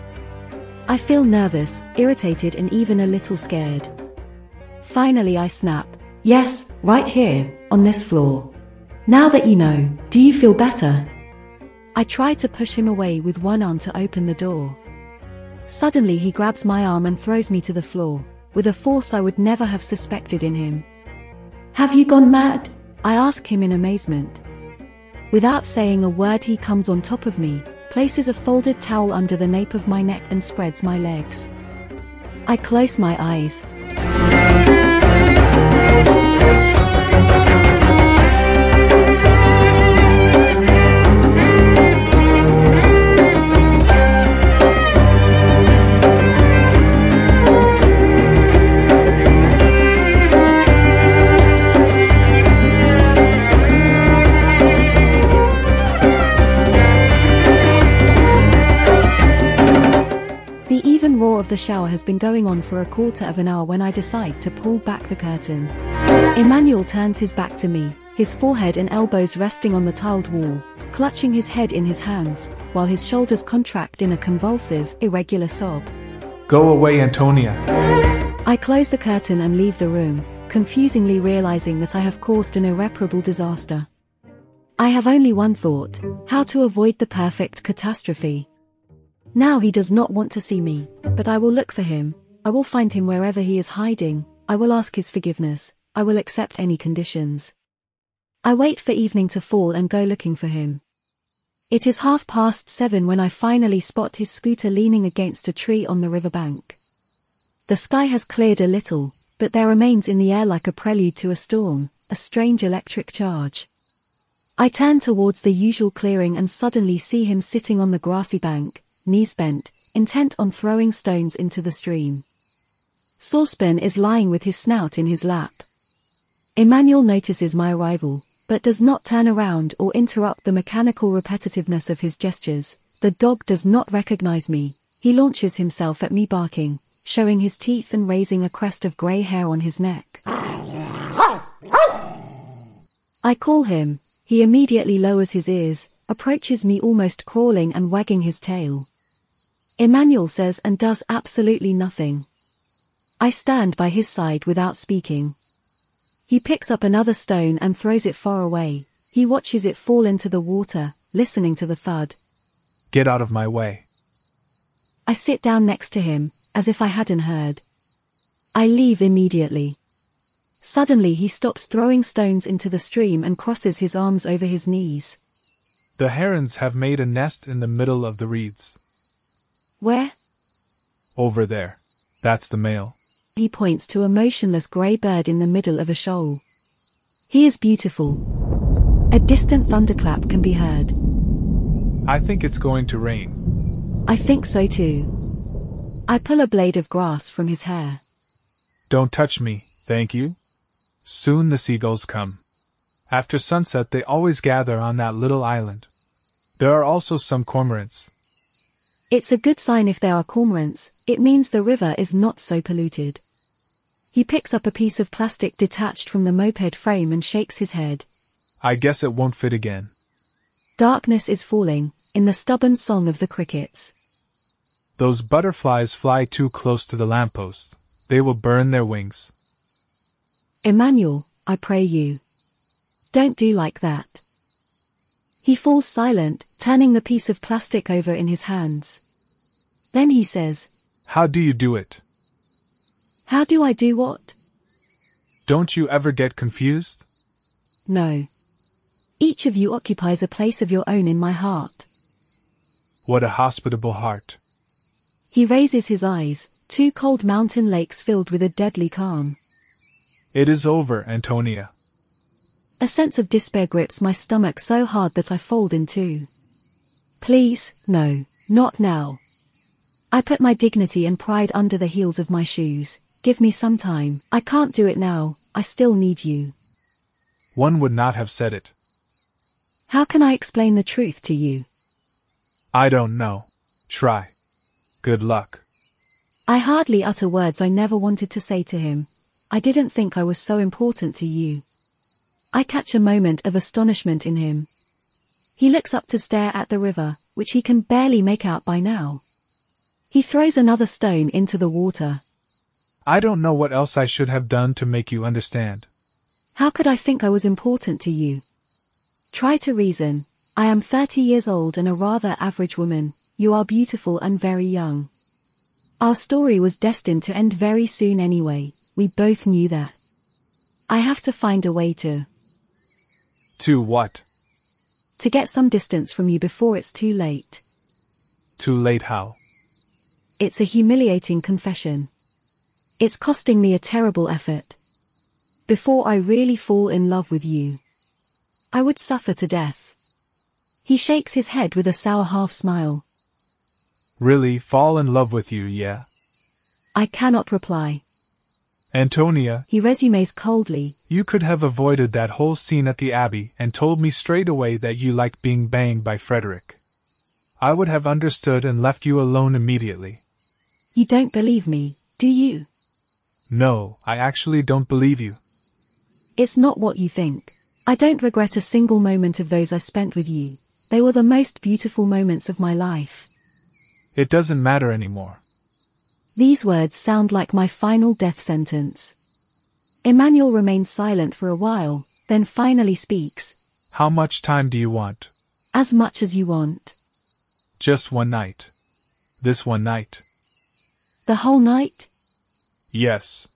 I feel nervous, irritated, and even a little scared. Finally, I snap. Yes, right here, on this floor. Now that you know, do you feel better? I try to push him away with one arm to open the door. Suddenly, he grabs my arm and throws me to the floor, with a force I would never have suspected in him. Have you gone mad? I ask him in amazement. Without saying a word, he comes on top of me, places a folded towel under the nape of my neck, and spreads my legs. I close my eyes. The roar of the shower has been going on for a quarter of an hour when I decide to pull back the curtain. Emmanuel turns his back to me, his forehead and elbows resting on the tiled wall, clutching his head in his hands, while his shoulders contract in a convulsive, irregular sob. Go away, Antonia. I close the curtain and leave the room, confusingly realizing that I have caused an irreparable disaster. I have only one thought how to avoid the perfect catastrophe. Now he does not want to see me, but I will look for him, I will find him wherever he is hiding, I will ask his forgiveness, I will accept any conditions. I wait for evening to fall and go looking for him. It is half past seven when I finally spot his scooter leaning against a tree on the riverbank. The sky has cleared a little, but there remains in the air like a prelude to a storm, a strange electric charge. I turn towards the usual clearing and suddenly see him sitting on the grassy bank, knees bent, intent on throwing stones into the stream. Saucepan is lying with his snout in his lap. Emmanuel notices my arrival, but does not turn around or interrupt the mechanical repetitiveness of his gestures. The dog does not recognize me. He launches himself at me barking, showing his teeth and raising a crest of grey hair on his neck. I call him. He immediately lowers his ears, approaches me almost crawling and wagging his tail. Emmanuel says and does absolutely nothing. I stand by his side without speaking. He picks up another stone and throws it far away. He watches it fall into the water, listening to the thud. Get out of my way. I sit down next to him, as if I hadn't heard. I leave immediately. Suddenly he stops throwing stones into the stream and crosses his arms over his knees. The herons have made a nest in the middle of the reeds. Where? Over there. That's the male. He points to a motionless grey bird in the middle of a shoal. He is beautiful. A distant thunderclap can be heard. I think it's going to rain. I think so too. I pull a blade of grass from his hair. Don't touch me, thank you. Soon the seagulls come. After sunset, they always gather on that little island. There are also some cormorants. It's a good sign if there are cormorants, it means the river is not so polluted. He picks up a piece of plastic detached from the moped frame and shakes his head. I guess it won't fit again. Darkness is falling, in the stubborn song of the crickets. Those butterflies fly too close to the lampposts. They will burn their wings. Emmanuel, I pray you. Don't do like that. He falls silent, turning the piece of plastic over in his hands. Then he says, How do you do it? How do I do what? Don't you ever get confused? No. Each of you occupies a place of your own in my heart. What a hospitable heart. He raises his eyes, two cold mountain lakes filled with a deadly calm. It is over, Antonia. A sense of despair grips my stomach so hard that I fold in two. Please, no, not now. I put my dignity and pride under the heels of my shoes. Give me some time. I can't do it now. I still need you. One would not have said it. How can I explain the truth to you? I don't know. Try. Good luck. I hardly utter words I never wanted to say to him. I didn't think I was so important to you. I catch a moment of astonishment in him. He looks up to stare at the river, which he can barely make out by now. He throws another stone into the water. I don't know what else I should have done to make you understand. How could I think I was important to you? Try to reason. I am 30 years old and a rather average woman. You are beautiful and very young. Our story was destined to end very soon anyway. We both knew that. I have to find a way to, To what? To get some distance from you before it's too late. Too late how? It's a humiliating confession. It's costing me a terrible effort. Before I really fall in love with you, I would suffer to death. He shakes his head with a sour half smile. Really fall in love with you, yeah? I cannot reply. Antonia, He resumes coldly. you could have avoided that whole scene at the Abbey and told me straight away that you liked being banged by Frederick. I would have understood and left you alone immediately. You don't believe me, do you? No, I actually don't believe you. It's not what you think. I don't regret a single moment of those I spent with you. They were the most beautiful moments of my life. It doesn't matter anymore. These words sound like my final death sentence. Emmanuel remains silent for a while, then finally speaks. How much time do you want? As much as you want. Just one night. This one night. The whole night? Yes.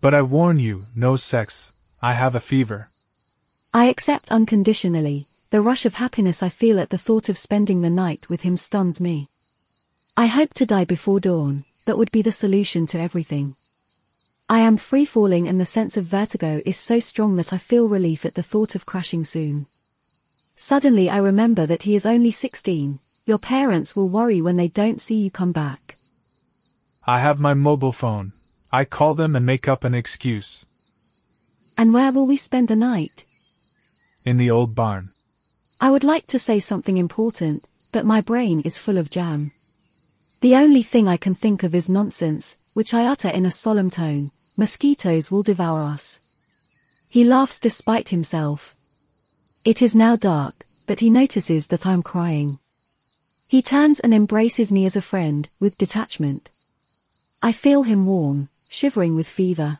But I warn you, no sex. I have a fever. I accept unconditionally. The rush of happiness I feel at the thought of spending the night with him stuns me. I hope to die before dawn. That would be the solution to everything. I am free falling and the sense of vertigo is so strong that I feel relief at the thought of crashing soon. Suddenly I remember that he is only 16. Your parents will worry when they don't see you come back. I have my mobile phone. I call them and make up an excuse. And where will we spend the night? In the old barn. I would like to say something important, but my brain is full of jam. The only thing I can think of is nonsense, which I utter in a solemn tone. Mosquitoes will devour us. He laughs despite himself. It is now dark, but he notices that I'm crying. He turns and embraces me as a friend, with detachment. I feel him warm, shivering with fever.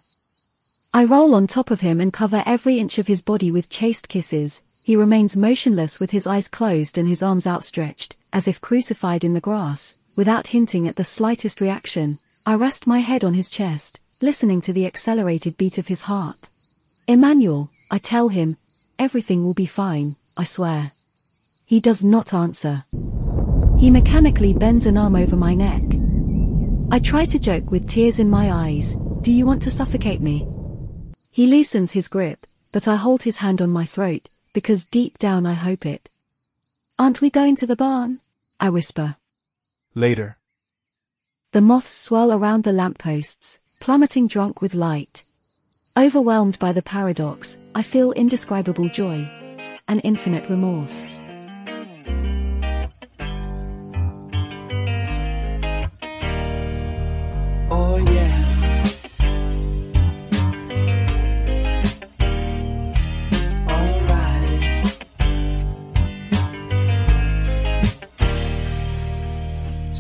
I roll on top of him and cover every inch of his body with chaste kisses. He remains motionless with his eyes closed and his arms outstretched, as if crucified in the grass. Without hinting at the slightest reaction, I rest my head on his chest, listening to the accelerated beat of his heart. Emmanuel, I tell him, everything will be fine, I swear. He does not answer. He mechanically bends an arm over my neck. I try to joke with tears in my eyes, do you want to suffocate me? He loosens his grip, but I hold his hand on my throat, because deep down I hope it. Aren't we going to the barn? I whisper. Later. The moths swirl around the lampposts, plummeting drunk with light. Overwhelmed by the paradox, I feel indescribable joy. An infinite remorse.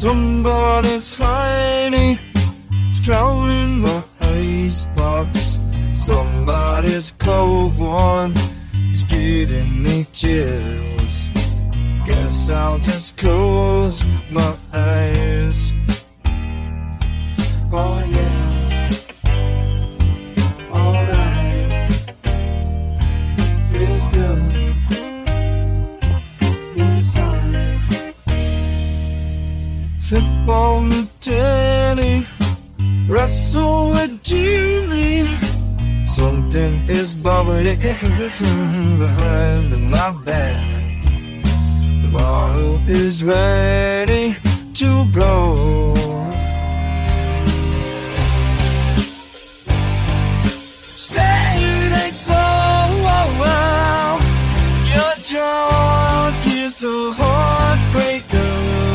Somebody's hiding, drowning my icebox. Somebody's cold one is giving me chills. Guess I'll just close my eyes. Oh yeah. Flip on the telly. Wrestle with Julie. Something is bubbling [LAUGHS] behind my back. The bottle is ready to blow. Say it ain't so oh, well. Your drunk is a heartbreaker.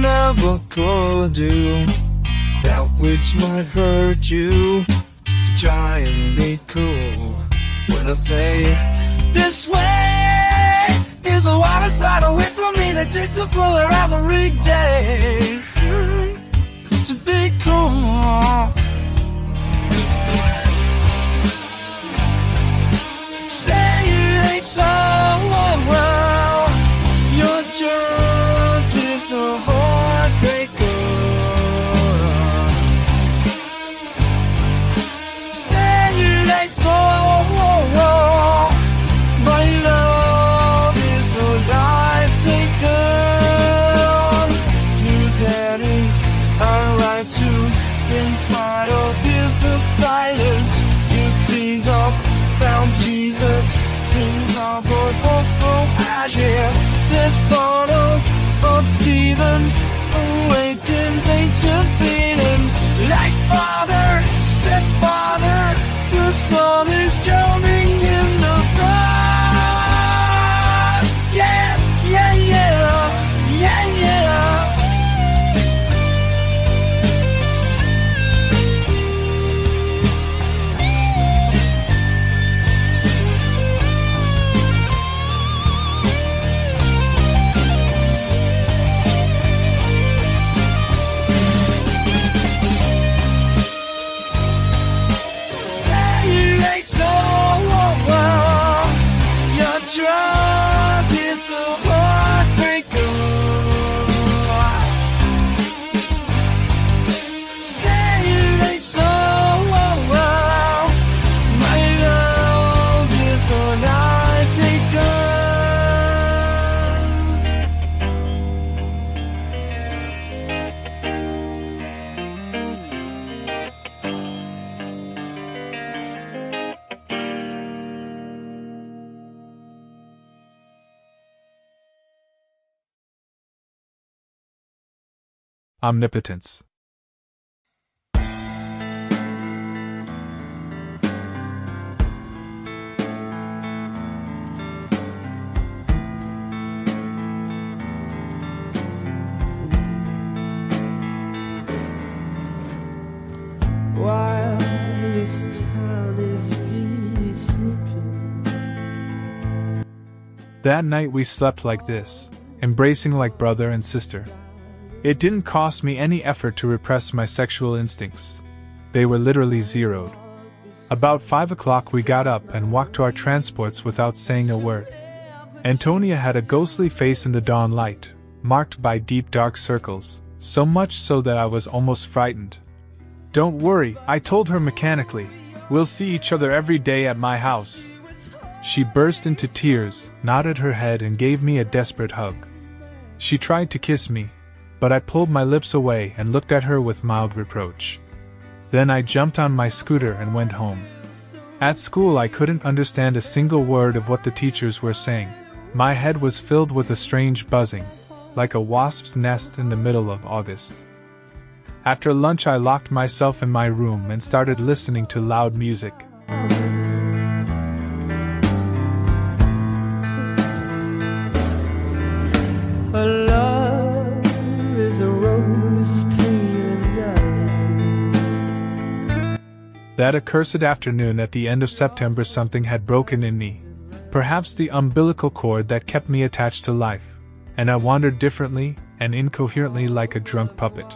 Never could do that which might hurt you. To try and be cool when I say this way is the water side away from me that takes a fuller every day. To be cool. Say it ain't so This bottle of Stevens awakens ancient feelings. Like father, stepfather, the sun is drowning Omnipotence. While this town is really sleeping. That night we slept like this, embracing like brother and sister. It didn't cost me any effort to repress my sexual instincts. They were literally zeroed. About five o'clock we got up and walked to our transports without saying a word. Antonia had a ghostly face in the dawn light, marked by deep dark circles, so much so that I was almost frightened. Don't worry, I told her mechanically. We'll see each other every day at my house. She burst into tears, nodded her head, and gave me a desperate hug. She tried to kiss me, but I pulled my lips away and looked at her with mild reproach. Then I jumped on my scooter and went home. At school, I couldn't understand a single word of what the teachers were saying. My head was filled with a strange buzzing, like a wasp's nest in the middle of August. After lunch, I locked myself in my room and started listening to loud music. That accursed afternoon at the end of September, something had broken in me. Perhaps the umbilical cord that kept me attached to life, and I wandered differently and incoherently like a drunk puppet.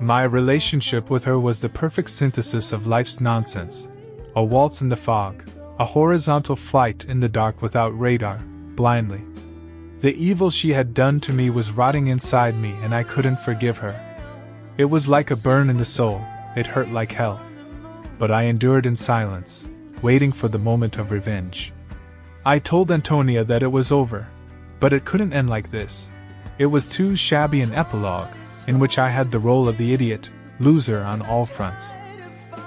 My relationship with her was the perfect synthesis of life's nonsense a waltz in the fog, a horizontal flight in the dark without radar, blindly. The evil she had done to me was rotting inside me, and I couldn't forgive her. It was like a burn in the soul, it hurt like hell. But I endured in silence, waiting for the moment of revenge. I told Antonia that it was over, but it couldn't end like this. It was too shabby an epilogue, in which I had the role of the idiot, loser on all fronts.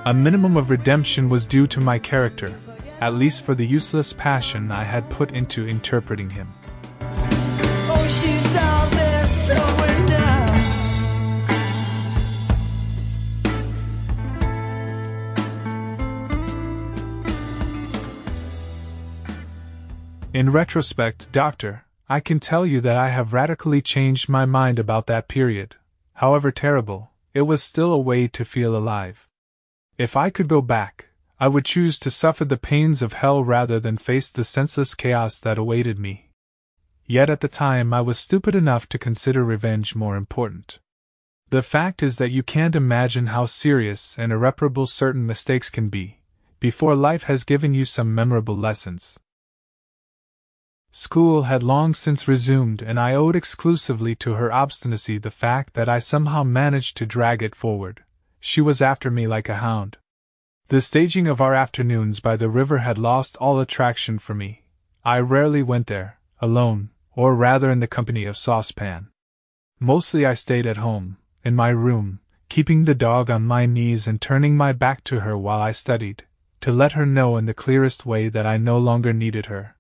A minimum of redemption was due to my character, at least for the useless passion I had put into interpreting him. Oh, In retrospect, Doctor, I can tell you that I have radically changed my mind about that period however terrible, it was still a way to feel alive. If I could go back, I would choose to suffer the pains of hell rather than face the senseless chaos that awaited me. Yet at the time I was stupid enough to consider revenge more important. The fact is that you can't imagine how serious and irreparable certain mistakes can be, before life has given you some memorable lessons. School had long since resumed, and I owed exclusively to her obstinacy the fact that I somehow managed to drag it forward. She was after me like a hound. The staging of our afternoons by the river had lost all attraction for me. I rarely went there, alone, or rather in the company of Saucepan. Mostly I stayed at home, in my room, keeping the dog on my knees and turning my back to her while I studied, to let her know in the clearest way that I no longer needed her.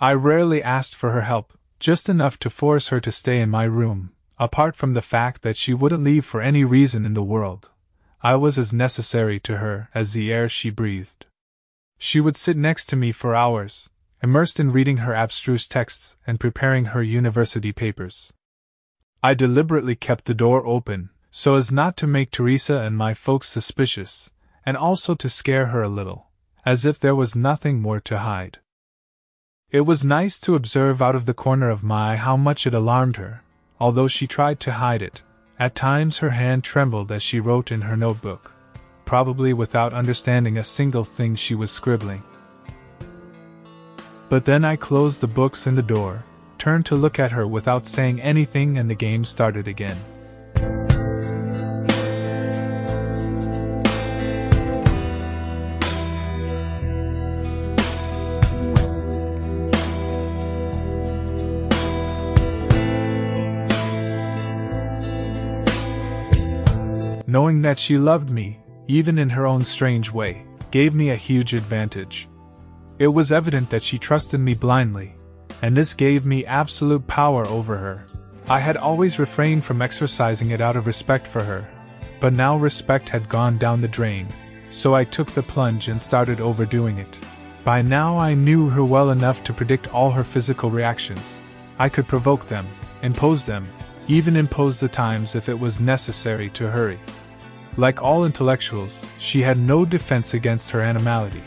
I rarely asked for her help, just enough to force her to stay in my room, apart from the fact that she wouldn't leave for any reason in the world. I was as necessary to her as the air she breathed. She would sit next to me for hours, immersed in reading her abstruse texts and preparing her university papers. I deliberately kept the door open, so as not to make Teresa and my folks suspicious, and also to scare her a little, as if there was nothing more to hide. It was nice to observe out of the corner of my eye how much it alarmed her, although she tried to hide it. At times her hand trembled as she wrote in her notebook, probably without understanding a single thing she was scribbling. But then I closed the books and the door, turned to look at her without saying anything, and the game started again. Knowing that she loved me, even in her own strange way, gave me a huge advantage. It was evident that she trusted me blindly, and this gave me absolute power over her. I had always refrained from exercising it out of respect for her, but now respect had gone down the drain, so I took the plunge and started overdoing it. By now I knew her well enough to predict all her physical reactions. I could provoke them, impose them, even impose the times if it was necessary to hurry. Like all intellectuals, she had no defense against her animality.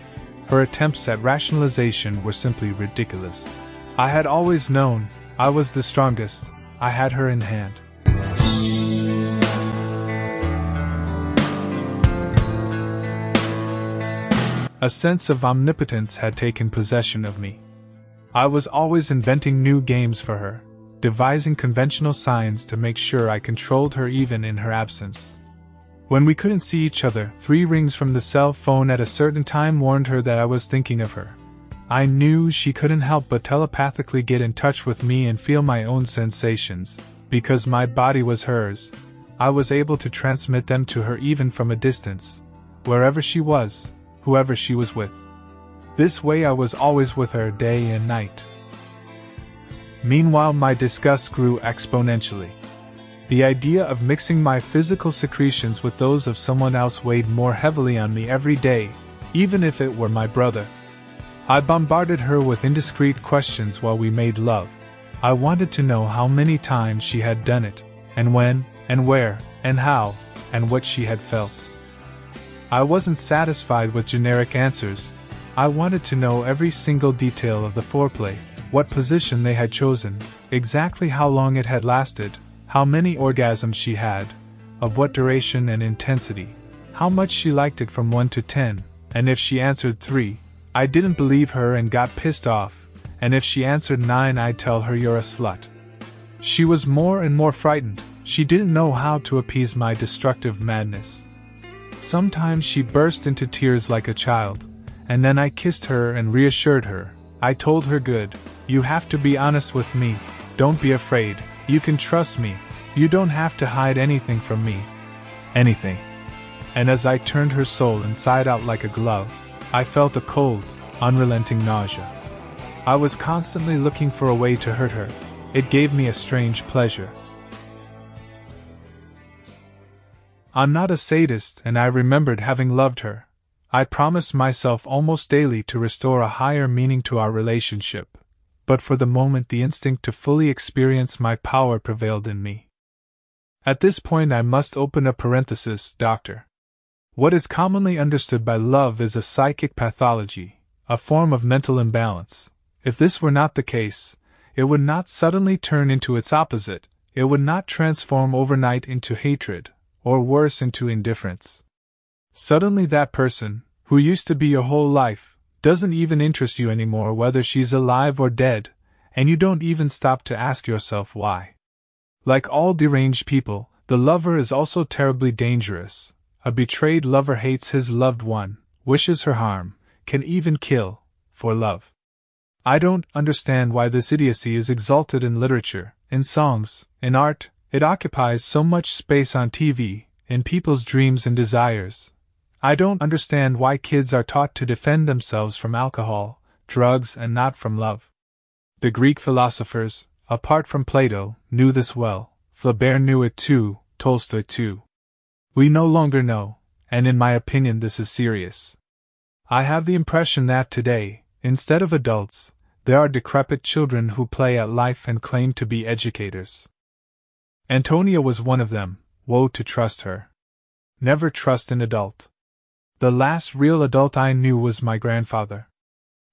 Her attempts at rationalization were simply ridiculous. I had always known I was the strongest, I had her in hand. A sense of omnipotence had taken possession of me. I was always inventing new games for her, devising conventional signs to make sure I controlled her even in her absence. When we couldn't see each other, three rings from the cell phone at a certain time warned her that I was thinking of her. I knew she couldn't help but telepathically get in touch with me and feel my own sensations. Because my body was hers, I was able to transmit them to her even from a distance, wherever she was, whoever she was with. This way I was always with her day and night. Meanwhile, my disgust grew exponentially. The idea of mixing my physical secretions with those of someone else weighed more heavily on me every day, even if it were my brother. I bombarded her with indiscreet questions while we made love. I wanted to know how many times she had done it, and when, and where, and how, and what she had felt. I wasn't satisfied with generic answers. I wanted to know every single detail of the foreplay, what position they had chosen, exactly how long it had lasted, how many orgasms she had, of what duration and intensity, how much she liked it from 1 to 10, and if she answered 3, I didn't believe her and got pissed off, and if she answered 9, I'd tell her you're a slut. She was more and more frightened, she didn't know how to appease my destructive madness. Sometimes she burst into tears like a child, and then I kissed her and reassured her. I told her, Good, you have to be honest with me, don't be afraid, you can trust me. You don't have to hide anything from me. Anything. And as I turned her soul inside out like a glove, I felt a cold, unrelenting nausea. I was constantly looking for a way to hurt her. It gave me a strange pleasure. I'm not a sadist, and I remembered having loved her. I promised myself almost daily to restore a higher meaning to our relationship but for the moment the instinct to fully experience my power prevailed in me. At this point, I must open a parenthesis, Doctor. What is commonly understood by love is a psychic pathology, a form of mental imbalance. If this were not the case, it would not suddenly turn into its opposite, it would not transform overnight into hatred, or worse into indifference. Suddenly, that person, who used to be your whole life, doesn't even interest you anymore whether she's alive or dead, and you don't even stop to ask yourself why. Like all deranged people, the lover is also terribly dangerous. A betrayed lover hates his loved one, wishes her harm, can even kill, for love. I don't understand why this idiocy is exalted in literature, in songs, in art, it occupies so much space on TV, in people's dreams and desires, I don't understand why kids are taught to defend themselves from alcohol, drugs, and not from love. The Greek philosophers, apart from Plato, knew this well, Flaubert knew it too, Tolstoy too. We no longer know, and in my opinion, this is serious. I have the impression that today, instead of adults, there are decrepit children who play at life and claim to be educators. Antonia was one of them, woe to trust her. Never trust an adult. The last real adult I knew was my grandfather.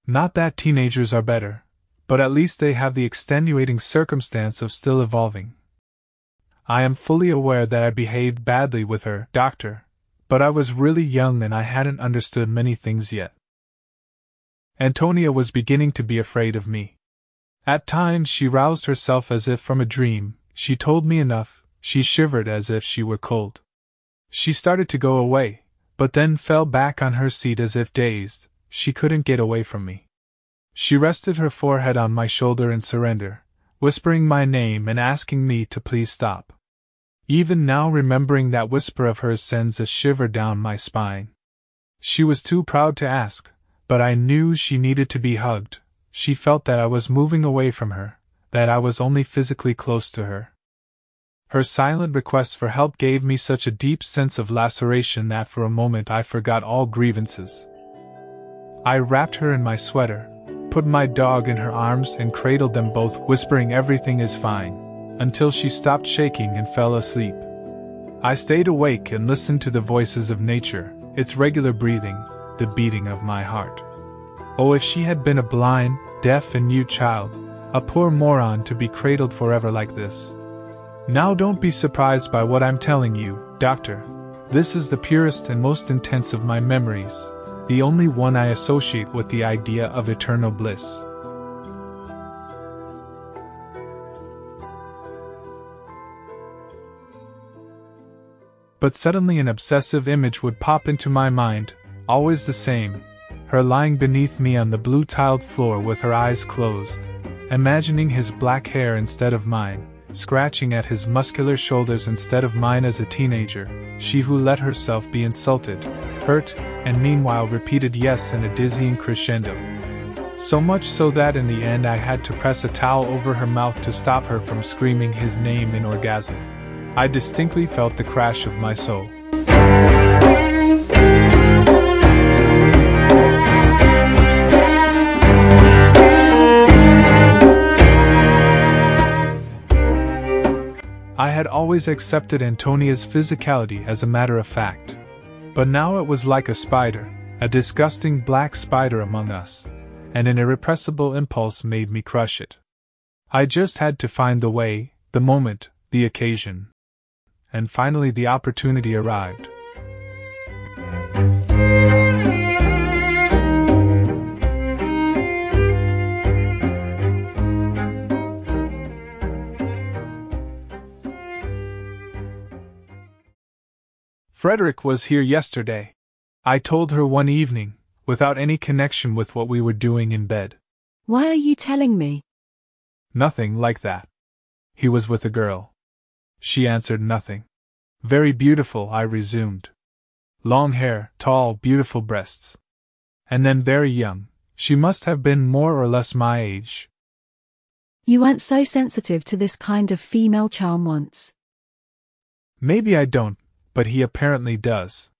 Not that teenagers are better, but at least they have the extenuating circumstance of still evolving. I am fully aware that I behaved badly with her, doctor, but I was really young and I hadn't understood many things yet. Antonia was beginning to be afraid of me. At times she roused herself as if from a dream, she told me enough, she shivered as if she were cold. She started to go away, but then fell back on her seat as if dazed, she couldn't get away from me. She rested her forehead on my shoulder in surrender, whispering my name and asking me to please stop. Even now, remembering that whisper of hers sends a shiver down my spine. She was too proud to ask, but I knew she needed to be hugged. She felt that I was moving away from her, that I was only physically close to her. Her silent request for help gave me such a deep sense of laceration that for a moment I forgot all grievances. I wrapped her in my sweater, put my dog in her arms, and cradled them both, whispering everything is fine, until she stopped shaking and fell asleep. I stayed awake and listened to the voices of nature, its regular breathing, the beating of my heart. Oh, if she had been a blind, deaf, and mute child, a poor moron to be cradled forever like this. Now don't be surprised by what I'm telling you, Doctor. This is the purest and most intense of my memories, the only one I associate with the idea of eternal bliss. But suddenly an obsessive image would pop into my mind, always the same her lying beneath me on the blue tiled floor with her eyes closed, imagining his black hair instead of mine scratching at his muscular shoulders instead of mine as a teenager, she who let herself be insulted, hurt, and meanwhile repeated yes in a dizzying crescendo. So much so that in the end I had to press a towel over her mouth to stop her from screaming his name in orgasm. I distinctly felt the crash of my soul. Had always accepted Antonia's physicality as a matter of fact. But now it was like a spider, a disgusting black spider among us, and an irrepressible impulse made me crush it. I just had to find the way, the moment, the occasion. And finally the opportunity arrived. Frederick was here yesterday. I told her one evening, without any connection with what we were doing in bed. Why are you telling me? Nothing like that. He was with a girl. She answered nothing. Very beautiful, I resumed. Long hair, tall, beautiful breasts. And then very young. She must have been more or less my age. You weren't so sensitive to this kind of female charm once. Maybe I don't, but he apparently does.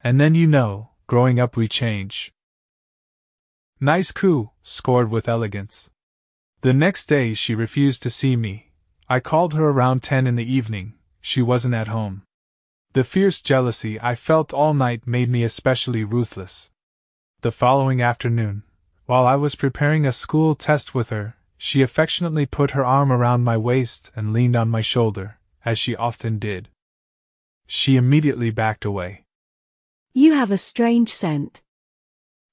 And then you know, growing up we change. Nice coup, scored with elegance. The next day she refused to see me. I called her around ten in the evening, she wasn't at home. The fierce jealousy I felt all night made me especially ruthless. The following afternoon, while I was preparing a school test with her, she affectionately put her arm around my waist and leaned on my shoulder, as she often did. She immediately backed away. You have a strange scent.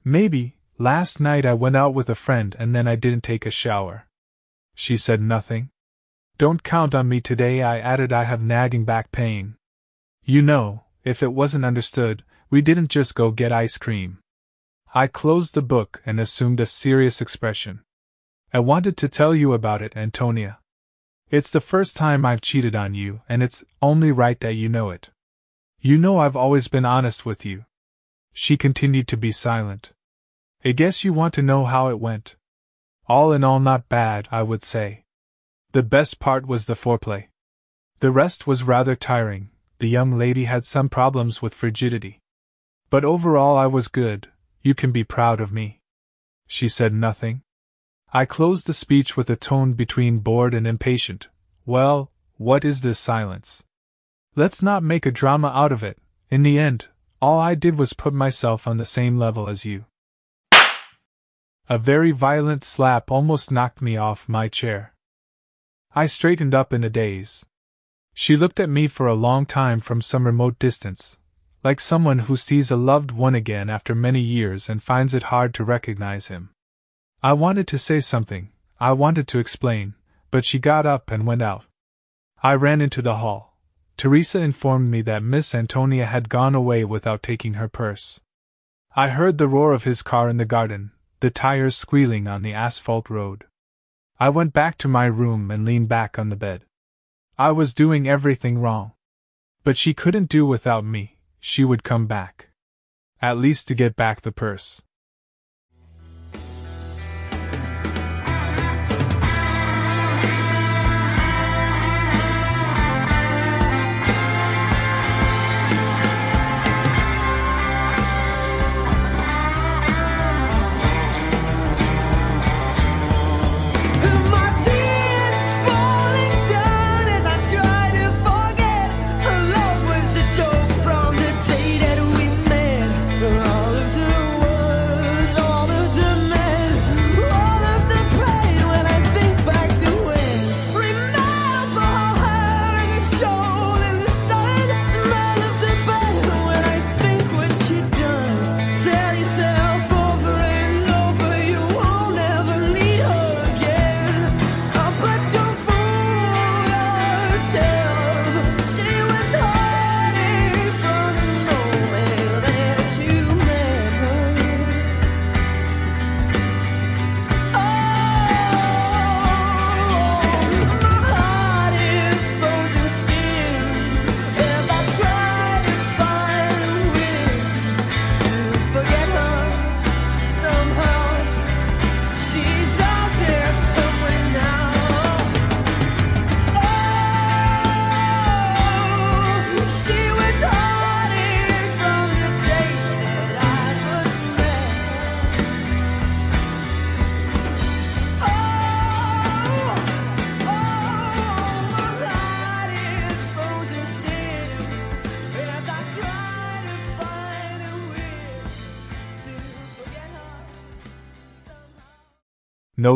Maybe, last night I went out with a friend and then I didn't take a shower. She said nothing. Don't count on me today, I added. I have nagging back pain. You know, if it wasn't understood, we didn't just go get ice cream. I closed the book and assumed a serious expression. I wanted to tell you about it, Antonia. It's the first time I've cheated on you, and it's only right that you know it. You know I've always been honest with you. She continued to be silent. I guess you want to know how it went. All in all, not bad, I would say. The best part was the foreplay. The rest was rather tiring, the young lady had some problems with frigidity. But overall, I was good, you can be proud of me. She said nothing, I closed the speech with a tone between bored and impatient. Well, what is this silence? Let's not make a drama out of it. In the end, all I did was put myself on the same level as you. A very violent slap almost knocked me off my chair. I straightened up in a daze. She looked at me for a long time from some remote distance, like someone who sees a loved one again after many years and finds it hard to recognize him. I wanted to say something, I wanted to explain, but she got up and went out. I ran into the hall. Teresa informed me that Miss Antonia had gone away without taking her purse. I heard the roar of his car in the garden, the tires squealing on the asphalt road. I went back to my room and leaned back on the bed. I was doing everything wrong. But she couldn't do without me, she would come back. At least to get back the purse.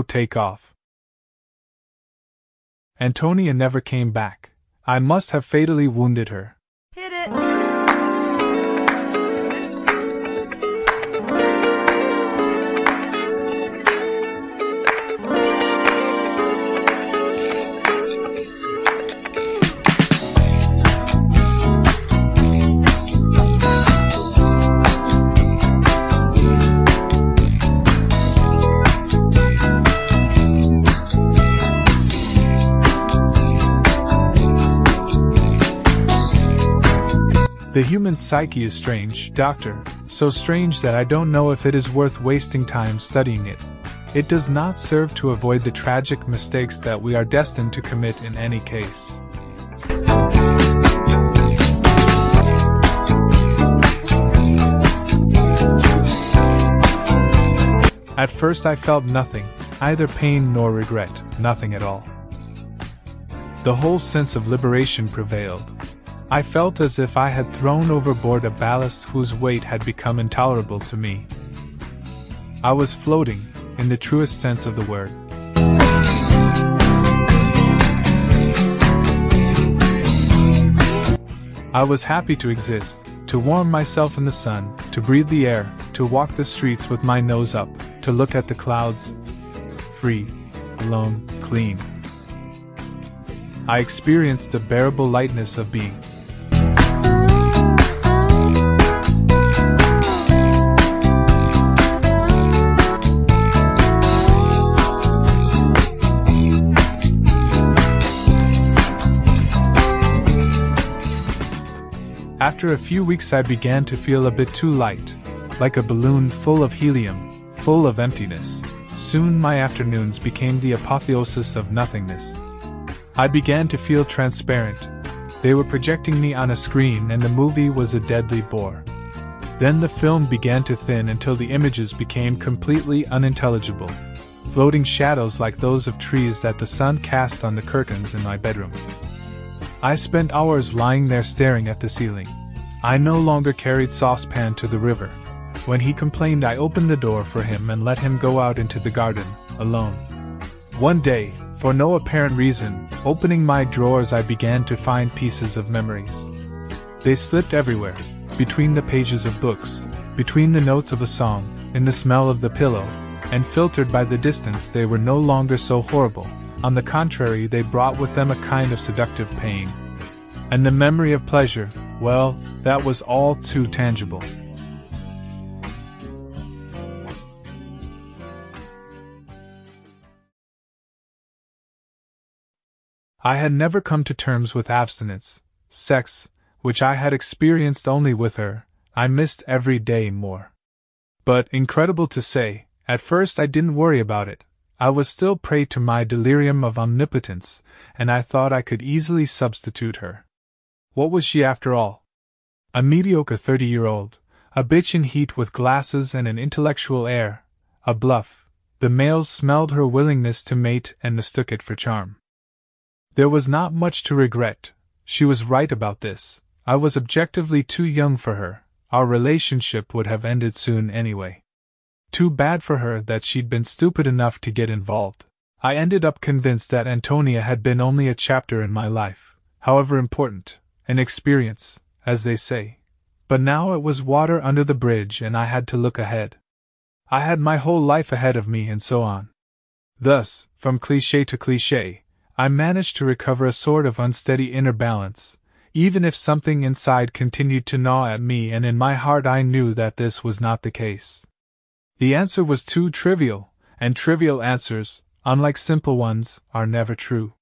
No takeoff. Antonia never came back. I must have fatally wounded her. Hit it! The human psyche is strange, Doctor, so strange that I don't know if it is worth wasting time studying it. It does not serve to avoid the tragic mistakes that we are destined to commit in any case. At first, I felt nothing, either pain nor regret, nothing at all. The whole sense of liberation prevailed. I felt as if I had thrown overboard a ballast whose weight had become intolerable to me. I was floating, in the truest sense of the word. I was happy to exist, to warm myself in the sun, to breathe the air, to walk the streets with my nose up, to look at the clouds. Free, alone, clean. I experienced the bearable lightness of being. After a few weeks, I began to feel a bit too light, like a balloon full of helium, full of emptiness. Soon my afternoons became the apotheosis of nothingness. I began to feel transparent. They were projecting me on a screen, and the movie was a deadly bore. Then the film began to thin until the images became completely unintelligible, floating shadows like those of trees that the sun cast on the curtains in my bedroom. I spent hours lying there staring at the ceiling. I no longer carried saucepan to the river. When he complained, I opened the door for him and let him go out into the garden, alone. One day, for no apparent reason, opening my drawers, I began to find pieces of memories. They slipped everywhere between the pages of books, between the notes of a song, in the smell of the pillow, and filtered by the distance, they were no longer so horrible. On the contrary, they brought with them a kind of seductive pain. And the memory of pleasure, well, that was all too tangible. I had never come to terms with abstinence, sex, which I had experienced only with her, I missed every day more. But, incredible to say, at first I didn't worry about it, I was still prey to my delirium of omnipotence, and I thought I could easily substitute her. What was she after all? A mediocre thirty year old, a bitch in heat with glasses and an intellectual air, a bluff. The males smelled her willingness to mate and mistook it for charm. There was not much to regret, she was right about this. I was objectively too young for her, our relationship would have ended soon anyway. Too bad for her that she'd been stupid enough to get involved. I ended up convinced that Antonia had been only a chapter in my life, however important, an experience, as they say. But now it was water under the bridge and I had to look ahead. I had my whole life ahead of me and so on. Thus, from cliche to cliche, I managed to recover a sort of unsteady inner balance, even if something inside continued to gnaw at me, and in my heart I knew that this was not the case. The answer was too trivial, and trivial answers, unlike simple ones, are never true.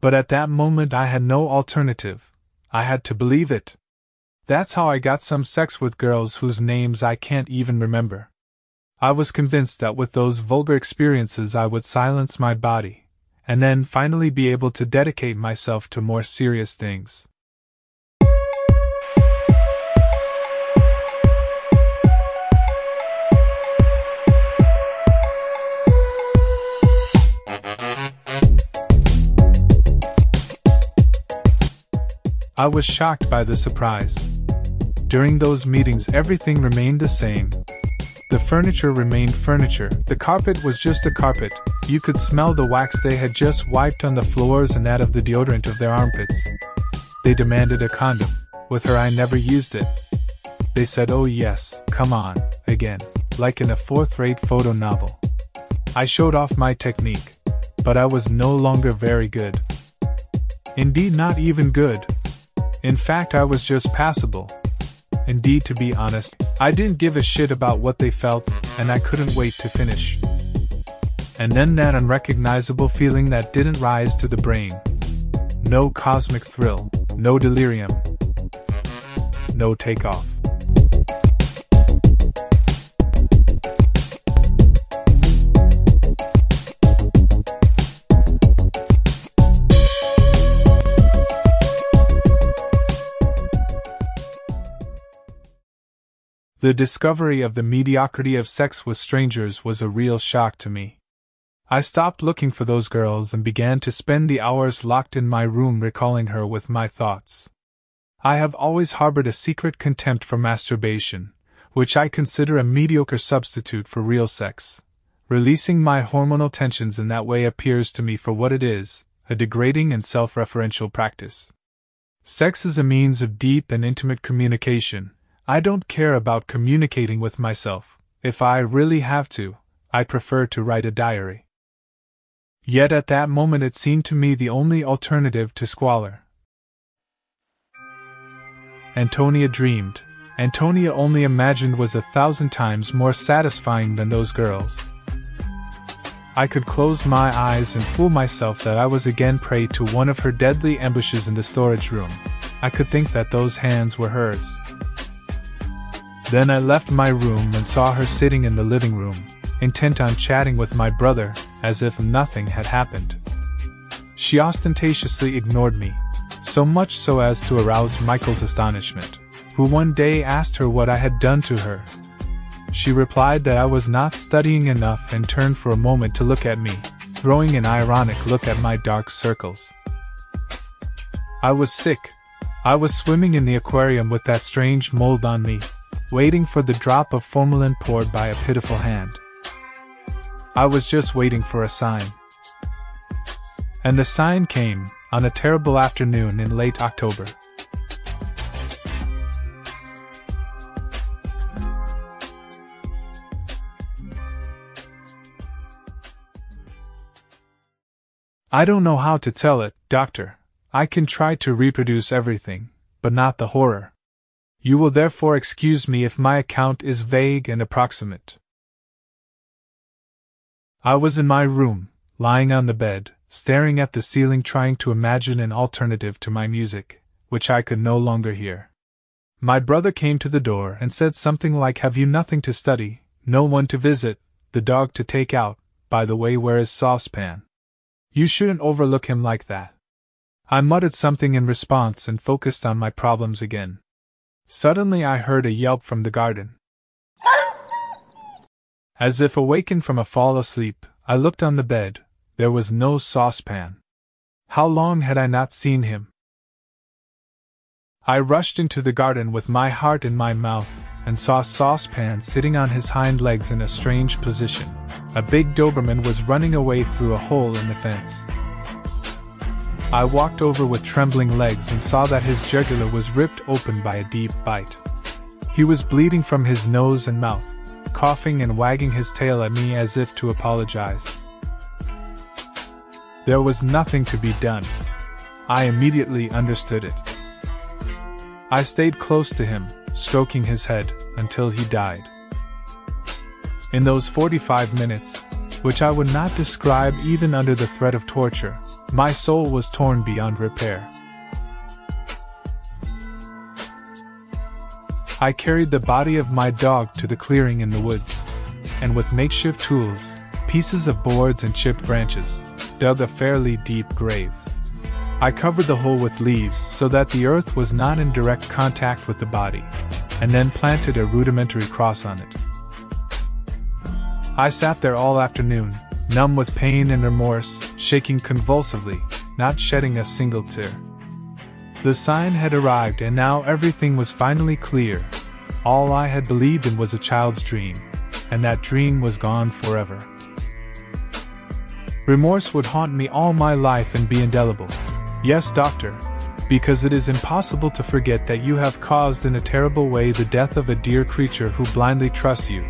But at that moment I had no alternative. I had to believe it. That's how I got some sex with girls whose names I can't even remember. I was convinced that with those vulgar experiences I would silence my body, and then finally be able to dedicate myself to more serious things. I was shocked by the surprise. During those meetings, everything remained the same. The furniture remained furniture, the carpet was just a carpet. You could smell the wax they had just wiped on the floors and that of the deodorant of their armpits. They demanded a condom. With her, I never used it. They said, oh yes, come on, again, like in a fourth rate photo novel. I showed off my technique, but I was no longer very good. Indeed, not even good. In fact, I was just passable. Indeed, to be honest, I didn't give a shit about what they felt, and I couldn't wait to finish. And then that unrecognizable feeling that didn't rise to the brain. No cosmic thrill, no delirium, no takeoff. The discovery of the mediocrity of sex with strangers was a real shock to me. I stopped looking for those girls and began to spend the hours locked in my room recalling her with my thoughts. I have always harbored a secret contempt for masturbation, which I consider a mediocre substitute for real sex. Releasing my hormonal tensions in that way appears to me for what it is a degrading and self referential practice. Sex is a means of deep and intimate communication, I don't care about communicating with myself. If I really have to, I prefer to write a diary. Yet at that moment it seemed to me the only alternative to squalor. Antonia dreamed. Antonia only imagined was a thousand times more satisfying than those girls. I could close my eyes and fool myself that I was again prey to one of her deadly ambushes in the storage room. I could think that those hands were hers. Then I left my room and saw her sitting in the living room, intent on chatting with my brother, as if nothing had happened. She ostentatiously ignored me, so much so as to arouse Michael's astonishment, who one day asked her what I had done to her. She replied that I was not studying enough and turned for a moment to look at me, throwing an ironic look at my dark circles. I was sick. I was swimming in the aquarium with that strange mold on me, waiting for the drop of formalin poured by a pitiful hand. I was just waiting for a sign. And the sign came, on a terrible afternoon in late October. I don't know how to tell it, Doctor. I can try to reproduce everything, but not the horror. You will therefore excuse me if my account is vague and approximate. I was in my room, lying on the bed, staring at the ceiling, trying to imagine an alternative to my music, which I could no longer hear. My brother came to the door and said something like, Have you nothing to study, no one to visit, the dog to take out, by the way, where is saucepan? You shouldn't overlook him like that. I muttered something in response and focused on my problems again. Suddenly I heard a yelp from the garden. As if awakened from a fall asleep, I looked on the bed. There was no saucepan. How long had I not seen him? I rushed into the garden with my heart in my mouth and saw Saucepan sitting on his hind legs in a strange position. A big Doberman was running away through a hole in the fence. I walked over with trembling legs and saw that his jugular was ripped open by a deep bite. He was bleeding from his nose and mouth, coughing and wagging his tail at me as if to apologize. There was nothing to be done. I immediately understood it. I stayed close to him, stroking his head, until he died. In those 45 minutes, which I would not describe even under the threat of torture, my soul was torn beyond repair. I carried the body of my dog to the clearing in the woods, and with makeshift tools, pieces of boards and chipped branches, dug a fairly deep grave. I covered the hole with leaves so that the earth was not in direct contact with the body, and then planted a rudimentary cross on it. I sat there all afternoon, numb with pain and remorse, shaking convulsively, not shedding a single tear. The sign had arrived, and now everything was finally clear. All I had believed in was a child's dream, and that dream was gone forever. Remorse would haunt me all my life and be indelible. Yes, doctor, because it is impossible to forget that you have caused in a terrible way the death of a dear creature who blindly trusts you,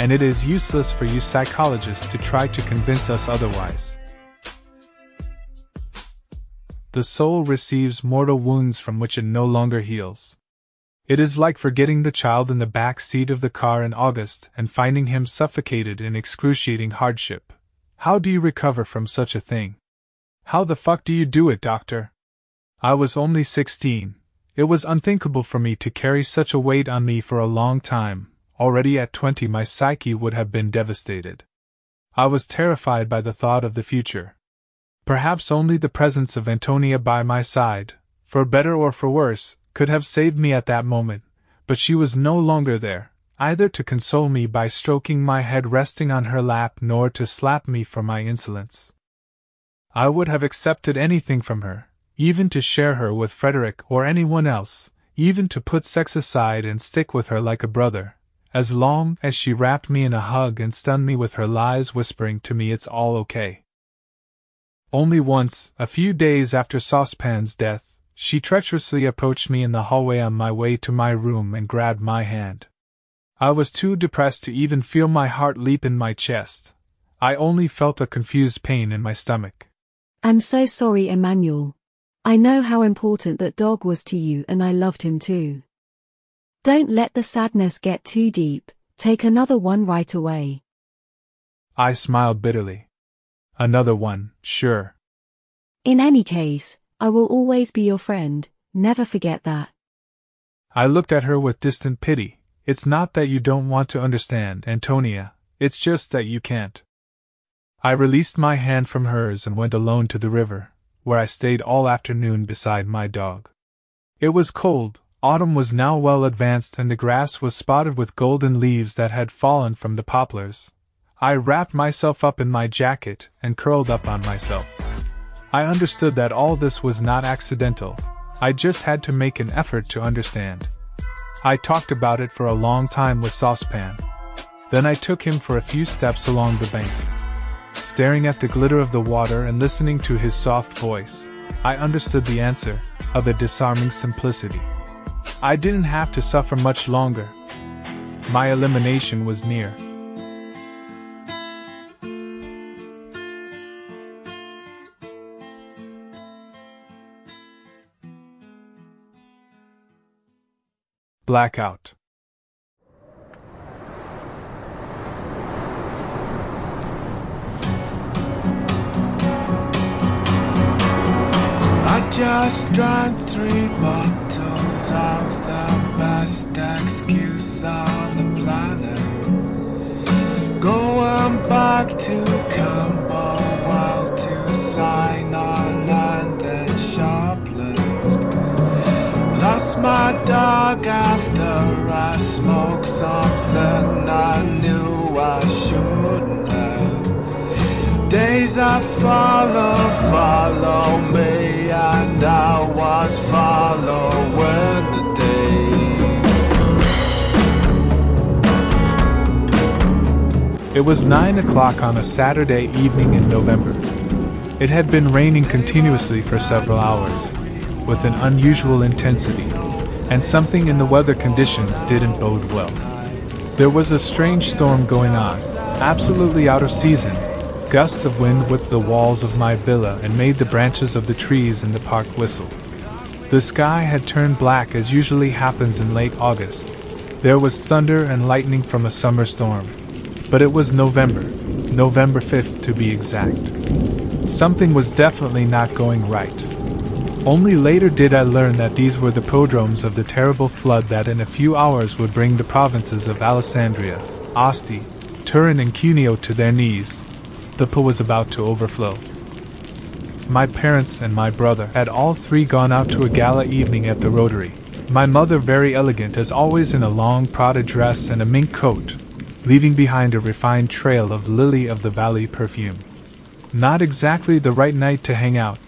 and it is useless for you psychologists to try to convince us otherwise. The soul receives mortal wounds from which it no longer heals. It is like forgetting the child in the back seat of the car in August and finding him suffocated in excruciating hardship. How do you recover from such a thing? How the fuck do you do it, doctor? I was only 16. It was unthinkable for me to carry such a weight on me for a long time. Already at 20, my psyche would have been devastated. I was terrified by the thought of the future. Perhaps only the presence of Antonia by my side, for better or for worse, could have saved me at that moment, but she was no longer there, either to console me by stroking my head resting on her lap nor to slap me for my insolence. I would have accepted anything from her, even to share her with Frederick or anyone else, even to put sex aside and stick with her like a brother, as long as she wrapped me in a hug and stunned me with her lies, whispering to me it's all okay. Only once, a few days after Saucepan's death, she treacherously approached me in the hallway on my way to my room and grabbed my hand. I was too depressed to even feel my heart leap in my chest. I only felt a confused pain in my stomach. I'm so sorry, Emmanuel. I know how important that dog was to you and I loved him too. Don't let the sadness get too deep, take another one right away. I smiled bitterly. Another one, sure. In any case, I will always be your friend, never forget that. I looked at her with distant pity. It's not that you don't want to understand, Antonia, it's just that you can't. I released my hand from hers and went alone to the river, where I stayed all afternoon beside my dog. It was cold, autumn was now well advanced, and the grass was spotted with golden leaves that had fallen from the poplars. I wrapped myself up in my jacket and curled up on myself. I understood that all this was not accidental, I just had to make an effort to understand. I talked about it for a long time with Saucepan. Then I took him for a few steps along the bank. Staring at the glitter of the water and listening to his soft voice, I understood the answer, of a disarming simplicity. I didn't have to suffer much longer. My elimination was near. Blackout. I just drank three bottles of the best excuse on the planet. Going back to Camberwell to sign on and then shoplift. Lost my dog after I smoked something I knew I shouldn't. Days that follow, follow me, and I was following the days. It was nine o'clock on a Saturday evening in November. It had been raining continuously for several hours, with an unusual intensity, and something in the weather conditions didn't bode well. There was a strange storm going on, absolutely out of season. Gusts of wind whipped the walls of my villa and made the branches of the trees in the park whistle. The sky had turned black as usually happens in late August. There was thunder and lightning from a summer storm. But it was November, November 5th to be exact. Something was definitely not going right. Only later did I learn that these were the prodromes of the terrible flood that in a few hours would bring the provinces of Alessandria, Asti, Turin, and Cuneo to their knees. The pool was about to overflow. My parents and my brother had all three gone out to a gala evening at the Rotary. My mother, very elegant as always, in a long Prada dress and a mink coat, leaving behind a refined trail of lily of the valley perfume. Not exactly the right night to hang out,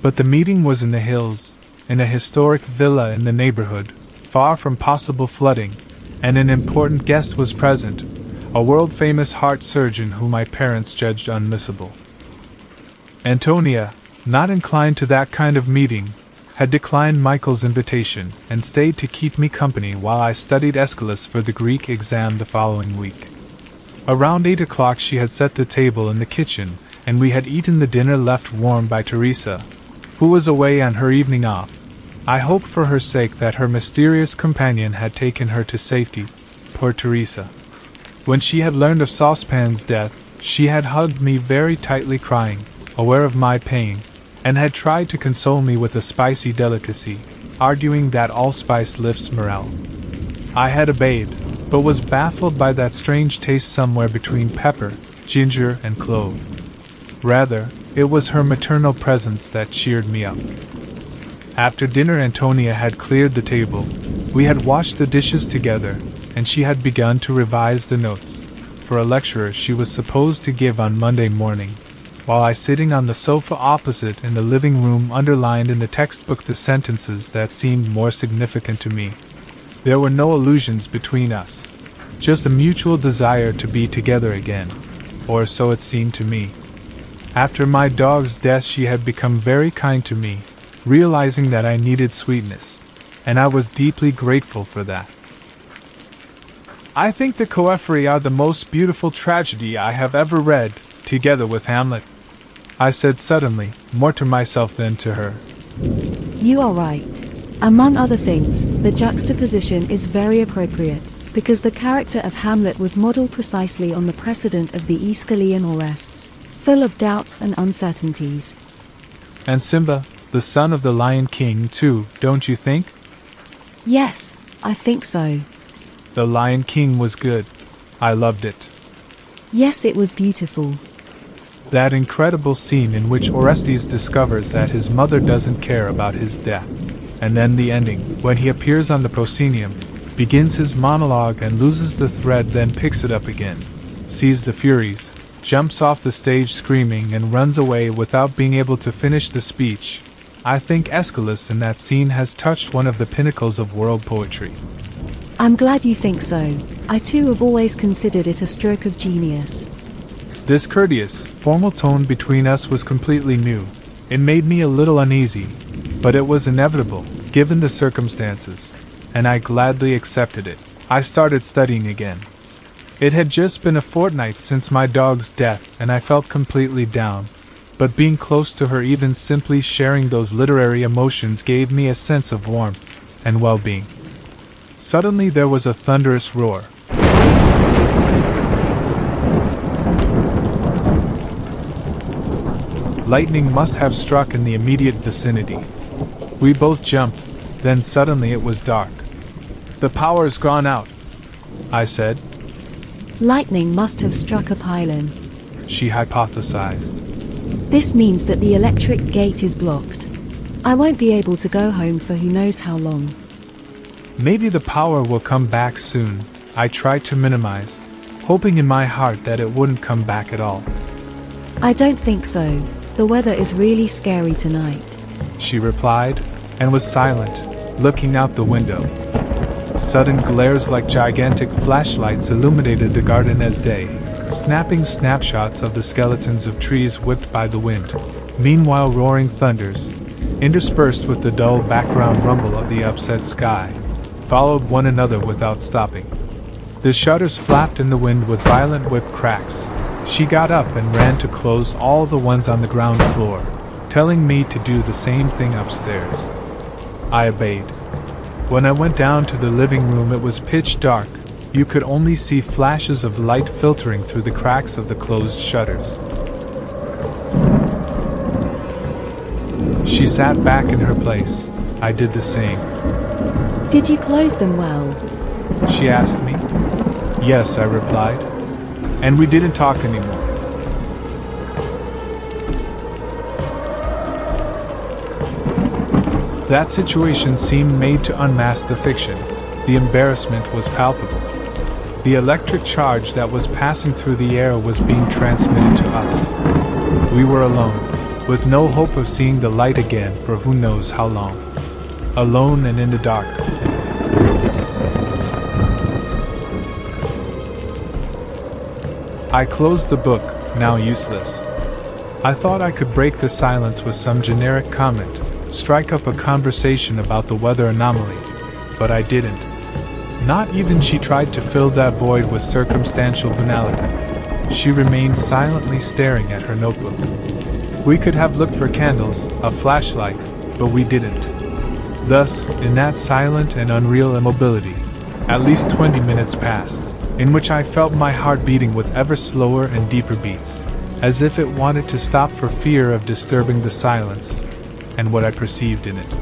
but the meeting was in the hills, in a historic villa in the neighborhood, far from possible flooding, and an important guest was present, a world famous heart surgeon whom my parents judged unmissable. Antonia, not inclined to that kind of meeting, had declined Michael's invitation and stayed to keep me company while I studied Aeschylus for the Greek exam the following week. Around eight o'clock, she had set the table in the kitchen, and we had eaten the dinner left warm by Teresa, who was away on her evening off. I hoped for her sake that her mysterious companion had taken her to safety. Poor Teresa. When she had learned of Saucepan's death, she had hugged me very tightly, crying, aware of my pain, and had tried to console me with a spicy delicacy, arguing that allspice lifts morale. I had obeyed, but was baffled by that strange taste somewhere between pepper, ginger, and clove. Rather, it was her maternal presence that cheered me up. After dinner, Antonia had cleared the table. We had washed the dishes together, and she had begun to revise the notes for a lecture she was supposed to give on Monday morning, while I, sitting on the sofa opposite in the living room, underlined in the textbook the sentences that seemed more significant to me. There were no illusions between us, just a mutual desire to be together again, or so it seemed to me. After my dog's death, she had become very kind to me, realizing that I needed sweetness, and I was deeply grateful for that. I think the Choephori are the most beautiful tragedy I have ever read, together with Hamlet. I said suddenly, more to myself than to her. You are right. Among other things, the juxtaposition is very appropriate, because the character of Hamlet was modeled precisely on the precedent of the Aeschylean Orestes, full of doubts and uncertainties. And Simba, the son of the Lion King, too, don't you think? Yes, I think so. The Lion King was good. I loved it. Yes, it was beautiful. That incredible scene in which Orestes discovers that his mother doesn't care about his death. And then the ending, when he appears on the proscenium, begins his monologue and loses the thread, then picks it up again, sees the Furies, jumps off the stage screaming, and runs away without being able to finish the speech. I think Aeschylus in that scene has touched one of the pinnacles of world poetry. I'm glad you think so. I too have always considered it a stroke of genius. This courteous, formal tone between us was completely new. It made me a little uneasy, but it was inevitable, given the circumstances, and I gladly accepted it. I started studying again. It had just been a fortnight since my dog's death, and I felt completely down. But being close to her, even simply sharing those literary emotions, gave me a sense of warmth and well being. Suddenly there was a thunderous roar. Lightning must have struck in the immediate vicinity. We both jumped, then suddenly it was dark. The power's gone out, I said. Lightning must have struck a pylon, she hypothesized. This means that the electric gate is blocked. I won't be able to go home for who knows how long. Maybe the power will come back soon, I tried to minimize, hoping in my heart that it wouldn't come back at all. I don't think so. The weather is really scary tonight. She replied, and was silent, looking out the window. Sudden glares like gigantic flashlights illuminated the garden as day, snapping snapshots of the skeletons of trees whipped by the wind. Meanwhile, roaring thunders, interspersed with the dull background rumble of the upset sky, followed one another without stopping. The shutters flapped in the wind with violent whip cracks. She got up and ran to close all the ones on the ground floor, telling me to do the same thing upstairs. I obeyed. When I went down to the living room, it was pitch dark. You could only see flashes of light filtering through the cracks of the closed shutters. She sat back in her place. I did the same. Did you close them well? She asked me. Yes, I replied. And we didn't talk anymore. That situation seemed made to unmask the fiction. The embarrassment was palpable. The electric charge that was passing through the air was being transmitted to us. We were alone, with no hope of seeing the light again for who knows how long. Alone and in the dark. I closed the book, now useless. I thought I could break the silence with some generic comment, strike up a conversation about the weather anomaly, but I didn't. Not even she tried to fill that void with circumstantial banality. She remained silently staring at her notebook. We could have looked for candles, a flashlight, but we didn't. Thus, in that silent and unreal immobility, at least 20 minutes passed, in which I felt my heart beating with ever slower and deeper beats, as if it wanted to stop for fear of disturbing the silence and what I perceived in it.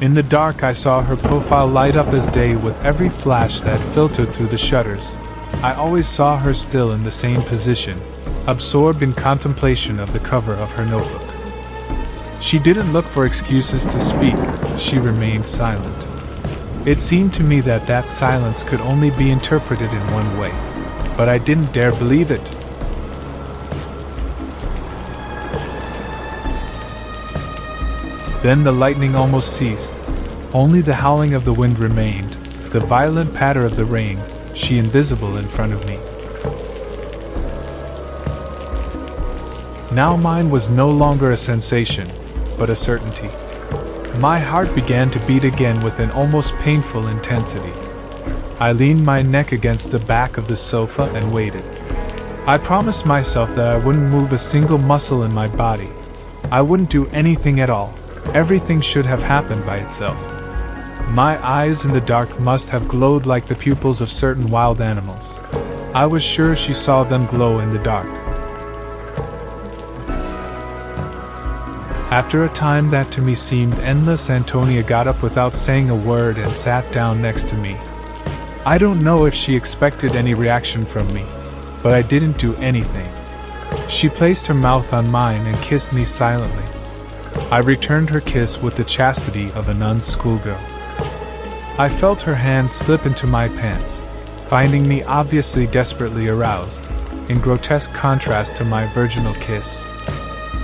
In the dark, I saw her profile light up as day with every flash that filtered through the shutters. I always saw her still in the same position, absorbed in contemplation of the cover of her notebook. She didn't look for excuses to speak, she remained silent. It seemed to me that that silence could only be interpreted in one way, but I didn't dare believe it. Then the lightning almost ceased. Only the howling of the wind remained, the violent patter of the rain, she invisible in front of me. Now mine was no longer a sensation, but a certainty. My heart began to beat again with an almost painful intensity. I leaned my neck against the back of the sofa and waited. I promised myself that I wouldn't move a single muscle in my body. I wouldn't do anything at all. Everything should have happened by itself. My eyes in the dark must have glowed like the pupils of certain wild animals. I was sure she saw them glow in the dark. After a time that to me seemed endless, Antonia got up without saying a word and sat down next to me. I don't know if she expected any reaction from me, but I didn't do anything. She placed her mouth on mine and kissed me silently. I returned her kiss with the chastity of a nun's schoolgirl. I felt her hand slip into my pants, finding me obviously desperately aroused, in grotesque contrast to my virginal kiss.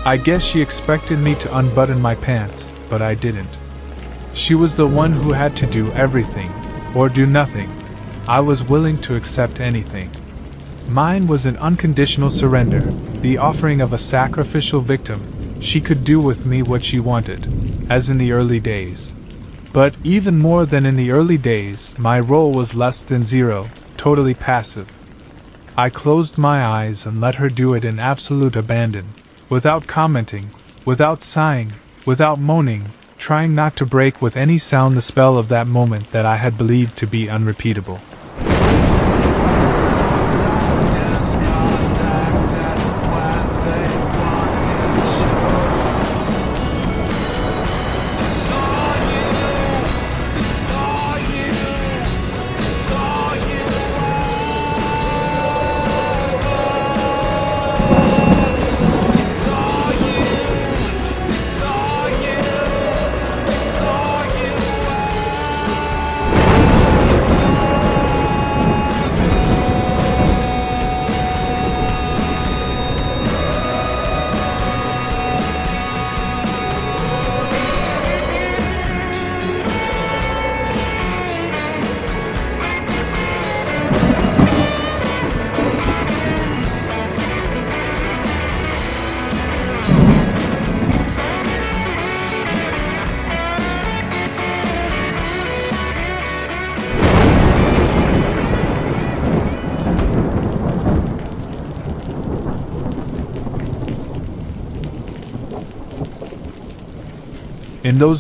I guess she expected me to unbutton my pants, but I didn't. She was the one who had to do everything, or do nothing. I was willing to accept anything. Mine was an unconditional surrender, the offering of a sacrificial victim she could do with me what she wanted, as in the early days. But even more than in the early days, my role was less than zero, totally passive. I closed my eyes and let her do it in absolute abandon, without commenting, without sighing, without moaning, trying not to break with any sound the spell of that moment that I had believed to be unrepeatable.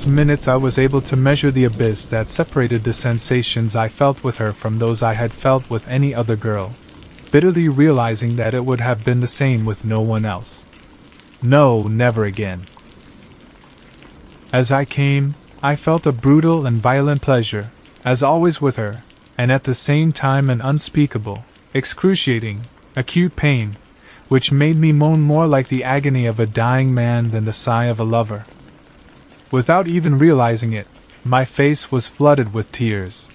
Those minutes, I was able to measure the abyss that separated the sensations I felt with her from those I had felt with any other girl, bitterly realizing that it would have been the same with no one else. No, never again. As I came, I felt a brutal and violent pleasure, as always with her, and at the same time an unspeakable, excruciating, acute pain, which made me moan more like the agony of a dying man than the sigh of a lover. Without even realizing it, my face was flooded with tears.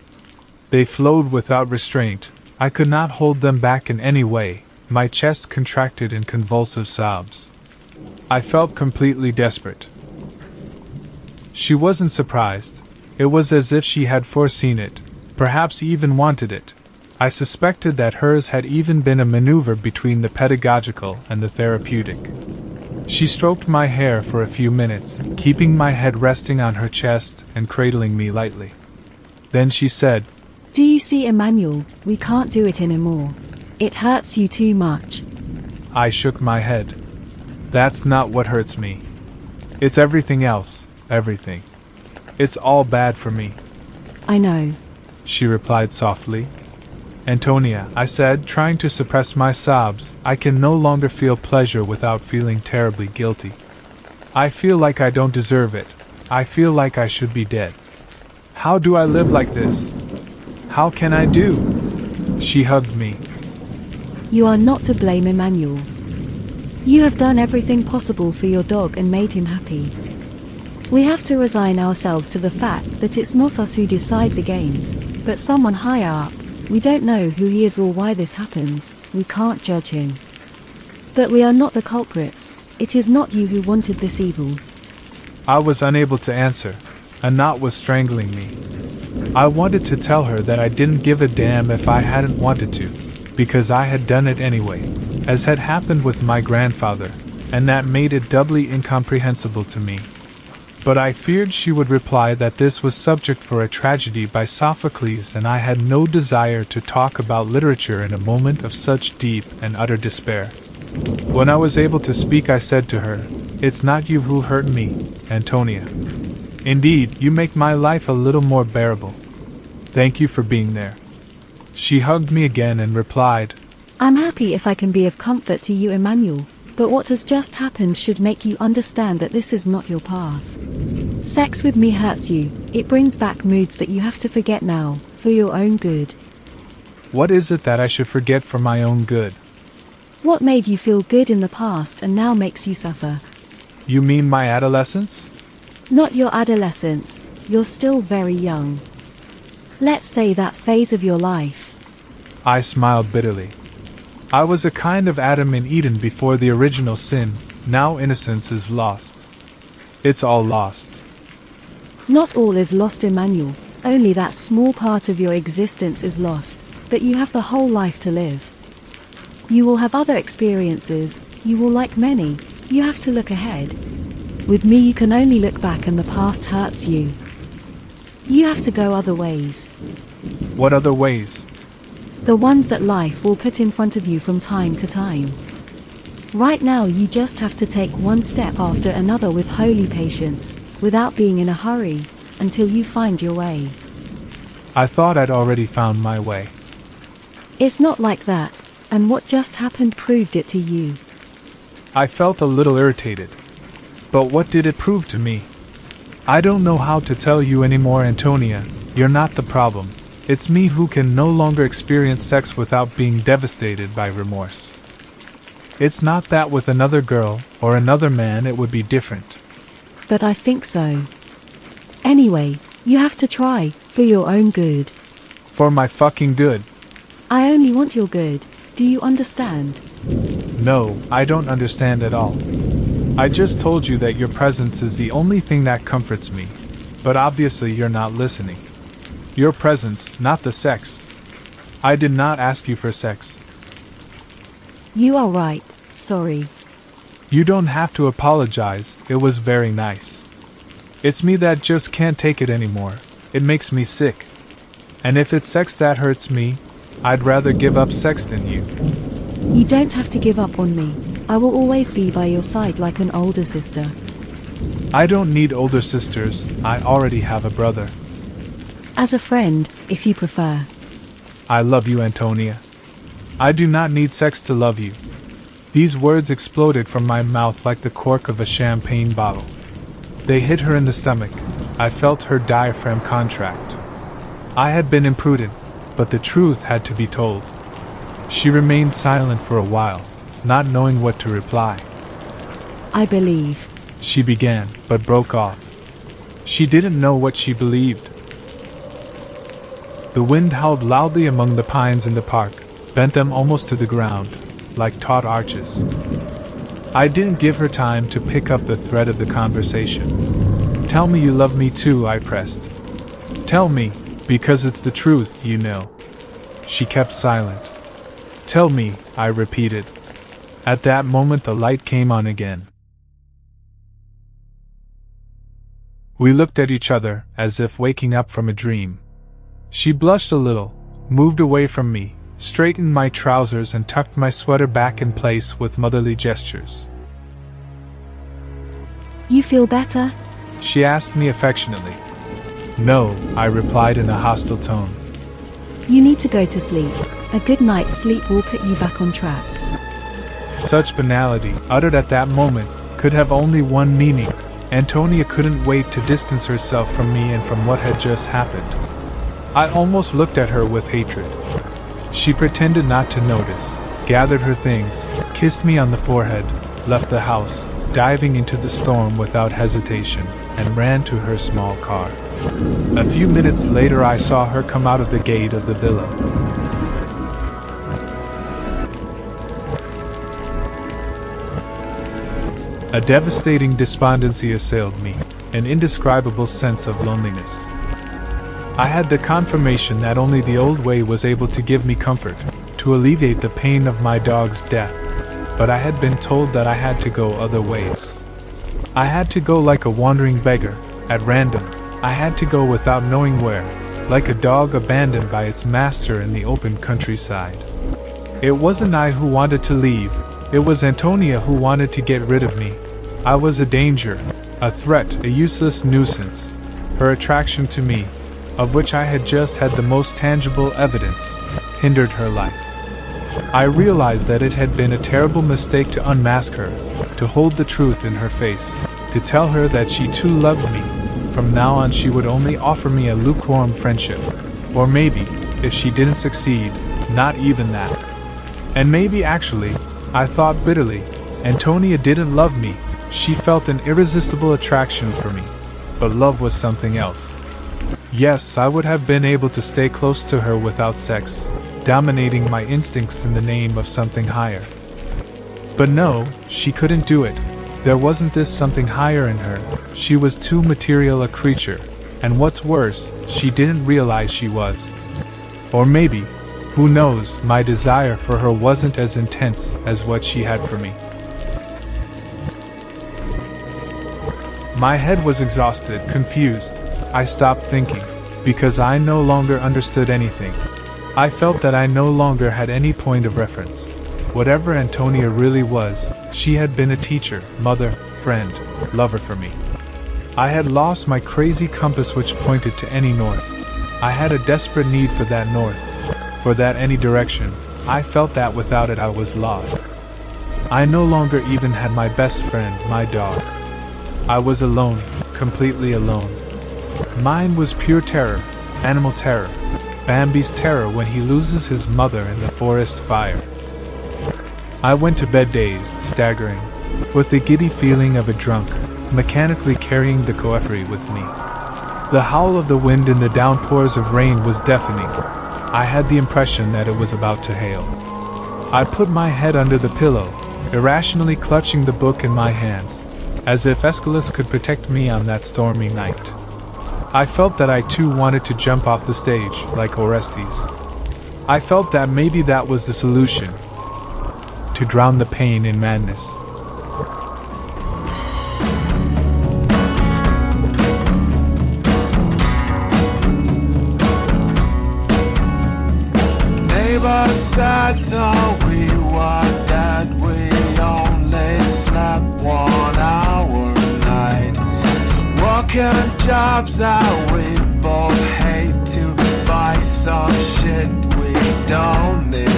They flowed without restraint, I could not hold them back in any way, my chest contracted in convulsive sobs. I felt completely desperate. She wasn't surprised, it was as if she had foreseen it, Perhaps even wanted it. I suspected that hers had even been a maneuver between the pedagogical and the therapeutic. She stroked my hair for a few minutes, keeping my head resting on her chest and cradling me lightly. Then she said, Do you see, Emmanuel? We can't do it anymore. It hurts you too much. I shook my head. That's not what hurts me. It's everything else, everything. It's all bad for me. I know. She replied softly. Antonia, I said, trying to suppress my sobs, I can no longer feel pleasure without feeling terribly guilty. I feel like I don't deserve it. I feel like I should be dead. How do I live like this? How can I do? She hugged me. You are not to blame, Emmanuel. You have done everything possible for your dog and made him happy. We have to resign ourselves to the fact that it's not us who decide the games, but someone higher up. We don't know who he is or why this happens, we can't judge him. But we are not the culprits, it is not you who wanted this evil. I was unable to answer. A knot was strangling me. I wanted to tell her that I didn't give a damn if I hadn't wanted to, because I had done it anyway, as had happened with my grandfather, and that made it doubly incomprehensible to me but I feared she would reply that this was subject for a tragedy by Sophocles, and I had no desire to talk about literature in a moment of such deep and utter despair. When I was able to speak, I said to her, It's not you who hurt me, Antonia. Indeed, you make my life a little more bearable. Thank you for being there. She hugged me again and replied, I'm happy if I can be of comfort to you, Emmanuel. But what has just happened should make you understand that this is not your path. Sex with me hurts you, it brings back moods that you have to forget now, for your own good. What is it that I should forget for my own good? What made you feel good in the past and now makes you suffer? You mean my adolescence? Not your adolescence, you're still very young. Let's say that phase of your life. I smiled bitterly. I was a kind of Adam in Eden before the original sin, now innocence is lost. It's all lost. Not all is lost, Emmanuel, only that small part of your existence is lost, but you have the whole life to live. You will have other experiences, you will like many, you have to look ahead. With me, you can only look back and the past hurts you. You have to go other ways. What other ways? The ones that life will put in front of you from time to time. Right now, you just have to take one step after another with holy patience, without being in a hurry, until you find your way. I thought I'd already found my way. It's not like that, and what just happened proved it to you. I felt a little irritated. But what did it prove to me? I don't know how to tell you anymore, Antonia, you're not the problem. It's me who can no longer experience sex without being devastated by remorse. It's not that with another girl or another man it would be different. But I think so. Anyway, you have to try, for your own good. For my fucking good. I only want your good, do you understand? No, I don't understand at all. I just told you that your presence is the only thing that comforts me, but obviously you're not listening. Your presence, not the sex. I did not ask you for sex. You are right, sorry. You don't have to apologize, it was very nice. It's me that just can't take it anymore. It makes me sick. And if it's sex that hurts me, I'd rather give up sex than you. You don't have to give up on me. I will always be by your side like an older sister. I don't need older sisters, I already have a brother. As a friend, if you prefer. I love you, Antonia. I do not need sex to love you. These words exploded from my mouth like the cork of a champagne bottle. They hit her in the stomach. I felt her diaphragm contract. I had been imprudent, but the truth had to be told. She remained silent for a while, not knowing what to reply. I believe. She began, but broke off. She didn't know what she believed. The wind howled loudly among the pines in the park, bent them almost to the ground, like taut arches. I didn't give her time to pick up the thread of the conversation. Tell me you love me too, I pressed. Tell me, Because it's the truth, you know. She kept silent. Tell me, I repeated. At that moment, the light came on again. We looked at each other, as if waking up from a dream. She blushed a little, moved away from me, straightened my trousers, and tucked my sweater back in place with motherly gestures. You feel better? She asked me affectionately. No, I replied in a hostile tone. You need to go to sleep. A good night's sleep will put you back on track. Such banality, uttered at that moment, could have only one meaning. Antonia couldn't wait to distance herself from me and from what had just happened. I almost looked at her with hatred. She pretended not to notice, gathered her things, kissed me on the forehead, left the house, diving into the storm without hesitation, and ran to her small car. A few minutes later, I saw her come out of the gate of the villa. A devastating despondency assailed me, an indescribable sense of loneliness. I had the confirmation that only the old way was able to give me comfort, to alleviate the pain of my dog's death, but I had been told that I had to go other ways. I had to go like a wandering beggar, at random, I had to go without knowing where, like a dog abandoned by its master in the open countryside. It wasn't I who wanted to leave, it was Antonia who wanted to get rid of me. I was a danger, a threat, a useless nuisance. Her attraction to me, of which I had just had the most tangible evidence, hindered her life. I realized that it had been a terrible mistake to unmask her, to hold the truth in her face, to tell her that she too loved me, from now on, she would only offer me a lukewarm friendship. Or maybe, if she didn't succeed, not even that. And maybe actually, I thought bitterly, Antonia didn't love me, she felt an irresistible attraction for me. But love was something else. Yes, I would have been able to stay close to her without sex, dominating my instincts in the name of something higher. But no, she couldn't do it, there wasn't this something higher in her, she was too material a creature, and what's worse, she didn't realize she was. Or maybe, who knows, my desire for her wasn't as intense as what she had for me. My head was exhausted, confused. I stopped thinking, because I no longer understood anything. I felt that I no longer had any point of reference. Whatever Antonia really was, she had been a teacher, mother, friend, lover for me. I had lost my crazy compass which pointed to any north. I had a desperate need for that north, for that any direction. I felt that without it I was lost. I no longer even had my best friend, my dog. I was alone, completely alone. Mine was pure terror, animal terror, Bambi's terror when he loses his mother in the forest fire. I went to bed dazed, staggering, with the giddy feeling of a drunk, mechanically carrying the coffee with me. The howl of the wind and the downpours of rain was deafening. I had the impression that it was about to hail. I put my head under the pillow, irrationally clutching the book in my hands, as if Aeschylus could protect me on that stormy night. I felt that I too wanted to jump off the stage, like Orestes. I felt that maybe that was the solution, to drown the pain in madness. Though jobs that we both hate to buy some shit we don't need.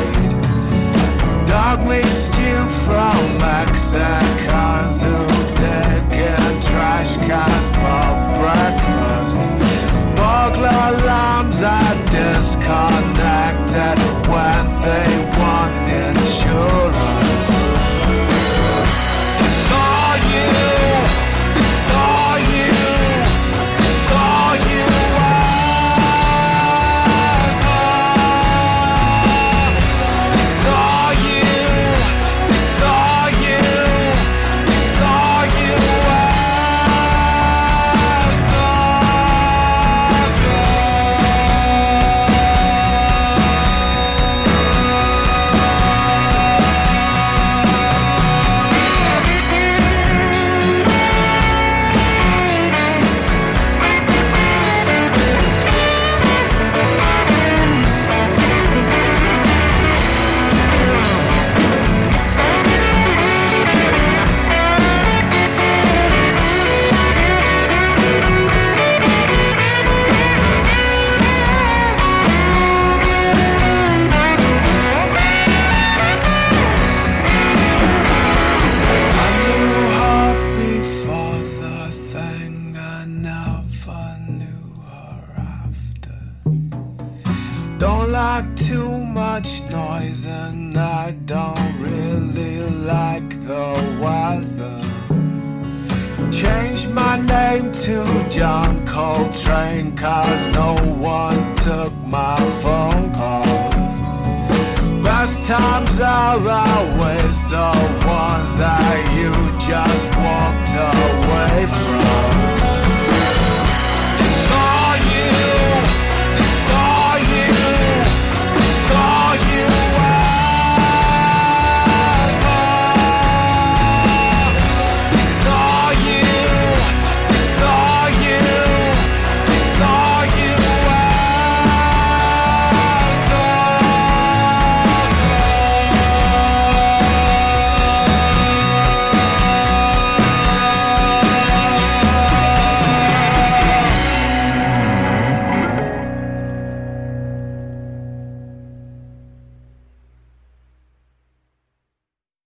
Dog meat stew from Mexicans who dig in trash cans for breakfast. Burglar alarms are disconnected when they want insurance. It's all you, it's all just.